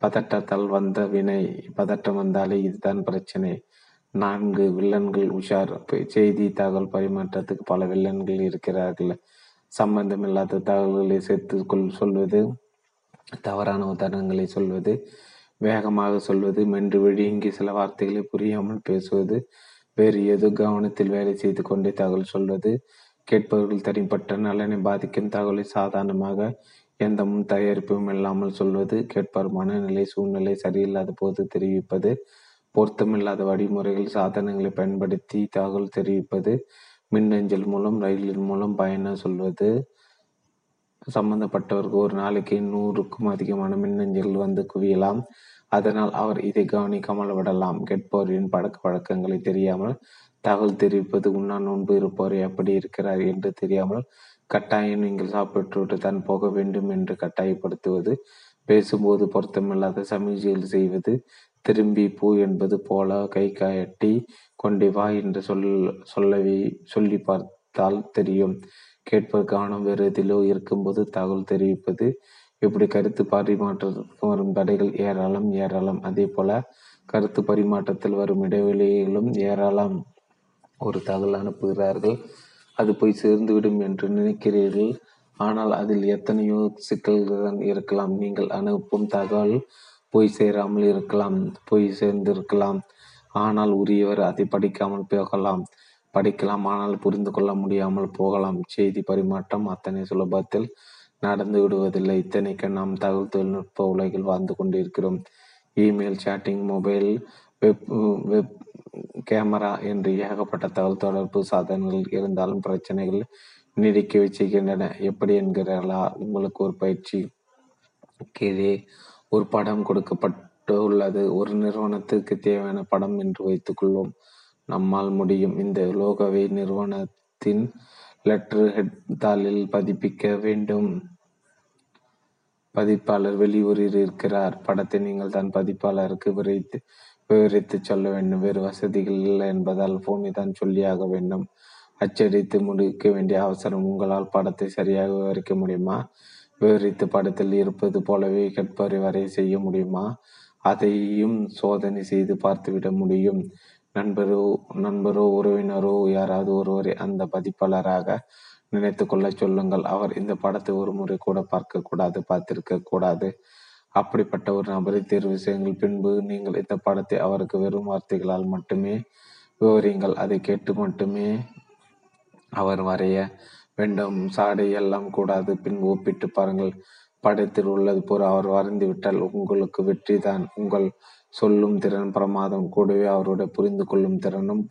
Speaker 2: பதட்டத்தால் வந்த வினை பதட்டம் வந்தாலே இதுதான் பிரச்சனை. நான்கு வில்லன்கள் உஷார் செய்தி தகவல் பரிமாற்றத்துக்கு பல வில்லன்கள் இருக்கிறார்கள். சம்பந்தமில்லாத தகவல்களை சேர்த்து கொள் சொல்வது தவறான உதாரணங்களை சொல்வது வேகமாக சொல்வது மென்று விழுங்கி சில வார்த்தைகளை புரியாமல் பேசுவது வேறு ஏதோ கவனத்தில் வேலை செய்து கொண்டே தகவல் சொல்வது கேட்பவர்கள் தனிப்பட்ட நலனை பாதிக்கும் தகவலை சாதாரணமாக எந்த முன் தயாரிப்பும் இல்லாமல் சொல்வது கேட்பார் மனநிலை சூழ்நிலை சரியில்லாத போது தெரிவிப்பது பொருத்தமில்லாத வழிமுறைகள் சாதனங்களை பயன்படுத்தி தகவல் தெரிவிப்பது மின்னஞ்சல் மூலம் ரயிலின் மூலம் பயணம் சொல்வது சம்பந்தப்பட்டவருக்கு ஒரு நாளைக்கு நூறுக்கும் அதிகமான மின்னஞ்சல்கள் வந்து குவியலாம். அதனால் அவர் இதை கவனிக்காமல் விடலாம். கேட்பவரின் பழக்க வழக்கங்களை தெரியாமல் தகவல் தெரிவிப்பது உண்ணா நோன்பு இருப்பவர் எப்படி இருக்கிறார் என்று தெரியாமல் கட்டாயம் நீங்கள் சாப்பிட்டுவிட்டு தான் போக வேண்டும் என்று கட்டாயப்படுத்துவது பேசும்போது பொருத்தமில்லாத சமிகைகள் செய்வது திரும்பி பூ என்பது போல கை காட்டி கொண்டே வா என்று சொல் சொல்லவே சொல்லி பார்த்தால் தெரியும். கேட்பது கவனம் வேறு எதிலோ இருக்கும்போது தகவல் தெரிவிப்பது. இப்படி கருத்து பரிமாற்றத்துக்கு வரும் தடைகள் ஏராளம் ஏராளம். அதே போல கருத்து பரிமாற்றத்தில் வரும் இடைவெளிகளும் ஏராளம். ஒரு தகவல் அனுப்புகிறார்கள். அது போய் சேர்ந்துவிடும் என்று நினைக்கிறீர்கள். ஆனால் அதில் எத்தனையோ சிக்கல்கள் இருக்கலாம். நீங்கள் அனுப்பும் தகவல் போய் சேராமல் இருக்கலாம் போய் சேர்ந்திருக்கலாம். ஆனால் உரியவர் அதை படிக்காமல் போகலாம். படிக்கலாம். ஆனால் புரிந்து கொள்ள முடியாமல் போகலாம். செய்தி பரிமாற்றம் அத்தனை சுலபத்தில் நடந்து விடுவதில்லை. இத்தனைக்கு நாம் தகவல் தொழில்நுட்ப உலகில் வாழ்ந்து கொண்டிருக்கிறோம். Email chatting mobile web web camera என்று ஏகப்பட்ட தகவல் தொடர்பு சாதனங்கள் இருந்தாலும் பிரச்சனைகள் நீடிக்க செய்கின்றன எப்படி என்கிறார்களா? உங்களுக்கு ஒரு பயிற்சி கீழே ஒரு படம் கொடுக்கப்பட்டு உள்ளது ஒரு நிறுவனத்துக்கு தேவையான படம் என்று வைத்துக்கொள்வோம். நம்மால் முடியும். இந்த லோகோவை நிறுவனத்தின் லெட்டர் ஹெட் தாளில் பதிப்பிக்க வேண்டும். பதிப்பாளர் வெளியூரில் இருக்கிறார். படத்தை நீங்கள் தான் பதிப்பாளருக்கு விரைத்து விவரித்து சொல்ல வேண்டும். வேறு வசதிகள் இல்லை என்பதால் பூமிதான் தான் சொல்லியாக வேண்டும். அச்சடித்து முடிக்க வேண்டிய அவசரம் உங்களால் படத்தை சரியாக விவரிக்க முடியுமா? விவரித்து படத்தில் இருப்பது போலவே கேட்பவரை வரை செய்ய முடியுமா? அதையும் சோதனை செய்து பார்த்துவிட முடியும். நண்பரோ நண்பரோ உறவினரோ யாராவது ஒருவரை அந்த பதிப்பாளராக நினைத்து கொள்ள சொல்லுங்கள். அவர் இந்த படத்தை ஒரு முறை கூட பார்க்க கூடாது பார்த்திருக்க கூடாது. அப்படிப்பட்ட ஒரு நபரை தேர்வு செய்யுங்கள். பின்பு நீங்கள் இந்த படத்தை அவருக்கு வெறும் வார்த்தைகளால் மட்டுமே விவரிங்கள் அதை கேட்டு மட்டுமே அவர் வரைய வேண்டும். சாடை எல்லாம் கூடாது. பின்பு ஒப்பிட்டு பாருங்கள். படத்தில் உள்ளது போல் அவர் வரைந்து விட்டால் உங்களுக்கு வெற்றிதான் உங்கள் சொல்லும் திறன் பிரமாதம் கூடவே அவருடைய புரிந்து கொள்ளும் திறனும்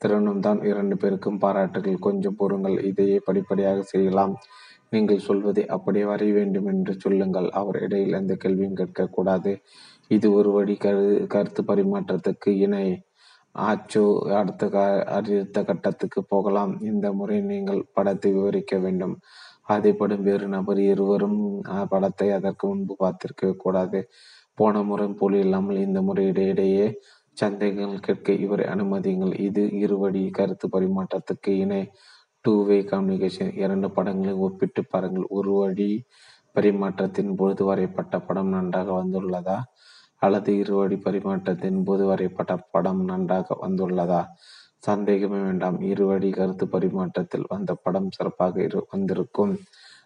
Speaker 2: திறனும் தான் இரண்டு பேருக்கும் பாராட்டுகள். கொஞ்சம் பொறுங்கள் இதையே படிப்படியாக செய்யலாம். நீங்கள் சொல்வதை அப்படியே வரைய வேண்டும் என்று சொல்லுங்கள். அவர் இடையில் எந்த கேள்வியும் கேட்கக்கூடாது. இது ஒரு வழி கரு கருத்து பரிமாற்றத்துக்கு இணை. ஆச்சோ அடுத்த க அடுத்த கட்டத்துக்கு போகலாம். இந்த முறை நீங்கள் படத்தை விவரிக்க வேண்டும். அதைப்படும் வேறு நபர் இருவரும் படத்தை அதற்கு முன்பு பார்த்திருக்க கூடாது. போன முறை போல் இல்லாமல் இந்த முறை இடையிடையே சந்தேகங்கள் கேட்க இவரை அனுமதியுங்கள். இது இருவடி கருத்து பரிமாற்றத்துக்கு இணை. டூ வே கம்யூனிகேஷன் இரண்டு படங்களை ஒப்பிட்டு பாருங்கள். ஒரு வழி பரிமாற்றத்தின் பொழுது வரையப்பட்ட படம் நன்றாக வந்துள்ளதா? அல்லது இருவடி பரிமாற்றத்தின் போது வரையப்பட்ட படம் நன்றாக வந்துள்ளதா? சந்தேகமே வேண்டாம். இருவடி கருத்து பரிமாற்றத்தில் வந்த படம் சிறப்பாக இரு வந்திருக்கும்.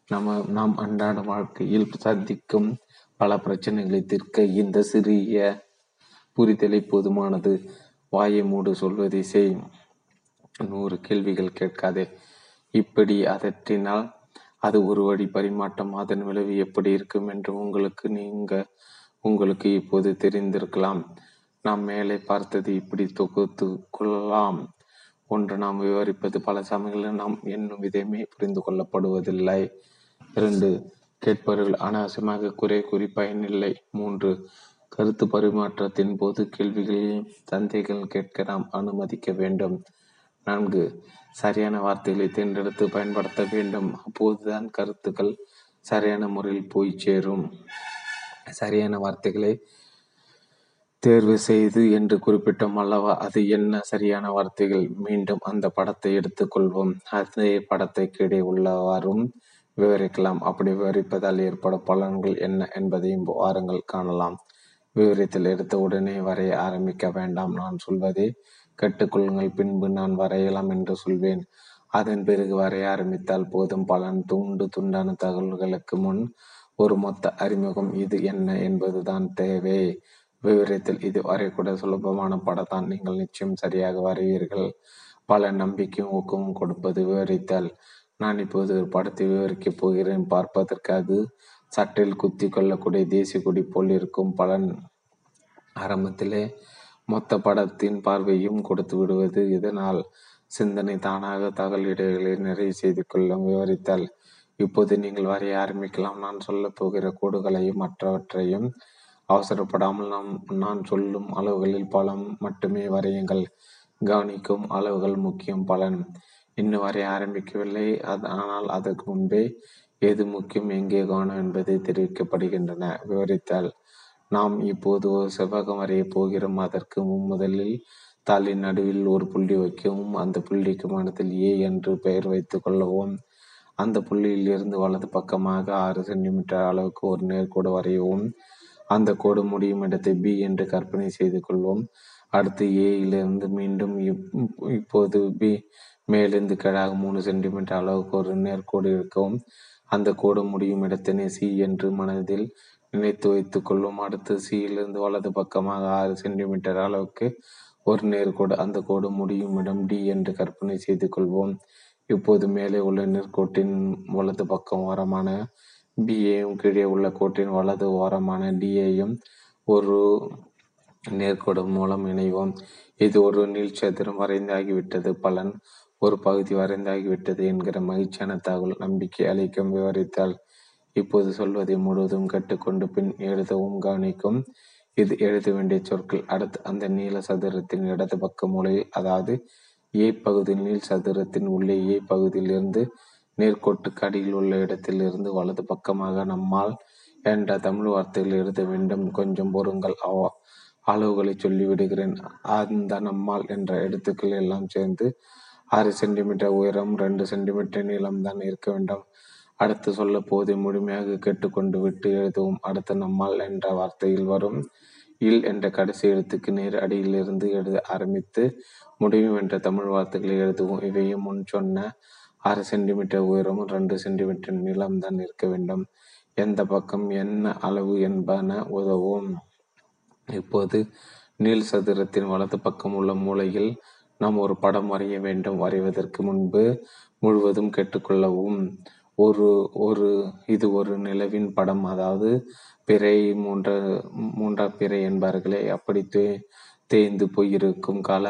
Speaker 2: நம்ம நாம் அன்றாட வாழ்க்கையில் சந்திக்கும் பல பிரச்சனைகளை தீர்க்க இந்த சிறிய புரிதலை போதுமானது. வாயை மூடு சொல்வதை செய். நூறு கேள்விகள் கேட்காதே. இப்படி அதற்றினால் அது ஒரு வழி பரிமாற்றம். அதன் விளைவு எப்படி இருக்கும் என்று உங்களுக்கு நீங்க உங்களுக்கு இப்போது தெரிந்திருக்கலாம். நாம் மேலே பார்த்தது இப்படி தொகுத்து கொள்ளலாம். ஒன்று நாம் விவரிப்பது பல சமயங்களில் நாம் என்னும் விதமே புரிந்து கொள்ளப்படுவதில்லை. இரண்டு கேட்பவர்கள் அனாவசியமாக குறை கூறி பயனில்லை. மூன்று கருத்து பரிமாற்றத்தின் போது கேள்விகளில் சந்தைகள் கேட்க நாம் அனுமதிக்க வேண்டும். நான்கு சரியான வார்த்தைகளை தேர்ந்தெடுத்து பயன்படுத்த வேண்டும். அப்போதுதான் கருத்துக்கள் சரியான முறையில் போய் சேரும். சரியான வார்த்தைகளை தேர்வு செய்து என்று குறிப்பிட்டோம் அல்லவா? அது என்ன சரியான வார்த்தைகள்? மீண்டும் அந்த படத்தை எடுத்துக்கொள்வோம் அதே படத்தை கீழே உள்ளவாறும் விவரிக்கலாம். அப்படி விவரிப்பதால் ஏற்படும் பலன்கள் என்ன என்பதையும் வாரங்கள் காணலாம். விவரத்தில் எடுத்த உடனே வரைய ஆரம்பிக்க வேண்டாம். நான் சொல்வதை கேட்டுக்கொள்ளுங்கள். பின்பு நான் வரையலாம் என்று சொல்வேன். அதன் பிறகு வரைய ஆரம்பித்தால் போதும். பலன் துண்டு துண்டான தகவல்களுக்கு முன் ஒரு மொத்த அறிமுகம் இது என்ன என்பதுதான் தேவை. விவரத்தில் இது வரையக்கூட சுலபமான படத்தான். நீங்கள் நிச்சயம் சரியாக வரைவீர்கள். பல நம்பிக்கையும் ஊக்கமும் கொடுப்பது விவரித்தல். நான் இப்போது ஒரு படத்தை விவரிக்கப் போகிறேன். பார்ப்பதற்கு அது சட்டில் குத்தி கொள்ளக்கூடிய தேசிய கொடி போல் இருக்கும் பலன் ஆரம்பத்திலே மொத்த படத்தின் பார்வையும் கொடுத்து விடுவது. இதனால் சிந்தனை தானாக தகவல் இடைகளை நிறைவு செய்து கொள்ளும் விவரித்தல். இப்போது நீங்கள் வரைய ஆரம்பிக்கலாம். நான் சொல்ல போகிற கோடுகளையும் மற்றவற்றையும் அவசரப்படாமல் நாம் நான் சொல்லும் அளவுகளில் பலம் மட்டுமே வரையுங்கள். கவனிக்கும் அளவுகள் முக்கியம். பலன். இன்னும் வரை ஆரம்பிக்கவில்லை. அது ஆனால் அதற்கு முன்பே எது முக்கியம் எங்கே கவனம் என்பதை தெரிவிக்கப்படுகின்றன. விவரித்தல் நாம் இப்போது ஒரு செவ்வகம் வரையப் போகிறோம். அதற்கு முதலில் தாளின் நடுவில் ஒரு புள்ளி வைக்கவும் அந்த புள்ளிக்கு மனத்தில் ஏ என்று பெயர் வைத்துக் கொள்ளவும் அந்த புள்ளியில் இருந்து வலது பக்கமாக ஆறு சென்டிமீட்டர் அளவுக்கு ஒரு நேர்கோடு வரையவும் அந்த கோடு முடியும் இடத்தை பி என்று கற்பனை செய்து கொள்வோம். அடுத்து ஏயிலிருந்து மீண்டும் இப்போது பி மேலிருந்து கீழாக மூணு சென்டிமீட்டர் அளவுக்கு ஒரு நேர்கோடு இருக்கவும் அந்த கோடு முடியும் இடத்தினை சி என்று மனதில் நினைத்து வைத்துக் கொள்ளும். அடுத்து சியிலிருந்து வலது பக்கமாக ஆறு சென்டிமீட்டர் அளவுக்கு ஒரு நேர்கோடு அந்த கோடு முடியும் இடம் டி என்று கற்பனை செய்து கொள்வோம். இப்போது மேலே உள்ள நேர்கோட்டின் வலது பக்கம் ஓரமான பிஏயும் கீழே உள்ள கோட்டின் வலது ஓரமான டிஏயும் ஒரு நேர்கோடு மூலம் இணைவோம். இது ஒரு நீள்சத்திரம் வரைந்தாகிவிட்டது. பலன் ஒரு பகுதி வரைந்தாகிவிட்டது என்கிற மகிழ்ச்சியான தகவல் நம்பிக்கை அளிக்கும் விவரித்தால் இப்போது சொல்வதை முழுவதும் கற்றுக்கொண்டு பின் எழுதவும் கவனிக்கும். இது எழுத வேண்டிய சொற்கள் அடுத்து அந்த நீல சதுரத்தின் இடது பக்க மூலையில் அதாவது ஏ பகுதியில் நீள் சதுரத்தின் உள்ளே ஏ பகுதியிலிருந்து நேர்கோட்டுக்கு அடியில் உள்ள இடத்திலிருந்து வலது பக்கமாக நம்மால் என்ற தமிழ் வார்த்தையில் எழுத வேண்டும். கொஞ்சம் பொருங்கள் அளவுகளை சொல்லிவிடுகிறேன். அந்த நம்மால் என்ற எழுத்துக்கள் எல்லாம் சேர்ந்து ஆறு சென்டிமீட்டர் உயரம் ரெண்டு சென்டிமீட்டர் நீளம் தான் இருக்க வேண்டும். அடுத்து சொல்ல போதை முழுமையாக கேட்டுக்கொண்டு விட்டு எழுதுவோம் அடுத்து நம்மால் என்ற வார்த்தையில் வரும். இல் என்ற கடைசி எழுத்துக்கு நேர் அடியிலிருந்து எழுத ஆரம்பித்து முடியும் என்ற தமிழ் வார்த்தைகளை எழுதுவோம் இவையும் முன் சொன்ன ஆறு சென்டிமீட்டர் உயரமும் ரெண்டு சென்டிமீட்டர் நீளம் தான் இருக்க வேண்டும். எந்த பக்கம் என்ன அளவு என்பன உதவும். இப்போது நீள் சதுரத்தின் வலது பக்கம் உள்ள மூலையில் நாம் ஒரு படம் வரைய வேண்டும் வரைவதற்கு முன்பு முழுவதும் கேட்டுக்கொள்ளவும். ஒரு ஒரு இது ஒரு நிலவின் படம். அதாவது பிறை மூன்ற மூன்றா பிறை என்பார்களே அப்படி தே தேய்ந்து போயிருக்கும் கால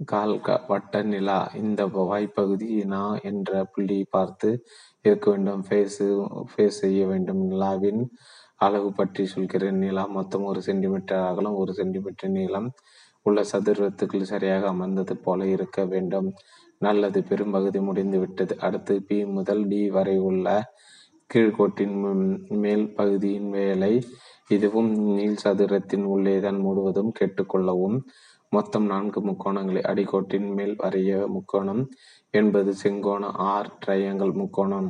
Speaker 2: கால் வட்ட நிலா இந்த வாய்ப்பகுதி நான் என்ற புள்ளி பார்த்து இருக்க வேண்டும். ஃபேஸ் ஃபேஸ் செய்ய வேண்டும். நிலாவின் அளவு பற்றி சொல்கிறேன். நிலா மொத்தம் ஒரு சென்டிமீட்டர் அகலம் ஒரு சென்டிமீட்டர் நீளம் உள்ள சதுரத்துக்குள் சரியாக அமர்ந்தது போல இருக்க வேண்டும். நல்லது பெரும்பகுதி முடிந்துவிட்டது. அடுத்து பி முதல் டி வரை உள்ள கீழ்கோட்டின் மேல் பகுதியின் வேலை இதுவும் நீள் சதுரத்தின் உள்ளேதான் முழுவதும் கேட்டுக்கொள்ளவும். மொத்தம் நான்கு முக்கோணங்களை அடிக்கோட்டின் மேல் வரைய முக்கோணம் என்பது செங்கோண ஆர் ட்ரையாங்கல் முக்கோணம்.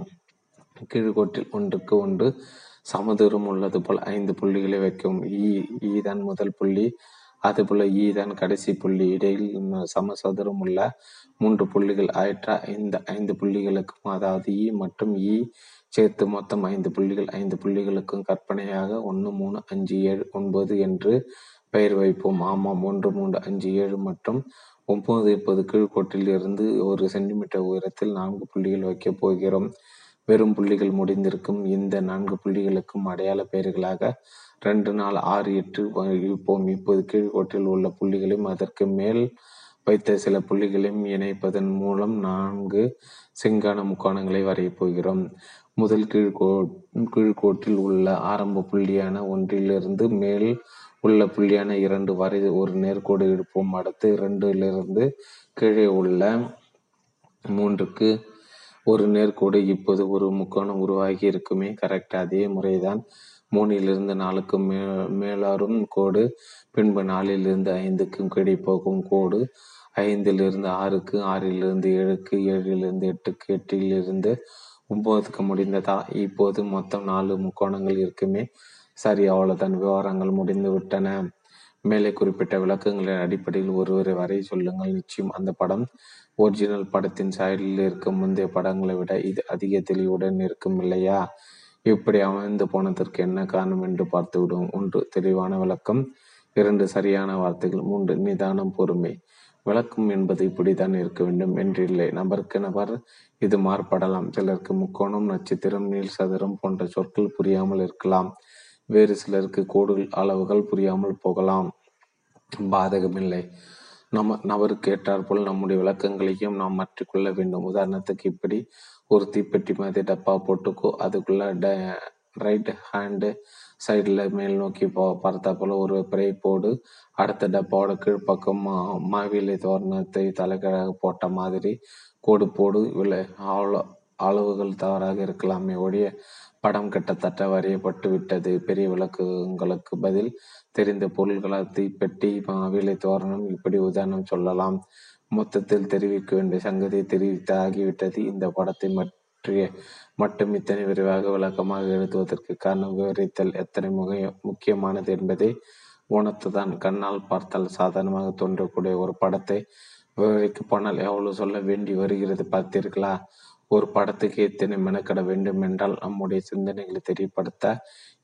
Speaker 2: கீழ்கோட்டில் ஒன்றுக்கு ஒன்று சமதூரம் உள்ளது போல் ஐந்து புள்ளிகளை வைக்கும். இ ஈ தான் முதல் புள்ளி. அதுபோல ஈ தான் கடைசி புள்ளி இடையில் சமசதுரம் உள்ள மூன்று புள்ளிகள் ஆயிற்றா இந்த ஐந்து புள்ளிகளுக்கும் அதாவது இ மற்றும் இ சேர்த்து மொத்தம் ஐந்து புள்ளிகள் ஐந்து புள்ளிகளுக்கும் கற்பனையாக ஒன்று மூணு அஞ்சு ஏழு ஒன்பது என்று பெயர் வைப்போம். ஆமாம் ஒன்று மூன்று அஞ்சு ஏழு மற்றும் ஒன்பது இப்போது கீழ்கோட்டில் இருந்து ஒரு சென்டிமீட்டர் உயரத்தில் நான்கு புள்ளிகள் வைக்கப் போகிறோம். வெறும் புள்ளிகள் முடிந்திருக்கும் இந்த நான்கு புள்ளிகளுக்கும் அடையாள பெயர்களாக ரெண்டு நாள் ஆறு எட்டு வகிப்போம் இப்போது கீழ்கோட்டில் உள்ள புள்ளிகளையும் அதற்கு மேல் வைத்த சில புள்ளிகளையும் இணைப்பதன் மூலம் நான்கு செங்கான முக்கோணங்களை வரையப் போகிறோம். முதல் கீழ்கோ கீழ்கோட்டில் உள்ள ஆரம்ப புள்ளியான ஒன்றிலிருந்து மேல் உள்ள புள்ளியான இரண்டு வரை ஒரு நேர்கோடு எடுப்போம். அடுத்து இரண்டிலிருந்து கீழே உள்ள மூன்றுக்கு ஒரு நேர்கோடு இப்போது ஒரு முக்கோணம் உருவாகி இருக்குமே. கரெக்ட். அதே முறைதான் மூணிலிருந்து நாலுக்கு மே மேலாறும் கோடு பின்பு நாலிலிருந்து ஐந்துக்கும் கிடைப்போகும் கோடு ஐந்திலிருந்து ஆறுக்கு ஆறிலிருந்து ஏழுக்கு ஏழிலிருந்து எட்டுக்கு எட்டிலிருந்து ஒம்போதுக்கு முடிந்ததா? இப்போது மொத்தம் நாலு முக்கோணங்கள் இருக்குமே. சரி அவ்வளோதான் விவரங்கள் முடிந்து விட்டன. மேலே குறிப்பிட்ட விளக்கங்களின் அடிப்படையில் ஒருவரை வரை சொல்லுங்கள். நிச்சயம் அந்த படம் ஒரிஜினல் படத்தின் சாயலில் இருக்கும் முந்தைய படங்களை விட இது அதிக தெளிவுடன் இருக்கும் இல்லையா? இப்படி அமைந்து போனதற்கு என்ன காரணம் என்று பார்த்து விடுவோம் ஒன்று தெளிவான விளக்கம். இரண்டு சரியான வார்த்தைகள். மூன்று நிதானம் பொறுமை. விளக்கம் என்பது இப்படித்தான் இருக்க வேண்டும் என்றில்லை. நபருக்கு நபர் இது மாறுபடலாம். சிலருக்கு முக்கோணம் நட்சத்திரம் நீள் சதுரம் போன்ற சொற்கள் புரியாமல் இருக்கலாம். வேறு சிலருக்கு கூடுதல் அளவுகள் புரியாமல் போகலாம். பாதகமில்லை. நம்ம நபருக்கு ஏற்றாற்போல் நம்முடைய விளக்கங்களையும் நாம் மாற்றிக்கொள்ள வேண்டும். உதாரணத்துக்கு இப்படி ஒரு தீப்பெட்டி மாதிரி டப்பா போட்டுக்கோ. அதுக்குள்ள ரைட் ஹேண்டு சைடில் மேல் நோக்கி போ பார்த்தா போல் ஒரு பிரே போடு. அடுத்த டப்பாவோட கீழ்ப்பக்கம் மா மாவிலை தோரணத்தை தலைக்கழக போட்ட மாதிரி கோடு போடு. விலை அவ்வளோ அளவுகள் தவறாக இருக்கலாமே ஒழிய படம் கிட்டத்தட்ட வரையப்பட்டு விட்டது. பெரிய விளக்குங்களுக்கு பதில் தெரிந்த பொருள்களாக தீப்பெட்டி மாவிலை தோரணம் இப்படி உதாரணம் சொல்லலாம். மொத்தத்தில் தெரிவிக்க வேண்டிய சங்கதியை தெரிவித்து ஆகிவிட்டது. இந்த படத்தை பற்றிய மட்டும் இத்தனை விரைவாக விளக்கமாக எழுதுவதற்கு காரணம் விவரித்தல் எத்தனை முக முக்கியமானது என்பதை உணர்த்துதான் கண்ணால் பார்த்தால் சாதாரணமாக தோன்றக்கூடிய ஒரு படத்தை விவரிக்க போனால் எவ்வளவு சொல்ல வேண்டி வருகிறது பார்த்தீர்களா ஒரு படத்துக்கு எத்தனை மெனக்கிட வேண்டும் என்றால் நம்முடைய சிந்தனைகளை தெரியப்படுத்த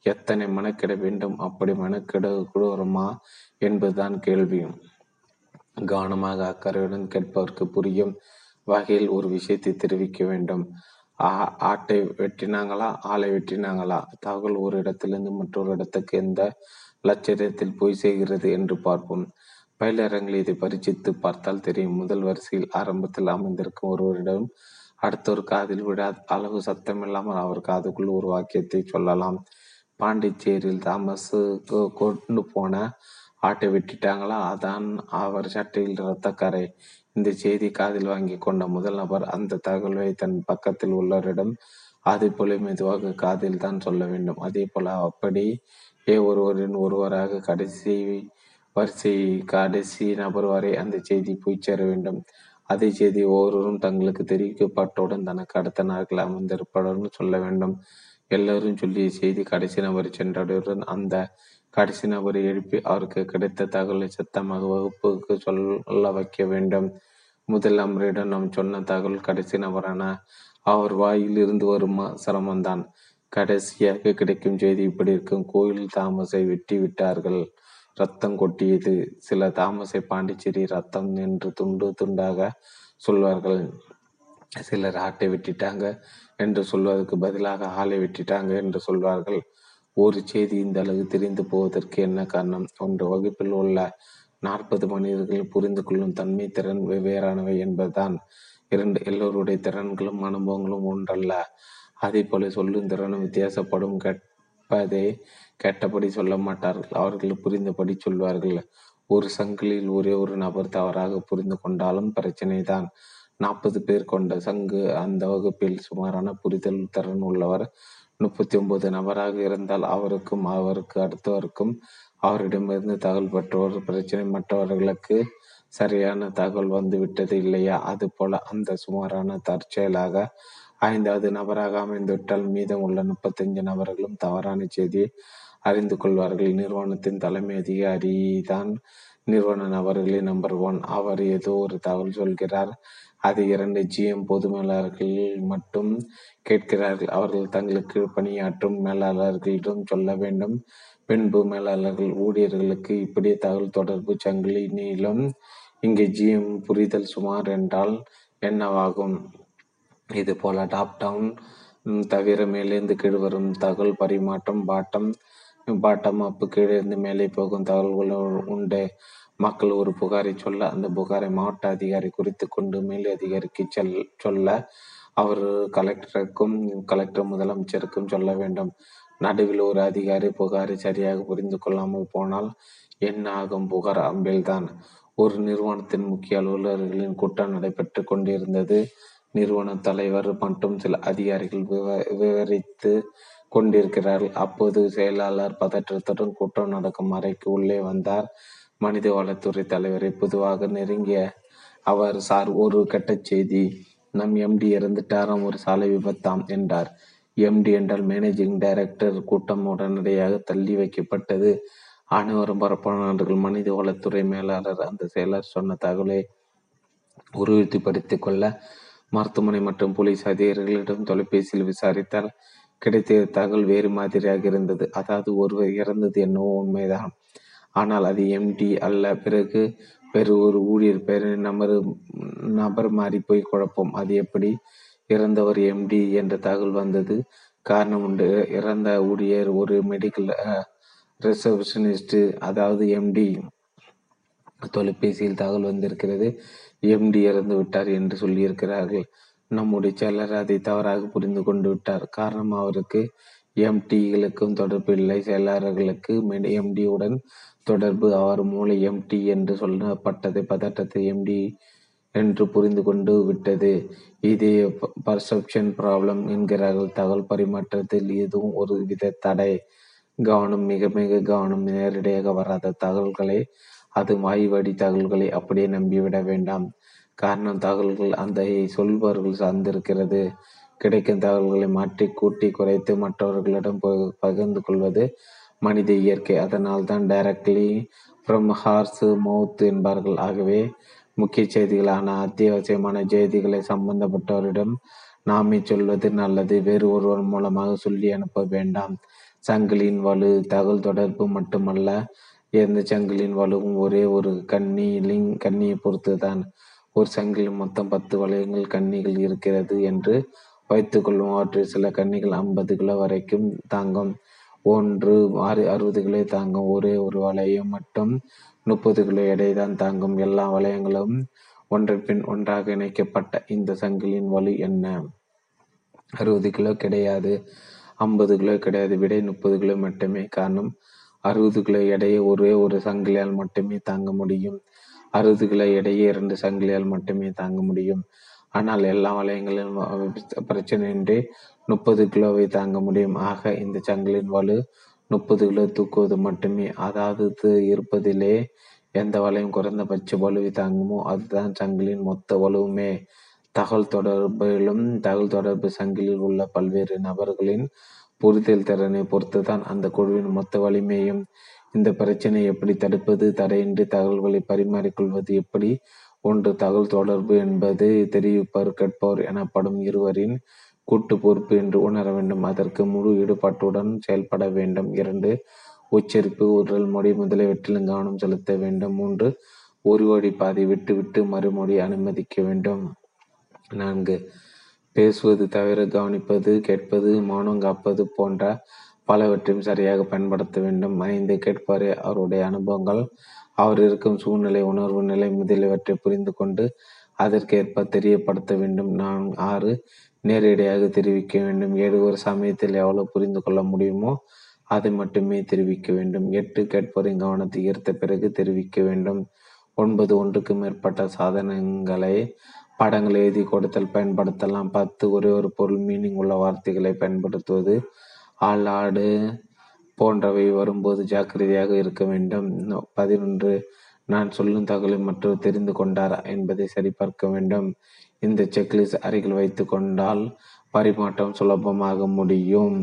Speaker 2: எத்தனை மெனக்கிட வேண்டும்? அப்படி மெனக்கிடுகிறோமா என்பதுதான் கேள்வியும். கவனமாக அக்கறையுடன் கேட்பவருக்கு புரியும் வகையில் ஒரு விஷயத்தை தெரிவிக்க வேண்டும். ஆட்டை வெட்டினாங்களா? ஆளை வெட்டினாங்களா? தகவல் ஒரு இடத்திலிருந்து மற்றொரு இடத்துக்கு எந்த லட்சத்தில் போய் செய்கிறது என்று பார்ப்போம். பயிலரங்கில் இதை பரிச்சித்து பார்த்தால் தெரியும். முதல் வரிசையில் ஆரம்பத்தில் அமைந்திருக்கும் ஒருவரிடம் அடுத்தவர் காதில் விடாத அளவு சத்தமில்லாமல் அவர் காதுக்குள் ஒரு வாக்கியத்தை சொல்லலாம். பாண்டிச்சேரியில் தாமஸ் கொண்டு போன ஆட்டை விட்டுட்டாங்களா? அதான் அவர் சட்டையில் இரத்தக்கரை. இந்த செய்தி காதில் வாங்கி கொண்ட முதல் நபர் அந்த தகவலை தன் பக்கத்தில் உள்ளவரிடம் அதே போல மெதுவாக காதில் தான் சொல்ல வேண்டும். அதே போல அப்படி ஏ ஒருவரின் ஒருவராக கடைசி வரிசை கடைசி நபர் வரை அந்த செய்தி போய் சேர வேண்டும். அதே செய்தி ஒவ்வொருவரும் தங்களுக்கு தெரிவிக்கப்பட்டவுடன் தனக்கு அடுத்த நாட்கள் அமர்ந்திருப்பவர்கள் சொல்ல வேண்டும். எல்லோரும் சொல்லிய செய்தி கடைசி நபர் சென்றவுடன் அந்த கடைசி நபரை எழுப்பி அவருக்கு கிடைத்த தகவலை சத்தமாக வகுப்புக்கு சொல்ல வைக்க வேண்டும். முதல் அமரிடம் நாம் சொன்ன தகவல் கடைசி நபரான அவர் வாயில் இருந்து வரும் சிரமம்தான். கடைசியாக கிடைக்கும் செய்தி இப்படி இருக்கும். கோயில் தாமசை வெட்டி விட்டார்கள். ரத்தம் கொட்டியது. சில தாமசை பாண்டிச்சேரி ரத்தம் என்று துண்டு துண்டாக சொல்வார்கள். சிலர் ஆட்டை வெட்டிட்டாங்க என்று சொல்வதற்கு பதிலாக ஆளை வெட்டிட்டாங்க என்று சொல்வார்கள். ஒரு செய்தி இந்த அளவு தெரிந்து போவதற்கு என்ன காரணம்? ஒன்று வகுப்பில் உள்ள நாற்பது மனிதர்கள் புரிந்து கொள்ளும் தன்மை திறன் வெவ்வேறானவை என்பதுதான். இரண்டு எல்லோருடைய திறன்களும் அனுபவங்களும் ஒன்றல்ல. அதே போல சொல்லும் திறனும் வித்தியாசப்படும். கேட்பதை கேட்டபடி சொல்ல மாட்டார்கள். அவர்கள் புரிந்தபடி சொல்வார்கள். ஒரு சங்கிலியில் ஒரே ஒரு நபர் தவறாக புரிந்து கொண்டாலும் பிரச்சனை தான் நாற்பது பேர் கொண்ட சங்கு அந்த வகுப்பில் சுமாரான புரிதல் திறன் உள்ளவர். முப்பத்தி ஒன்பது நபராக இருந்தால் அவருக்கும் அவருக்கு அடுத்தவருக்கும் அவரிடமிருந்து தகவல் பெற்றவர் பிரச்சனை மற்றவர்களுக்கு சரியான தகவல் வந்துவிட்டது இல்லையா? அது போல அந்த சுமாரான தற்செயலாக ஐந்தாவது நபராக அமைந்துவிட்டால் மீதம் உள்ள முப்பத்தஞ்சு நபர்களும் தவறான செய்தியை அறிந்து கொள்வார்கள். நிறுவனத்தின் தலைமை அதிகாரி தான் நிறுவன நபர்களின் நம்பர் ஒன் அவர் ஏதோ ஒரு தகவல் சொல்கிறார். அது இரண்டு ஜிஎம் பொது மேலாளர்கள் மட்டும் கேட்கிறார்கள். அவர்கள் தங்களுக்கு பணியாற்றும் மேலாளர்களிடம் சொல்ல வேண்டும். பின்பு மேலாளர்கள் ஊழியர்களுக்கு இப்படி தகவல் தொடர்பு சங்கிலி நீளம் இங்கே ஜிஎம் புரிதல் சுமார் என்றால் என்னவாகும்? இது போல டாப் டவுன் தவிர மேலேந்து கீழ் வரும் தகவல் பரிமாற்றம் பாட்டம் பாட்டம் அப்பு கீழிருந்து மேலே போகும் தகவல்கள் உண்டு. மக்கள் ஒரு புகாரை சொல்ல அந்த புகாரை மாவட்ட அதிகாரி குறித்து கொண்டு மேல் அதிகாரிக்கு செல் சொல்ல அவர் கலெக்டருக்கும் கலெக்டர் முதலமைச்சருக்கும் சொல்ல வேண்டும். நடுவில் ஒரு அதிகாரி புகாரை சரியாக புரிந்து கொள்ளாமல் போனால் என்ன ஆகும்? புகார் அம்பில்தான். ஒரு நிறுவனத்தின் முக்கிய அலுவலர்களின் கூட்டம் நடைபெற்று கொண்டிருந்தது. நிறுவன தலைவர் மற்றும் சில அதிகாரிகள் விவரித்து கொண்டிருக்கிறார்கள். அப்போது செயலாளர் பதற்றத்துடன் கூட்டம் நடக்கும் அறைக்கு உள்ளே வந்தார். மனித வளத்துறை தலைவரை பொதுவாக நெருங்கிய அவர் சார் ஒரு கெட்ட செய்தி. நம் எம்டி இறந்துட்டாராம் ஒரு சாலை விபத்தாம் என்றார். எம்டி என்றால் மேனேஜிங் டைரக்டர் கூட்டம் உடனடியாக தள்ளி வைக்கப்பட்டது. அனைவரும் பரப்பாளர்கள் மனித வளத்துறை மேலாளர் அந்த செயலர் சொன்ன தகவலை உறுதிப்படுத்திக் கொள்ள மருத்துவமனை மற்றும் போலீஸ் அதிகாரிகளிடம் தொலைபேசியில் விசாரித்தால் கிடைத்த தகவல் வேறு மாதிரியாக இருந்தது. அதாவது ஒருவர் இறந்தது என்னவோ உண்மைதான். ஆனால் அது எம்டி அல்ல. பிறகு வேறு ஒரு ஊழியர் பெயர் நபர் நபர் மாறி போய் குழப்பம். அது எப்படி? இறந்தவர் எம்டி என்ற தகவல் வந்தது. காரணம் உண்டு. இறந்த ஊழியர் ஒரு மெடிக்கல் ரிசப்ஷனிஸ்ட் அதாவது எம்டி தொலைபேசியில் தகவல் வந்திருக்கிறது. எம்டி இறந்து விட்டார் என்று சொல்லியிருக்கிறார்கள். நம்முடைய செயலர் அதை தவறாக புரிந்து கொண்டு விட்டார். காரணம் அவருக்கு எம்டிகளுக்கும் தொடர்பு இல்லை. செயலாளர்களுக்கு எம்டியுடன் தொடர்பு. அவர் மூளை எம்டி என்று சொல்லப்பட்டது. பதட்டத்தை எம்டி என்று புரிந்து கொண்டு விட்டது. இது பர்செப்ஷன் ப்ராப்ளம் என்கிறார்கள். தகவல் பரிமாற்றத்தில் இதுவும் ஒரு வித தடை. கவனம் மிக மிக கவனம் நேரடியாக வராத தகவல்களை அது வாய்வடி தகவல்களை அப்படியே நம்பிவிட வேண்டாம். காரணம் தகவல்கள் அந்த சொல்பவர்கள் சார்ந்திருக்கிறது. கிடைக்கும் தகவல்களை மாற்றி கூட்டி குறைத்து மற்றவர்களிடம் பகிர்ந்து கொள்வது மனித இயற்கை. அதனால் தான் டைரக்ட்லி ஃப்ரம் ஹார்ஸ் மவுத் என்பார்கள். ஆகவே முக்கிய செய்திகளான அத்தியாவசியமான செய்திகளை சம்பந்தப்பட்டவரிடம் நாமே சொல்வது நல்லது. வேறு ஒருவர் மூலமாக சொல்லி அனுப்ப வேண்டாம். சங்கிலியின் வலு தகவல் தொடர்பு மட்டுமல்ல எந்த சங்கிலியின் வலுவும் ஒரே ஒரு கண்ணி லிங் கண்ணியை பொறுத்துதான். ஒரு சங்கிலி மொத்தம் பத்து வளையங்கள் கண்ணிகள் இருக்கிறது என்று வைத்துக்கொள்வோம் அவற்றில் சில கன்னிகள் ஐம்பது கிலோ வரைக்கும் தாங்கும். ஒன்று ஆறு அறுபது கிலோ தாங்கும். ஒரே ஒரு வளையம் மட்டும் முப்பது கிலோ எடை தான் தாங்கும். எல்லா வளையங்களும் ஒன்றன் பின் ஒன்றாக இணைக்கப்பட்ட இந்த சங்கிலியின் வலு என்ன? அறுபது கிலோ கிடையாது. ஐம்பது கிலோ கிடையாது. விடை முப்பது கிலோ மட்டுமே காரணம் அறுபது கிலோ எடையை ஒரே ஒரு சங்கிலியால் மட்டுமே தாங்க முடியும். அறுபது கிலோ எடையை இரண்டு சங்கிலியால் மட்டுமே தாங்க முடியும். ஆனால் எல்லா வளையங்களிலும் பிரச்சனையின்றி முப்பது கிலோவை தாங்க முடியும். ஆக இந்த சங்கிலின் வலு முப்பது கிலோ தூக்குவது மட்டுமே. அதாவது இருப்பதிலே எந்த வலையும் குறைந்தபட்ச வலுவை தாங்குமோ அதுதான் சங்கிலின் மொத்த வலுவுமே. தகவல் தொடர்பிலும் தகவல் தொடர்பு சங்கிலில் உள்ள பல்வேறு நபர்களின் புரிதல் திறனை பொறுத்துதான் அந்த குழுவின் மொத்த வலிமையும். இந்த பிரச்சனையை எப்படி தடுப்பது தடையின்றி தகவல்களை பரிமாறிக்கொள்வது எப்படி ஒன்று தகவல் தொடர்பு என்பது தெரிவிப்பவர் கேட்பவர் எனப்படும் இருவரின் கூட்டு பொறுப்பு என்று உணர வேண்டும். அதற்கு முழு ஈடுபாட்டுடன் செயல்பட வேண்டும். இரண்டு உச்சரிப்பு உடல் மொழி முதலியவற்றிலும் கவனம் செலுத்த வேண்டும். மூன்று ஒரு வழி பாதை விட்டுவிட்டு மறுமொழி அனுமதிக்க வேண்டும். நான்கு பேசுவது தவிர கவனிப்பது கேட்பது மௌனம் காப்பது போன்ற பலவற்றையும் சரியாக பயன்படுத்த வேண்டும். ஐந்து கேட்பாரே அவருடைய அனுபவங்கள் அவர் இருக்கும் சூழ்நிலை உணர்வு நிலை முதலியவற்றை புரிந்து கொண்டு அதற்கேற்ப தெரியப்படுத்த வேண்டும். நான் ஆறு நேரடியாக தெரிவிக்க வேண்டும். ஏழு ஒரு சமயத்தில் எவ்வளவு புரிந்து கொள்ள முடியுமோ அதை மட்டுமே தெரிவிக்க வேண்டும். எட்டு கேட்போரின் கவனத்தை ஈர்த்த பிறகு தெரிவிக்க வேண்டும். ஒன்பது ஒன்றுக்கு மேற்பட்ட சாதனங்களை படங்கள் எழுதி கொடுத்தல் பயன்படுத்தலாம். பத்து ஒரே ஒரு பொருள் மீனிங் உள்ள வார்த்தைகளை பயன்படுத்துவது. ஆள் ஆடு போன்றவை வரும்போது ஜாக்கிரதையாக இருக்க வேண்டும். பதினொன்று நான் சொல்லும் தகவலை மற்றவர் தெரிந்து கொண்டார் என்பதை சரிபார்க்க வேண்டும். இந்த செக்லிஸ்ட் அருகில் வைத்து கொண்டால் பரிமாற்றம் சுலபமாக முடியும்.